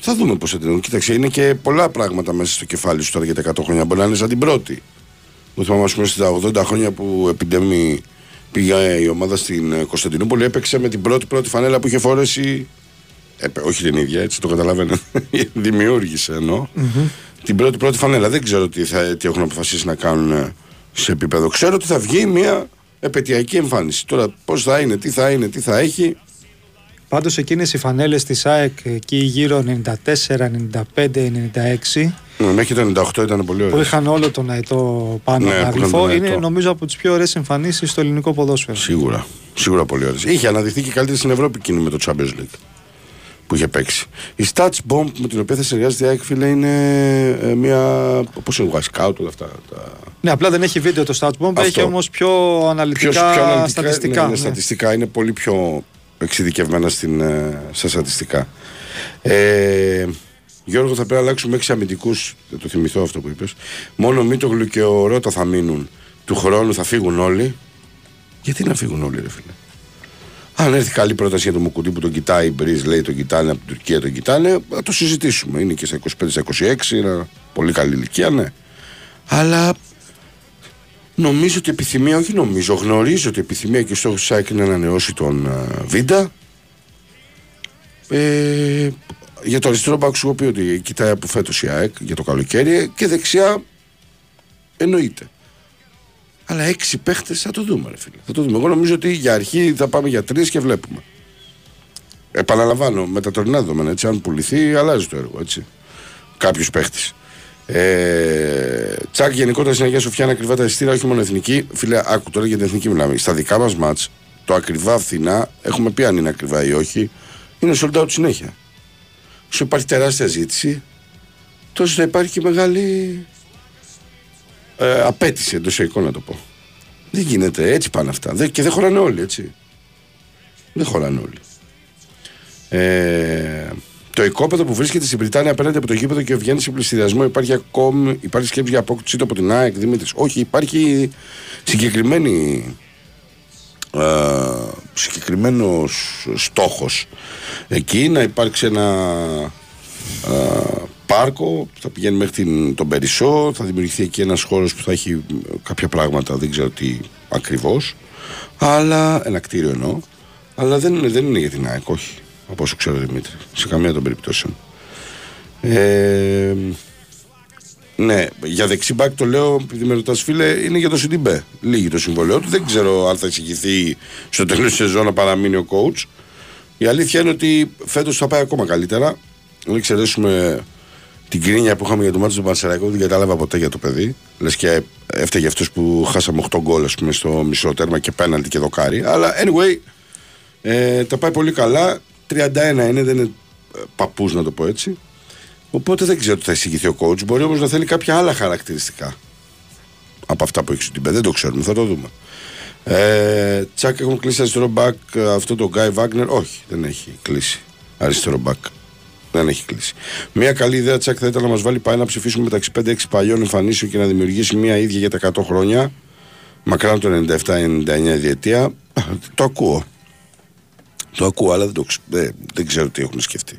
θα δούμε πώς θα την δούμε. Κοίταξε, είναι και πολλά πράγματα μέσα στο κεφάλι σου τώρα για τα 100 χρόνια. Μπορεί να είναι σαν την πρώτη. Μου θυμάμαι, ας πούμε, στα 80 χρόνια που επιδεμή πήγε η ομάδα στην ε, Κωνσταντινούπολη, έπαιξε με την πρώτη πρώτη φανέλα που είχε φορέσει. Έπαι, όχι την ίδια, έτσι το καταλαβαίνω. Δημιούργησε εννοώ. Την πρώτη πρώτη φανέλα. Δεν ξέρω τι, θα, τι έχουν αποφασίσει να κάνουν ε, σε επίπεδο. Ξέρω ότι θα βγει μια επαιτειακή εμφάνιση. Τώρα πώς θα είναι, τι θα είναι, τι θα έχει. Πάντως εκείνες οι φανέλες της ΑΕΚ εκεί γύρω 94, 95, 96 Ναι, Μέχρι το 98 ήταν πολύ που ωραίο. είχαν όλο τον αετό πάνω Ναι, ναι, που είχαν τον είναι αετό. νομίζω από τις πιο ωραίες εμφανίσεις στο ελληνικό ποδόσφαιρο. Σίγουρα. Σίγουρα πολύ ωραίο. Είχε αναδειχθεί και καλύτερη στην Ευρώπη εκείνη με το Champions League που είχε παίξει. Η Stats Bomb με την οποία θα συνεργάζεται η ΑΕΚ, φίλε, είναι ε, μια. Πώς είναι, Scout, όλα αυτά. Τα... Ναι, απλά δεν έχει βίντεο το Stats Bomb, Αυτό. έχει όμως πιο αναλυτικά Ποιος πιο αναλυτικά, στατιστικά. Ναι, ναι, ναι. στατιστικά είναι πολύ πιο εξειδικευμένα στην, ε, στα στατιστικά. Ε, Γιώργο, θα πρέπει να αλλάξουμε έξι αμυντικούς. Θα το θυμηθώ αυτό που είπες. Μόνο ο Μίτογλου και ο Ρότα θα μείνουν. Του χρόνου θα φύγουν όλοι. Γιατί να φύγουν όλοι, ρε φίλε; Αν έρθει καλή πρόταση για τον Μουκουτί που τον κοιτάει, η Μπριζ λέει τον κοιτάνε, από την Τουρκία τον κοιτάνε, θα το συζητήσουμε. Είναι και στα 25-26, είναι πολύ καλή ηλικία, ναι. Αλλά Νομίζω ότι η επιθυμία, όχι νομίζω, γνωρίζω ότι η επιθυμία και ο στόχος της ΑΕΚ είναι να ανανεώσει τον α, Βίντα. Ε, για το αριστερό μπακ σου έχω πει ότι κοιτάει από φέτος η ΑΕΚ για το καλοκαίρι και δεξιά εννοείται. Αλλά έξι παίχτες θα το δούμε, ρε φίλε. Θα το δούμε. Εγώ νομίζω ότι για αρχή θα πάμε για τρεις και βλέπουμε. Επαναλαμβάνω, με τα τωρινά δεδομένα, έτσι, αν πουληθεί, αλλάζει το έργο, έτσι. Κάποιος παίχτης. Ε, τσακ γενικότερα στην Αγία Σοφιά είναι ακριβά τα εισιτήρια, όχι μόνο εθνική. Φίλε, άκου τώρα για την εθνική μιλάμε. Στα δικά μας μάτς, το ακριβά φθηνά, έχουμε πει αν είναι ακριβά ή όχι, είναι sold out συνέχεια. Όσο υπάρχει τεράστια ζήτηση, τόσο θα υπάρχει και μεγάλη ε, απέτηση εντός εικόνα να το πω. Δεν γίνεται, έτσι πάνε αυτά. Δεν- και δεν χωράνε όλοι, έτσι. Δεν χωράνε όλοι. Ε, το οικόπεδο που βρίσκεται στην Βρυτάνια απέναντι από το γήπεδο και βγαίνει σε πληστηριασμό υπάρχει ακόμη υπάρχει σκέψη για απόκτησή του από την ΑΕΚ Δημήτρης. Όχι, υπάρχει συγκεκριμένη συγκεκριμένος στόχος. Εκεί να υπάρξει ένα ε, πάρκο που θα πηγαίνει μέχρι την, τον Περισσό θα δημιουργηθεί εκεί ένας χώρος που θα έχει κάποια πράγματα δεν ξέρω τι ακριβώς. Αλλά ένα κτίριο εννοώ αλλά δεν, είναι- δεν είναι για την ΑΕΚ όχι από όσο ξέρω Δημήτρη σε καμία των περιπτώσεων ε, ναι, για δεξί μπακ το λέω, επειδή με ρωτάς φίλε, είναι για το Σιντιμπέ. Λίγη το συμβολέο του. Δεν ξέρω αν θα εξηγηθεί στο τέλος της σεζόν να παραμείνει ο coach. Η αλήθεια είναι ότι φέτος θα πάει ακόμα καλύτερα. Αν εξαιρέσουμε την κρίνια που είχαμε για το μάτι του Πανσεραϊκού, δεν κατάλαβα ποτέ για το παιδί. Λες και έφταιγε αυτός που χάσαμε 8 γκολ, ας πούμε, στο μισό τέρμα και πέναλτι και δοκάρι. Αλλά anyway, ε, τα πάει πολύ καλά. 31 είναι, δεν είναι παππούς να το πω έτσι. Οπότε δεν ξέρω τι θα εισηγηθεί ο coach. Μπορεί όμως να θέλει κάποια άλλα χαρακτηριστικά από αυτά που έχεις στην πέντε. Δεν το ξέρουμε, θα το δούμε. Ε, τσακ, έχουμε κλείσει αριστερό μπακ αυτό το Guy Wagner. Όχι, δεν έχει κλείσει αριστερό μπακ. Δεν έχει κλείσει. Μια καλή ιδέα, Τσακ, θα ήταν να μας βάλει πάει να ψηφίσουμε μεταξύ 5-6 παλιών εμφανίσεων και να δημιουργήσει μια ίδια για τα 100 χρόνια. Μακράν το 97-99 διετία. Α, Το ακούω. Το ακούω, αλλά δεν, το, ξ- δεν, δεν ξέρω τι έχουν σκεφτεί.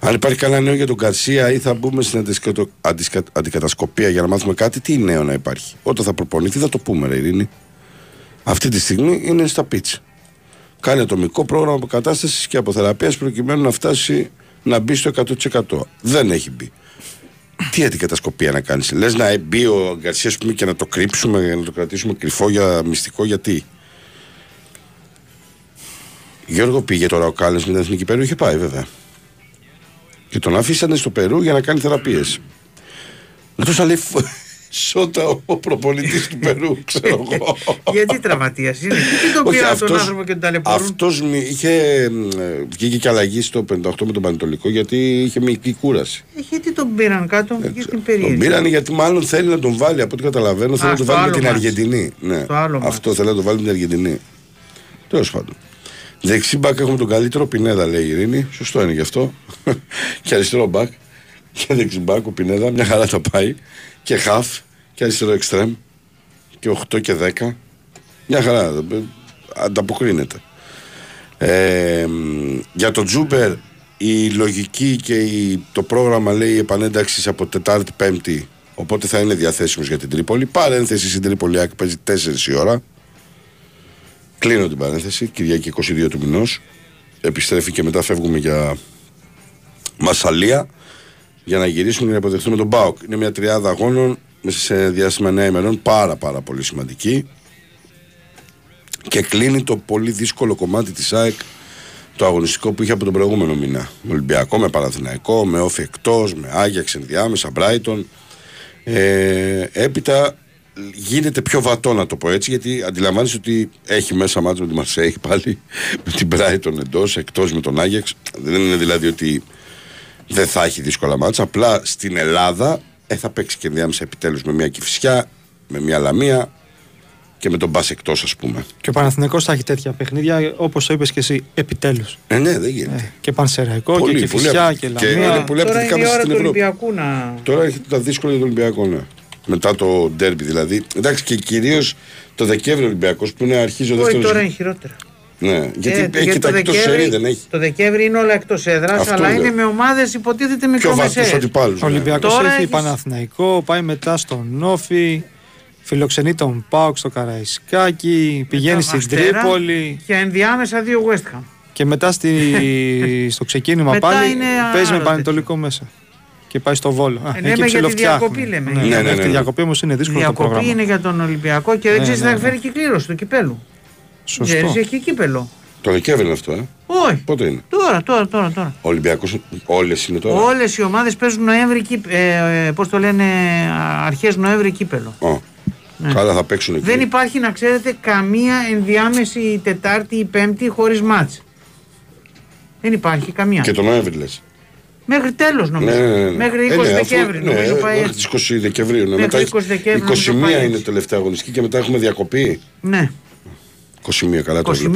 Αν υπάρχει κανένα νέο για τον Καρσία ή θα μπούμε στην αντισκα- αντισκα- αντικατασκοπία για να μάθουμε κάτι, τι νέο να υπάρχει. Όταν θα προπονηθεί θα το πούμε, ρε Ειρήνη. Αυτή τη στιγμή είναι στα πίτσα. Κάνει ατομικό πρόγραμμα αποκατάστασης και αποθεραπείας προκειμένου να φτάσει να μπει στο 100%. Δεν έχει μπει. Τι αντικατασκοπία να κάνεις. Λες να μπει ο Γκαρσίας πούμε, και να το κρύψουμε, να το κρατήσουμε κρυφό για μυστικό, γιατί; Γιώργο πήγε τώρα ο Κάλε με την εθνική Περού, είχε πάει βέβαια. Και τον αφήσανε στο Περού για να κάνει θεραπείες. Να τους λέει Σότα ο προπονητής του Περού, ξέρω εγώ. Γιατί τραυματίας είναι; Τι τον Όχι, πήραν τον αυτός- άνθρωπο και τον ταλαιπωρούν; Αυτός μη- είχε, μ, ε, βγήκε και αλλαγή στο 58 με τον Πανετολικό γιατί είχε μυϊκή κούραση. Ε, Γιατί τον πήραν κάτω, γιατί την Τον περίεργη. πήραν γιατί μάλλον θέλει να τον βάλει, από ό,τι καταλαβαίνω, θέλει να τον στο βάλει με άλλο την μάτς. Αργεντινή. Ναι. Στο άλλο Αυτό μάτς. θέλει να τον βάλει με την Αργεντινή. Τέλος πάντων. Δεξί μπακ έχουμε τον καλύτερο Πινέδα, λέει η Ειρήνη. Σωστό είναι γι' αυτό. και αριστερό μπακ. Και δεξί μπακ ο Πινέδα, μια χαρά τα πάει. Και χαφ. Και αριστερό εξτρέμ. Και 8 και 10. Μια χαρά. ε, Ανταποκρίνεται. Ε, μ, για τον Ζούμπερ η λογική και η, το πρόγραμμα λέει επανένταξης από Τετάρτη Πέμπτη οπότε θα είναι διαθέσιμος για την Τρίπολη παρένθεση στην Τρίπολη Άκη παίζει 4 η ώρα κλείνω την παρένθεση Κυριακή 22 του μηνός επιστρέφει και μετά φεύγουμε για Μασαλία για να γυρίσουμε και να υποδεχθούμε τον Μπάουκ είναι μια τριάδα αγώνων μέσα σε διάστημα 9 ημερών πάρα πάρα πολύ σημαντική και κλείνει το πολύ δύσκολο κομμάτι της ΑΕΚ το αγωνιστικό που είχε από τον προηγούμενο μήνα. Με Ολυμπιακό, με Παναθηναϊκό, με Όφη εκτός, με Άγιαξ ενδιάμεσα, Μπράιτον. Ε, έπειτα γίνεται πιο βατό να το πω έτσι, γιατί αντιλαμβάνεσαι ότι έχει μέσα μάτς με τη Μαρσέη πάλι, με την Μπράιτον εντός, εκτός με τον Άγιαξ. Δεν είναι δηλαδή ότι δεν θα έχει δύσκολα μάτσα. Απλά στην Ελλάδα ε, θα παίξει και ενδιάμεσα επιτέλους με μια κυφσιά, με μια λαμία και με τον Μπα εκτός, ας πούμε. Και ο Παναθηναϊκός θα έχει τέτοια παιχνίδια, όπως το είπες και εσύ, επιτέλους. Ε, ναι, δεν γίνεται. Και Πανσεραϊκό Πολύ, και πολύ Κηφισιά απ' και και- Λαμία. είναι πολύ Τώρα απαιτητικά είναι η μέσα ώρα στην του Ευρώπη. Ολυμπιακού να. Τώρα έχετε τα δύσκολα για τον Ολυμπιακό, ναι. Μετά το ντέρμπι δηλαδή. Εντάξει και κυρίως το Δεκέμβριο Ολυμπιακός που είναι αρχίζει ο Όχι, δεύτερο. τώρα είναι χειρότερα. Ναι, γιατί Ε, έχει γιατί και τα το εκτός Δεκέμβρη- σερή, δεν έχει. Το Δεκέμβρη είναι όλα εκτός έδρας, Αυτό αλλά λέω. είναι με ομάδες υποτίθεται Πιο βατού μικρομεσαίε. αντιπάλου. Ο Ολυμπιακός Τώρα έχει έχεις- Παναθηναϊκό, πάει μετά στον Όφη, φιλοξενεί τον Πάουκ στο Καραϊσκάκι, πηγαίνει στην Τρίπολη Και ενδιάμεσα δύο West Ham. και μετά στη, στο ξεκίνημα Μετά πάλι είναι παίζει με άλλο Πανετολικό μέσα. Και πάει στο Βόλο. Α, Ε, εκεί λέμε για τη ψιλοφτιάχνουν. διακοπή, λέμε. Ναι, Ναι, ναι, ναι, ναι, ναι. Τη διακοπή όμως είναι Η δύσκολο το διακοπή πρόγραμμα. είναι για τον Ολυμπιακό και δεν Ναι, ξέρει ναι, να ναι. φέρει και κλήρωση του κυπέλου. Σωστό. Ξέρεις, έχει κύπελο. Το Δεκέμβριο είναι αυτό, ε. Όχι. Πότε είναι; Τώρα, τώρα, τώρα. τώρα. Ο Ολυμπιακός, όλες είναι τώρα. Όλες οι ομάδες παίζουν Νοέμβρη, ε, ε, πώς το λένε, αρχές Νοέμβρη κύπελο. Ω, Καλά θα παίξουν εκεί. Ναι. Δεν υπάρχει να ξέρετε καμία ενδιάμεση Τετάρτη ή Πέμπτη χωρίς μάτς. Δεν υπάρχει καμία. Και τον Νοέμβρη λες. Μέχρι τέλος νομίζω. Ναι, ναι, ναι. Μέχρι 20 Ε, ναι, αφού- Δεκέμβρη ναι, νομίζω πάει μέχρι έτσι. τις 20 Δεκεμβρίου. Ναι, Μέχρι μετά 20 Δεκέμβρη νομίζω 21 πάει είναι έτσι. τελευταία αγωνιστική και μετά έχουμε διακοπή. Ναι. 21 καλά το βλέπω.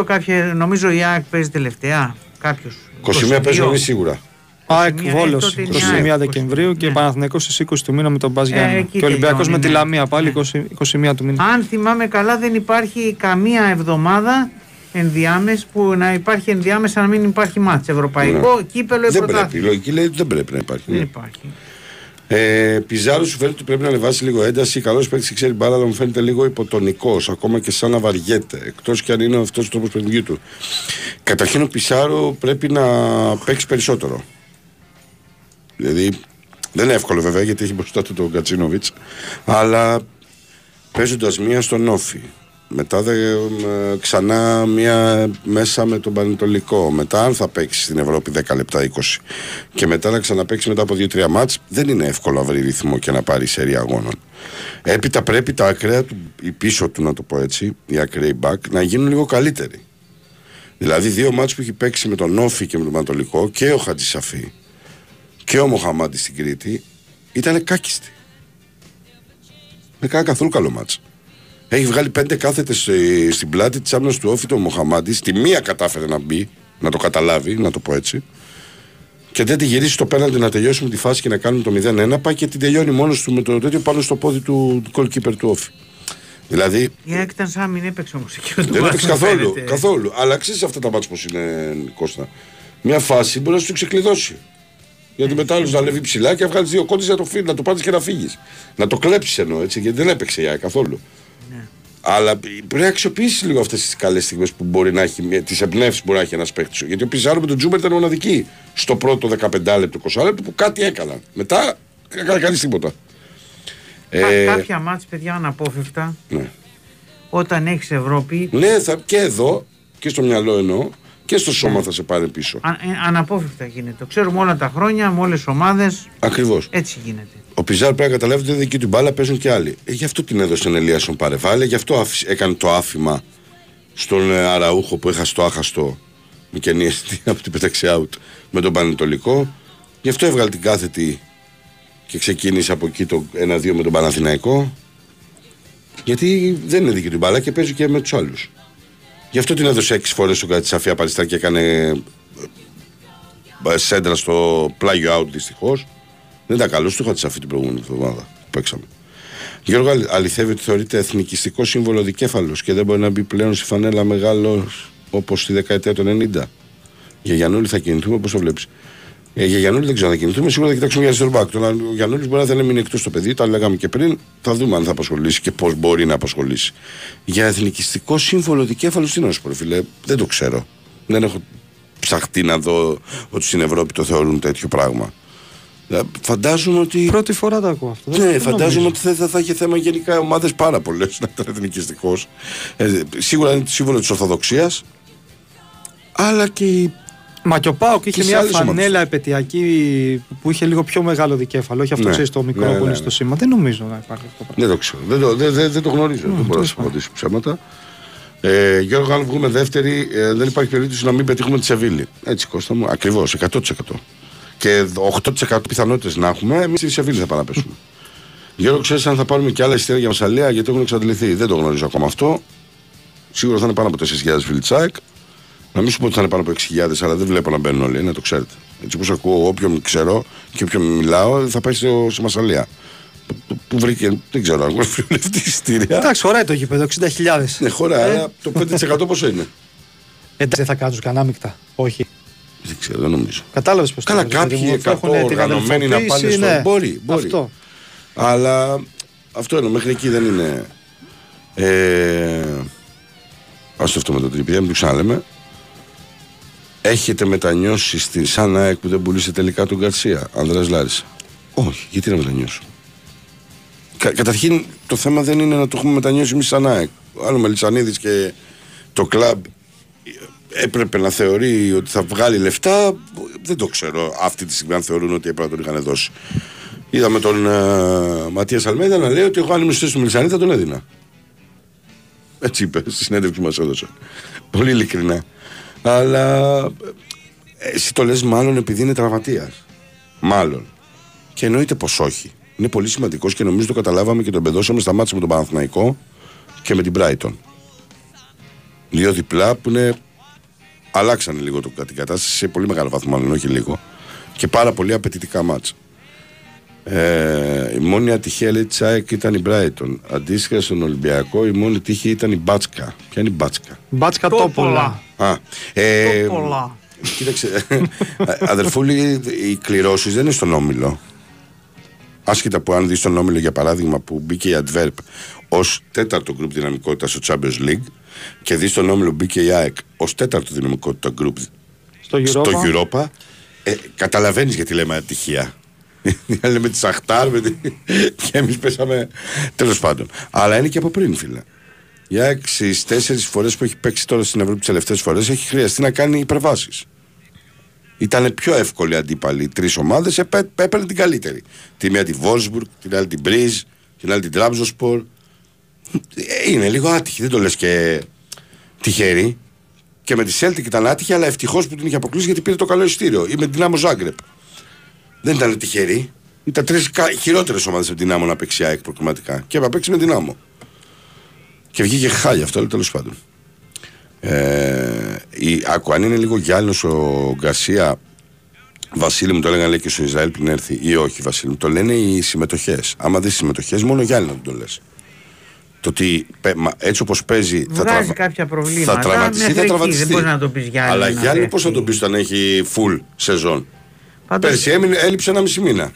21-22 κάποια, νομίζω η ΑΕΚ παίζει τελευταία. Κάποιος. 21 παίζουμε εμείς σίγουρα. ΑΕΚ 21, Βόλος τότε είναι 21 ΑΕΚ, Δεκεμβρίου και ναι. Παναθηναϊκός στις 20 του μήνα με τον Μπαζ Ε, Γιάννη. εκεί Και Ολυμπιακός με τελειώνει, τη ναι. Λαμία πάλι Ναι. 20 21 του μήνα. Αν θυμάμαι καλά, δεν υπάρχει καμία εβδομάδα ενδιάμεση που να υπάρχει ενδιάμεσα να μην υπάρχει μάτς. Ευρωπαϊκό, κύπελο ή Ναι. Δεν πρέπει. Η πρωτάθλημα. λογική λέει ότι δεν πρέπει να υπάρχει. Δεν ναι. υπάρχει. Ε, Πιζάρο σου φαίνεται ότι πρέπει να ανεβάσει λίγο ένταση. Καλός παίκτης ξέρει μπάλα, αλλά μου φαίνεται λίγο υποτονικός. Ακόμα και σαν να βαριέται. Εκτός και αν είναι αυτός ο τρόπος παιχνιδιού του. Καταρχήν ο Πισάρο πρέπει να παίξει περισσότερο. Δηλαδή δεν είναι εύκολο βέβαια γιατί έχει μπροστά του τον Κατσίνοβιτς. Αλλά παίζοντας μία στον Όφη. Μετά δε, ε, ξανά μία μέσα με τον Πανετολικό. Μετά αν θα παίξει στην Ευρώπη 10 λεπτά 20. Και μετά να ξαναπαίξει μετά από 2-3 μάτς δεν είναι εύκολο να βρει ρυθμό και να πάρει σερή αγώνων. Έπειτα πρέπει τα ακραία του, η πίσω του να το πω έτσι, οι ακραίοι μπακ, να γίνουν λίγο καλύτεροι. Δηλαδή δύο μάτς που έχει παίξει με τον Όφη και με τον Πανετολικό και ο Χατζησαφή και ο Μοχαμάντη στην Κρήτη ήταν κάκιστοι. Δεν κάνει καθόλου καλό μάτς. Έχει βγάλει πέντε κάθετες στην πλάτη της άμυνας του Όφη το Μοχαμάντη. Στη μία κατάφερε να μπει, να το καταλάβει, να το πω έτσι. Και δεν τη γυρίσει στο πέναντι να τελειώσουμε τη φάση και να κάνουμε το 0-1. Πάει και την τελειώνει μόνος του με το τέτοιο πάνω στο πόδι του, του goalkeeper του Όφη. Δηλαδή Η ΑΕΚ ήταν σαν να μην έπαιξε όμως εκεί. ο δεν Ντουμπάς, έπαιξε μου καθόλου. φαίνεται. καθόλου. Αλλά ξέρει αυτά τα μάτια πώς είναι, Κώστα. Μια φάση μπορεί να σου ξεκλειδώσει. Γιατί μετά άλλος να ανέβει ψηλά και να βγάλεις δύο κόντες να το, φύγει, να το πάρεις και να φύγεις. Να το κλέψεις εννοώ έτσι, γιατί δεν έπαιξε η ΑΕΚ καθόλου. Ναι. Αλλά πρέπει να αξιοποιήσεις λίγο αυτές τις καλές στιγμές που μπορεί να έχει, τις εμπνεύσεις που μπορεί να έχει ένας παίκτης. Γιατί ο Πιζάρο με τον Τζούμπερ ήταν μοναδική στο πρώτο 15 λεπτό, 20 λεπτό που κάτι έκαναν. Μετά δεν έκανε κανείς τίποτα. Κα- Κάποια μάτς, παιδιά, αναπόφευκτα, ναι. όταν έχεις Ευρώπη, ναι, θα, και εδώ και στο μυαλό εννοώ και στο σώμα θα σε πάρει πίσω. α- ε, αναπόφευκτα γίνεται. Το ξέρουμε όλα τα χρόνια, με όλες τις ομάδες. Ακριβώς. Έτσι γίνεται. Ο Πιζάρ πρέπει να καταλάβει ότι δεν είναι δική του μπάλα, παίζουν και άλλοι. Ε, γι' αυτό την έδωσε ο Ελίασον Παρεβάλε, γι' αυτό άφησε- έκανε το άφημα στον ε, Αραούχο που έχασε το άχαστο με καινή αισθητή από την πέταξε out με τον Πανετολικό. Γι' αυτό έβγαλε την κάθετη και ξεκίνησε από εκεί το 1-2 με τον Παναθηναϊκό. Γιατί δεν είναι δική του μπάλα και παίζει και με τους άλλους. Γι' αυτό την έδωσε 6 φορές στον Κατσαφία Παλιστά και έκανε ε, σέντρα στο πλάγιο out δυστυχώς. Δεν ήταν καλός, του είχα τη αυτή την προηγούμενη εβδομάδα που παίξαμε. Γιώργο αλ- αληθεύει ότι θεωρείται εθνικιστικό σύμβολο δικέφαλος και δεν μπορεί να μπει πλέον στη φανέλα μεγάλος όπως στη δεκαετία του 90. Για Γιαννούλη θα κινηθούμε, όπως το βλέπεις. Ε, για Γιαννούλη δεν ξέρω αν θα κινηθούμε, σίγουρα θα κοιτάξουμε για αριστερό μπακ. Τώρα, Ο Γιαννούλη μπορεί να δεν έμεινε εκτός το παιδί, τα λέγαμε και πριν. Θα δούμε αν θα απασχολήσει και πώς μπορεί να απασχολήσει. Για εθνικιστικό σύμβολο δικέφαλος, τι να σου πω, ρε φίλε, δεν το ξέρω. Δεν έχω ψαχτεί να δω ότι στην Ευρώπη το θεωρούν τέτοιο πράγμα. Ε, Φαντάζομαι ότι. Πρώτη φορά το ακούω αυτό. Δεν- Ναι, δεν φαντάζομαι νομίζω. ότι θα, θα, θα είχε θέμα γενικά ομάδες πάρα πολλές να ήταν εθνικιστικός. Ε, σίγουρα είναι το σύμβολο της Ορθοδοξίας. Αλλά και η. Μα και ο Πάοκ είχε Και σε μια άλλες ομάδες. φανέλα επαιτειακή που είχε λίγο πιο μεγάλο δικέφαλο. Όχι αυτό Ναι. ξέρεις το μικρό Ναι, που ναι, είναι ναι. στο σήμα. Δεν νομίζω να υπάρχει αυτό το πράγμα. Δεν το ξέρω. Δεν το, δεν, δεν, δεν το γνωρίζω. δεν μπορώ να τέλος σου απαντήσω ψέματα. Ε, Γιώργο, αν βγούμε δεύτερη, ε, δεν υπάρχει περίπτωση να μην πετύχουμε τη Σεβίλη. Έτσι, Κώστα μου. Ακριβώς, 100%. Και 8% πιθανότητες να έχουμε, εμείς στη Σεβίλη θα πάμε να πέσουμε. Γιώργο, ξέρεις αν θα πάρουμε και άλλα εισιτήρια για Μασαλία, γιατί έχουν εξαντληθεί. Δεν το γνωρίζω ακόμα αυτό. Σίγουρα θα είναι πάνω από 4.000 Βιλτσάκ. Να μην σου πω ότι θα είναι πάνω από 6.000, αλλά δεν βλέπω να μπαίνουν όλοι, να το ξέρετε. Έτσι όπως ακούω, όποιον ξέρω και όποιον μιλάω, θα πάει στο, σε Μασαλία. Που, που, που βρήκε, δεν ξέρω αν βρήκε λεφτή εισιτήρια. Εντάξει, χωράει το γήπεδο, 60.000. Ναι, χώρα, αλλά το 5% πόσο είναι; Εντάξει, δεν θα κάτσουν κανένα μεικτα. Όχι. Δεν ξέρω, δεν νομίζω. Κατάλαβες πώ Καλά, κάποιοι 100 οργανωμένοι να πάνε στο. Ναι. Μπορεί, μπορεί. Αυτό. Αλλά αυτό εννοώ, μέχρι εκεί δεν είναι. Ε, ας το αυτό με το τρίπια, μην το ξαναλέμε. Έχετε μετανιώσει στη σαν ΑΕΚ που δεν πουλήσε τελικά τον Γκαρσία, Ανδρέας Λάρισα; Όχι, γιατί να μετανιώσω; Κα, καταρχήν το θέμα δεν είναι να το έχουμε μετανιώσει εμείς σαν ΑΕΚ. Ο άλλο Μελισανίδης και το κλαμπ έπρεπε να θεωρεί ότι θα βγάλει λεφτά. Δεν το ξέρω αυτή τη στιγμή αν θεωρούν ότι έπρεπε να τον είχαν δώσει. Είδαμε τον uh, Ματίας Αλμέδα να λέει ότι εγώ αν ήμουν στη θέση του Μελισανίδη θα τον έδινα. Έτσι είπε στη συνέντευξη που μας έδωσε. Πολύ ειλικρινά. Αλλά ε, εσύ το λες μάλλον επειδή είναι τραυματίας. Μάλλον. Και εννοείται πως όχι. Είναι πολύ σημαντικός και νομίζω το καταλάβαμε και τον πεδώσαμε στα μάτια με τον Παναθηναϊκό και με την Brighton. Δύο διπλά που είναι... αλλάξανε λίγο το, την κατάσταση σε πολύ μεγάλο βαθμό, μάλλον όχι λίγο. και πάρα πολύ απαιτητικά μάτσα. Ε, η μόνη ατυχία λέει της ΑΕΚ ήταν η Brighton. Αντίστοιχα στον Ολυμπιακό η μόνη τύχη ήταν η Μπάτσκα. Ποια είναι η Μπάτσκα; Μπάτσκα Τόπολα. Α, ε, Τόπολα. Κοίταξε, αδερφούλη, οι κληρώσεις δεν είναι στον όμιλο. Άσχετα που αν δεις τον όμιλο για παράδειγμα που μπήκε η Adverb ως τέταρτο γκρουπ δυναμικότητας στο Champions League και δεις τον όμιλο μπήκε η ΑΕΚ ως τέταρτο δυναμικότητα γκρουπ Στο στο Europa. Europa, ε, καταλαβαίνεις γιατί λέμε ατυχία. λέμε τη Σαχτάρ με τη... και εμείς πέσαμε. Τέλος πάντων. Αλλά είναι και από πριν, φίλε. Η ΑΕΚ στι τέσσερις φορές που έχει παίξει τώρα στην Ευρώπη τις τελευταίες φορές έχει χρειαστεί να κάνει υπερβάσεις. Ήταν πιο εύκολη αντίπαλη. Τρεις ομάδες έπαιρνε την καλύτερη. Τη μία τη Βόλσμπουργκ, την άλλη την Μπρίζ, την άλλη την Τραμπζοσπορ. Ε, Είναι λίγο άτυχη, δεν το λες και τυχερή. Και με τη Celtic ήταν άτυχη, αλλά ευτυχώς που την είχε αποκλείσει γιατί πήρε το καλό ειστήριο. Ή με την Άμμο Ζάγκρεπ. Δεν ήταν τυχερή. Ήταν τρεις χειρότερες ομάδες από την Άμμο να παίξει ΑΕΚ προκριματικά. Και έπρεπε να παίξει με την Άμμο. Και βγήκε χάλια αυτό, αλλά τέλος πάντων. Ε, η, άκου, αν είναι λίγο γυάλινος ο Γκαρσία, Βασίλη μου το έλεγαν λέει και στο Ισραήλ πριν έρθει, ή όχι Βασίλη μου, το λένε οι συμμετοχές. Άμα δεις συμμετοχές, μόνο γυάλινο δεν το λες. Το ότι πε- μα, έτσι όπως παίζει θα, Βγάζει τραυμα- κάποια προβλήματα. θα τραυματιστεί, Μέχρι θα εκεί τραυματιστεί. Δεν μπορείς να το πεις γυάλινο. Αλλά να γυάλινο πώς θα πέφτει. το πεις όταν έχει full σεζόν; Πάντως, Πέρσι έμεινε, έλειψε ένα μισή μήνα.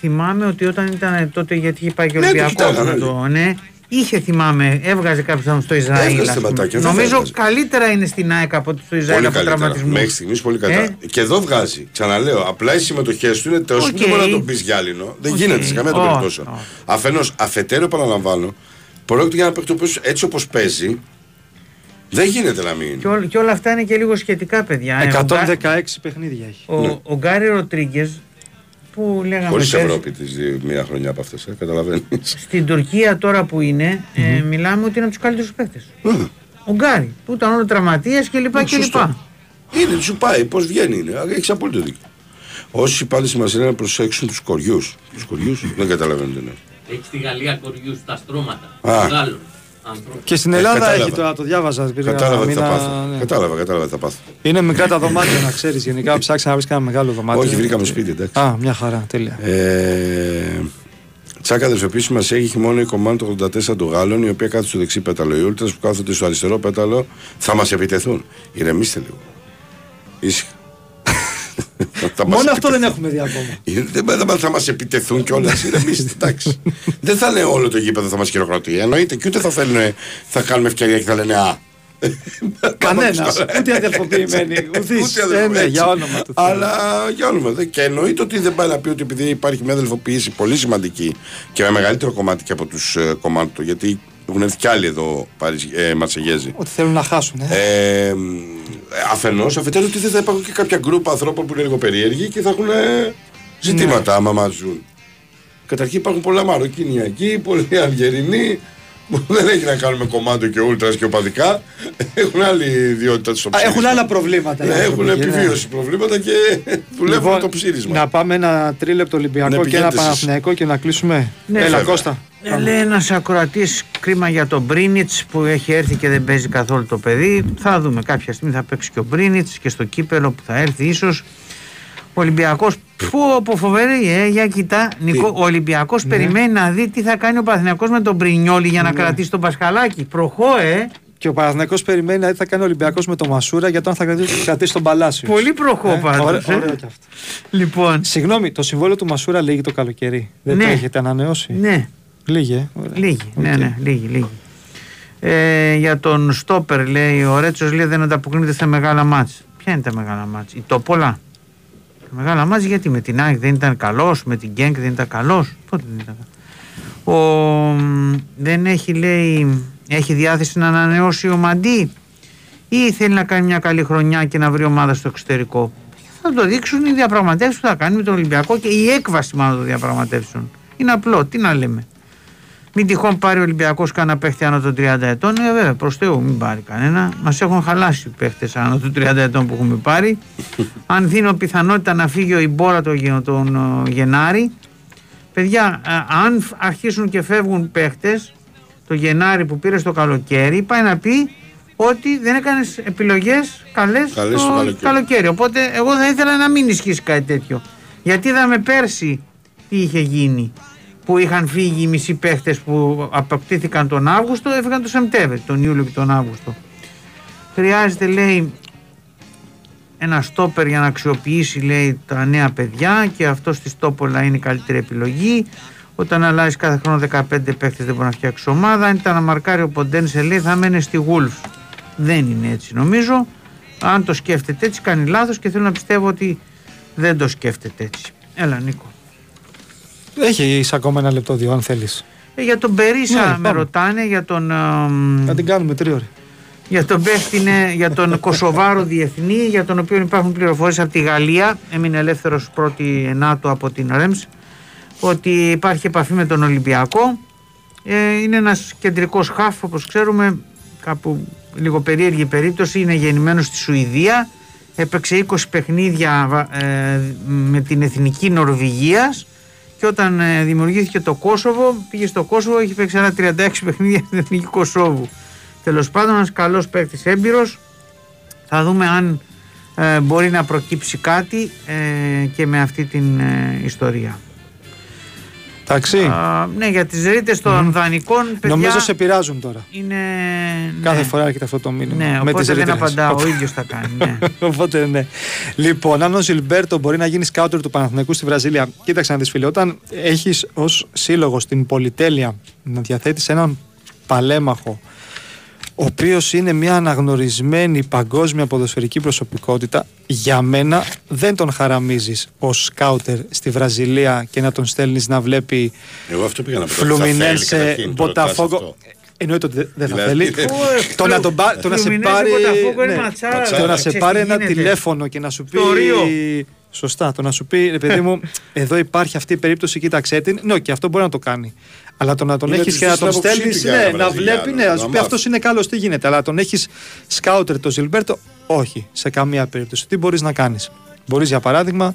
θυμάμαι ότι όταν ήταν τότε γιατί είχε πάει και ο Ναι, το Ολυμπιακό. κοιτάγανε, το, ναι, είχε θυμάμαι, έβγαζε κάποιος στο Ισραήλ. Έβγαζε ας πούμε. θεματάκια, δεν Νομίζω έβγαζε. καλύτερα είναι στην ΑΕΚ από ότι στο Ισραήλ Πολύ από καλύτερα. τραυματισμούς. Μέχρι στιγμής πολύ καλά. Ε; Και εδώ βγάζει. Ξαναλέω, απλά οι συμμετοχές του είναι τόσο που Οκ. δεν μπορεί να τον πεις γυάλινο. Δεν Οκ. γίνεται σε καμία των Όχι, περιπτώσεων. όχι. Αφενός, αφετέρου, επαναλαμβάνω, πρόκειται για ένα παίκτη ο οποίος έτσι όπως παίζει, δεν γίνεται να μην. Και, ό- και όλα αυτά είναι και λίγο σχετικά, παιδιά. Ε, ο Γκά- 116 παιχνίδια έχει. Ο, Ναι. ο Γκάρι Ροντρίγκες που λέγαμε Χωρίς πέρσι, Ευρώπη τη μία χρονιά από αυτές, ε, καταλαβαίνεις. στην Τουρκία τώρα που είναι, ε, μιλάμε ότι είναι από τους καλύτερους παίκτες. Ο Γκάρι που ήταν όλο τραυματία και λοιπά και Σωστό. λοιπά. Είναι, σου πάει, πώς βγαίνει. είναι. Έχει απόλυτο δίκιο. Όσοι πάλι σημασία είναι να προσέξουν τους κοριούς. Τους κοριούς δεν καταλαβαίνουν τι είναι. Έχει στη Γαλλία κοριούς τα στρώματα. Α. Γάλλων ανθρώπων. Και στην Ε, Ελλάδα κατάλαβα. έχει τώρα, το διάβαζα. πήρα Κατάλαβα τι θα μήνα, πάθω. ναι. Κατάλαβα, κατάλαβα τι θα πάθω. Είναι μικρά τα δωμάτια να ξέρεις. Γενικά ψάξει να βρεις κανένα μεγάλο δωμάτιο. Όχι, βρήκαμε σπίτι, εντάξει. Α, μια χαρά, τέλεια. Ε, Τσάκα αδερφοποίησης μας έχει μόνο η κομμάτι του 84 των Γάλλων, η οποία κάθεται στο δεξί πέταλο. Οι Ούλτρες που κάθονται στο αριστερό πέταλο θα μας επιτεθούν. Ηρεμήστε λίγο. Ήσυχα. Θα μας Μόνο αυτό δεν επιτεθούν. έχουμε δει ακόμα. Ε, Δεν δεν θα μας επιτεθούν κιόλας. Ηρεμήστε, εντάξει. δεν θα λένε όλο το γήπεδο θα μας χειροκροτεί. Εννοείται και ούτε θα θέλουν, θα κάνουμε ευκαιρία και θα λένε Α. Κανένας. Ούτε αδελφοποιημένοι. Ούτε Ούτε ε, ναι, αδελφοποιημένοι. για όνομα του Θεού. Αλλά για όνομα. δε. Και εννοείται ότι δεν πάει να πει ότι επειδή υπάρχει μια αδελφοποίηση πολύ σημαντική και με μεγαλύτερο κομμάτι και από τους ε, κομμάτων του, γιατί έχουν έρθει κι άλλοι εδώ Παρισι- ε, Μαρσεγέζοι. Ότι θέλουν να χάσουν. Ε. Ε, Αφενός, αφετέρου ότι δεν θα υπάρχουν και κάποια γκρουπ ανθρώπων που είναι λίγο περίεργοι και θα έχουν ε, ζητήματα άμα μας ζουν. Καταρχήν υπάρχουν πολλά Μαροκινιακοί, πολλοί Αλγερινοί που δεν έχει να κάνουν με κομμάτι και ούλτρας και οπαδικά. Έχουν άλλη ιδιότητα στο Α, ψήρισμα. Έχουν άλλα προβλήματα. οι Ναι, άνθρωποι, έχουν ναι. επιβίωση προβλήματα και δουλεύουν Λοιπόν, το ψήρισμα. Να πάμε ένα τρίλεπτο Ολυμπιακό Ναι, και ένα πηγαίνετε εσείς. Παναθηναϊκό και να κλείσουμε. Ναι, Έλα, βέβαια. Κώστα. Ε, λέει ένας ακροατής κρίμα για τον Μπρίνιτς που έχει έρθει και δεν παίζει καθόλου το παιδί. Θα δούμε κάποια στιγμή θα παίξει και ο Μπρίνιτς και στο κύπελο που θα έρθει ίσως. Ο Ολυμπιακό. Πού από φοβερή, ε, για κοιτά. Νικό, ο Ολυμπιακός περιμένει να δει τι θα κάνει ο Παναθηναϊκός με τον Μπρινιόλι για να κρατήσει τον Πασχαλάκη. Προχώ, ε. Και ο Παναθηναϊκός περιμένει να δει τι θα κάνει ο Ολυμπιακός με τον Μασούρα για το αν θα κρατήσει, κρατήσει τον Παλάσιος. Πολύ προχώ Ε, πάντως, ωραίο, ε. ωραίο κι αυτό. Λοιπόν, Συγγνώμη, το συμβόλαιο του Μασούρα λήγει το καλοκαίρι. Δεν Ναι. το έχετε ανανεώσει; ναι. Λήγει, ε. Ωραία. Λήγει, ναι, Οκ. ναι, λήγει, λήγει. Ε, για τον Στόπερ λέει, ο Ρέτσος λέει δεν ανταποκρίνεται στα μεγάλα ματς. Ποια είναι τα μεγάλα ματς, η Τόπολα. Τα μεγάλα μάτς γιατί με την ΑΕΚ δεν ήταν καλός, με την Γκένκ δεν ήταν καλός. Πότε δεν ήταν καλός. Ο, μ, δεν έχει λέει, έχει διάθεση να ανανεώσει ο Μαντί ή θέλει να κάνει μια καλή χρονιά και να βρει ομάδα στο εξωτερικό. Θα το δείξουν οι διαπραγματεύσεις που θα κάνει με τον Ολυμπιακό και η έκβαση μάλλον των διαπραγματεύσεων. Είναι απλό, τι να λέμε. Μην τυχόν πάρει ο Ολυμπιακός κανένα παίχτη άνω των 30 ετών. Ε, βέβαια, προς Θεού, μην πάρει κανένα. Μας έχουν χαλάσει οι παίχτες άνω των 30 ετών που έχουμε πάρει. Αν δίνω πιθανότητα να φύγει ο Ιμπόρα τον, Γε- τον ε, Γενάρη, παιδιά, ε, αν φ- αρχίσουν και φεύγουν παίχτες το Γενάρη που πήρε στο καλοκαίρι, πάει να πει ότι δεν έκανες επιλογές καλές Καλές το στο καλοκαίρι. καλοκαίρι. Οπότε, εγώ θα ήθελα να μην ισχύσει κάτι τέτοιο. Γιατί είδαμε πέρσι τι είχε γίνει που είχαν φύγει οι μισοί παίχτες που αποκτήθηκαν τον Αύγουστο έφυγαν τον Σεπτέμβρη, τον Ιούλιο και τον Αύγουστο. Χρειάζεται λέει ένα στόπερ για να αξιοποιήσει λέει τα νέα παιδιά και αυτό στη Στόπολα είναι η καλύτερη επιλογή. Όταν αλλάζει κάθε χρόνο 15 παίχτες δεν μπορεί να φτιάξει ομάδα. Αν ήταν να μαρκάρει ο Ποντένσε λέει θα μένει στη Wolves. Δεν είναι έτσι νομίζω. Αν το σκέφτεται έτσι κάνει λάθος και θέλω να πιστεύω ότι δεν το σκέφτεται έτσι. Έλα Νίκο. Έχει ακόμα ένα λεπτό, δύο, αν θέλεις. Ε, για τον Περίσα Ναι, με πάμε. ρωτάνε, για τον, ε, Να την κάνουμε τρίωρη. για τον παίχτη, ναι, για τον Κωσοβάρο Διεθνή, για τον οποίο υπάρχουν πληροφορίες από τη Γαλλία, έμεινε ελεύθερος πρώτη ενάτου από την Ρέμς, ότι υπάρχει επαφή με τον Ολυμπιακό. Ε, είναι ένας κεντρικός χάφ, όπως ξέρουμε, κάπου λίγο περίεργη περίπτωση, είναι γεννημένος στη Σουηδία, έπαιξε 20 παιχνίδια βα- ε, με την Εθνική Νορβηγίας και όταν ε, δημιουργήθηκε το Κόσοβο, πήγε στο Κόσοβο, έχει παίξει ένα 36 παιχνίδια στην Εθνική Κωσόβου. Τέλος πάντων, ένας καλός παίκτης έμπειρος. Θα δούμε αν ε, μπορεί να προκύψει κάτι ε, και με αυτή την ε, ιστορία. Εντάξει. Α, ναι, για τις ρήτες των δανεικών, παιδιά, Νομίζω σε πειράζουν τώρα. είναι. Κάθε ναι. φορά έρχεται αυτό το μήνυμα. Ναι, με οπότε τις δεν ρήτρες. απαντάω, ο ίδιος θα κάνει. Ναι. Οπότε ναι. Λοιπόν, αν ο Ζιλμπέρτο μπορεί να γίνεις σκάουτερ του Παναθηναϊκού στη Βραζίλια, κοίταξε να δεις φίλε, όταν έχεις ως σύλλογος την πολυτέλεια να διαθέτεις έναν παλέμαχο, ο οποίος είναι μια αναγνωρισμένη παγκόσμια ποδοσφαιρική προσωπικότητα, για μένα δεν τον χαραμίζεις ως σκάουτερ στη Βραζιλία και να τον στέλνεις να βλέπει Εγώ αυτό πήγα να πω. ότι θα θέλει Φλουμινένσε, καταρχήν, το ρωτάς Μποταφόγκο. αυτό. Εννοείται ότι δεν- δεν θα Δηλαδή, θέλει. Ω, Το να, τον πά- το να σε Φλουμινένσε, πάρει. Μποταφόγκο είναι ναι. ματσάρα, ματσάρα. Το να ξέρεις σε τι πάρει ένα γίνεται. τηλέφωνο και να σου πει. Το Ρίο. Σωστά, το να σου πει, ρε παιδί μου, εδώ υπάρχει αυτή η περίπτωση, κοίταξε την. Ναι, και αυτό μπορεί να το κάνει. Αλλά το να τον Είναι έχεις τους και να στην τον άποψή στέλνεις, του για ναι, ένα να Βραζιλιάνο, βλέπει, ναι, να να σου πει μάθει. αυτός είναι καλός, τι γίνεται. Αλλά τον έχεις σκάουτερ το Ζιλμπέρτο, όχι, σε καμία περίπτωση. Τι μπορείς να κάνεις. Μπορείς, για παράδειγμα,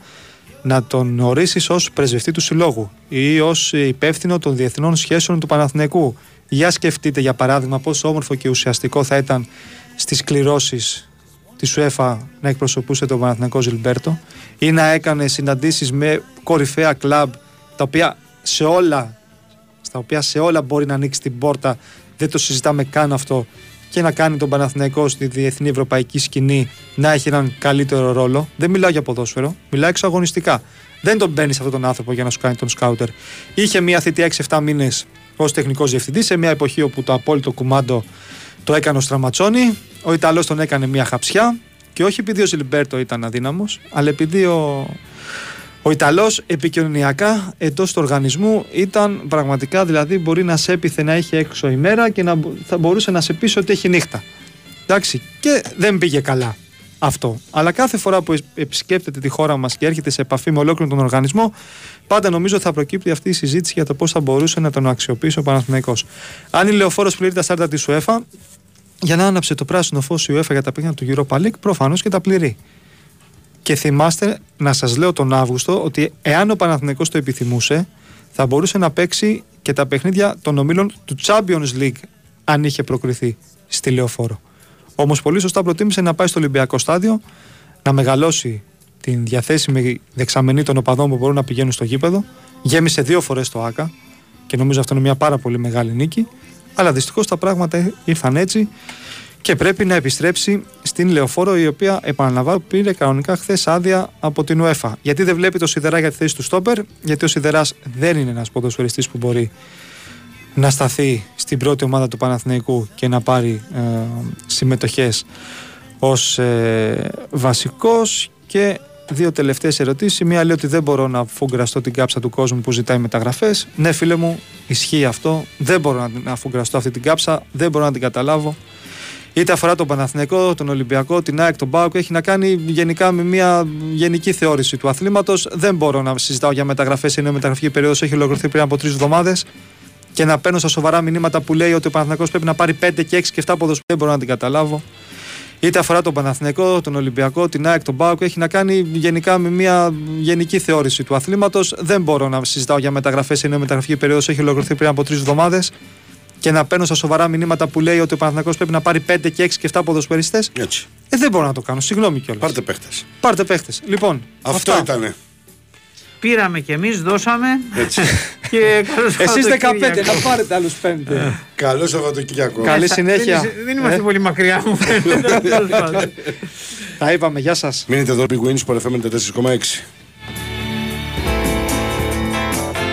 να τον ορίσεις ως πρεσβευτή του συλλόγου ή ως υπεύθυνο των διεθνών σχέσεων του Παναθηναϊκού. Για σκεφτείτε, για παράδειγμα, πόσο όμορφο και ουσιαστικό θα ήταν στις κληρώσεις της UEFA να εκπροσωπούσε τον Παναθηναϊκό Ζιλμπέρτο ή να έκανε συναντήσεις με κορυφαία κλαμπ τα οποία σε όλα στα οποία σε όλα μπορεί να ανοίξει την πόρτα δεν το συζητάμε καν αυτό και να κάνει τον Παναθηναϊκό στη διεθνή ευρωπαϊκή σκηνή να έχει έναν καλύτερο ρόλο. Δεν μιλάω για ποδόσφαιρο, μιλάω εξαγωνιστικά. Δεν τον παίρνεις αυτόν τον άνθρωπο για να σου κάνει τον σκάουτερ. Είχε μια θητεία 6-7 μήνες ως τεχνικός διευθυντής σε μια εποχή όπου το απόλυτο κουμάντο το έκανε ο Στραματσόνη. Ο Ιταλός τον έκανε μια χαψιά και όχι επειδή ο Ζιλμπέρτο ήταν αδύναμος, αλλά επειδή ο, ο Ιταλός επικοινωνιακά εντός του οργανισμού ήταν πραγματικά δηλαδή μπορεί να σε έπιθε να έχει έξω ημέρα και να μπο- θα μπορούσε να σε πείσει ότι έχει νύχτα. Εντάξει, και δεν πήγε καλά αυτό. Αλλά κάθε φορά που επισκέπτεται τη χώρα μας και έρχεται σε επαφή με ολόκληρο τον οργανισμό, πάντα νομίζω θα προκύπτει αυτή η συζήτηση για το πώς θα μπορούσε να τον αξιοποιήσει ο Παναθηναϊκός. Αν η λεωφόρος πληρεί τα στάρτα της UEFA, για να άναψε το πράσινο φως η UEFA για τα παιχνίδια του Europa League, προφανώς και τα πληρεί. Και θυμάστε να σας λέω τον Αύγουστο ότι εάν ο Παναθηναϊκός το επιθυμούσε θα μπορούσε να παίξει και τα παιχνίδια των ομίλων του Champions League αν είχε προκριθεί στη Λεωφόρο. Όμως πολύ σωστά προτίμησε να πάει στο Ολυμπιακό στάδιο να μεγαλώσει την διαθέσιμη δεξαμενή των οπαδών που μπορούν να πηγαίνουν στο γήπεδο. Γέμισε δύο φορές το ΆΚΑ και νομίζω αυτό είναι μια πάρα πολύ μεγάλη νίκη. Αλλά δυστυχώς τα πράγματα ήρθαν έτσι και πρέπει να επιστρέψει στην Λεωφόρο η οποία επαναλαμβάνω πήρε κανονικά χθες άδεια από την UEFA. Γιατί δεν βλέπει το Σιδερά για τη θέση του Στόπερ, γιατί ο Σιδεράς δεν είναι ένας ποδοσφαιριστής που μπορεί να σταθεί στην πρώτη ομάδα του Παναθηναϊκού και να πάρει ε, συμμετοχές ως ε, βασικός. Και δύο τελευταίες ερωτήσεις. Η μία λέει ότι δεν μπορώ να φουγκραστώ την κάψα του κόσμου που ζητάει μεταγραφές. Ναι φίλε μου ισχύει αυτό. Δεν μπορώ να, να φουγκραστώ αυτή την κάψα. Δεν μπορώ να την καταλάβω είτε αφορά τον Παναθηναϊκό, τον Ολυμπιακό, την ΑΕΚ, τον ΠΑΟΚ, έχει να κάνει γενικά με μια γενική θεώρηση του αθλήματος. Δεν μπορώ να συζητάω για μεταγραφές, ενώ η μεταγραφική περίοδος έχει ολοκληρωθεί πριν από τρεις εβδομάδες και να παίρνω στα σοβαρά μηνύματα που λέει ότι ο Παναθηναϊκός πρέπει να πάρει 5 και 6 και 7 ποδοσφαίρια. Δεν μπορώ να την καταλάβω. Είτε αφορά τον Παναθηναϊκό, τον Ολυμπιακό, την ΑΕΚ, τον ΠΑΟΚ, έχει να κάνει γενικά με μια γενική θεώρηση του αθλήματος. Δεν μπορώ να συζητάω για μεταγραφές, ενώ η μεταγραφική περίοδος έχει ολοκληρωθεί πριν από τρεις εβδομάδες και να παίρνω στα σοβαρά μηνύματα που λέει ότι ο Παναθηναϊκός πρέπει να πάρει 5 και 6 και 7 ποδοσφαιριστές. Έτσι. Ε, δεν μπορώ να το κάνω. Συγγνώμη κιόλας. Πάρτε παίχτες. Πάρτε παίχτες. Λοιπόν, Αυτό αυτά. ήτανε. Πήραμε κι εμείς, δώσαμε. Έτσι. και καλό Εσείς 15 Σαββατοκύριακο. να πάρετε άλλους 5. Καλό Σαββατοκύριακο. Καλή Σα- συνέχεια. Δεν, είσαι- δεν είμαστε Ε. πολύ μακριά μου φαίνεται. Τέλος πάντων. Τα είπαμε, γεια σας. Μείνετε εδώ, Big Wins, Sport FM 4,6.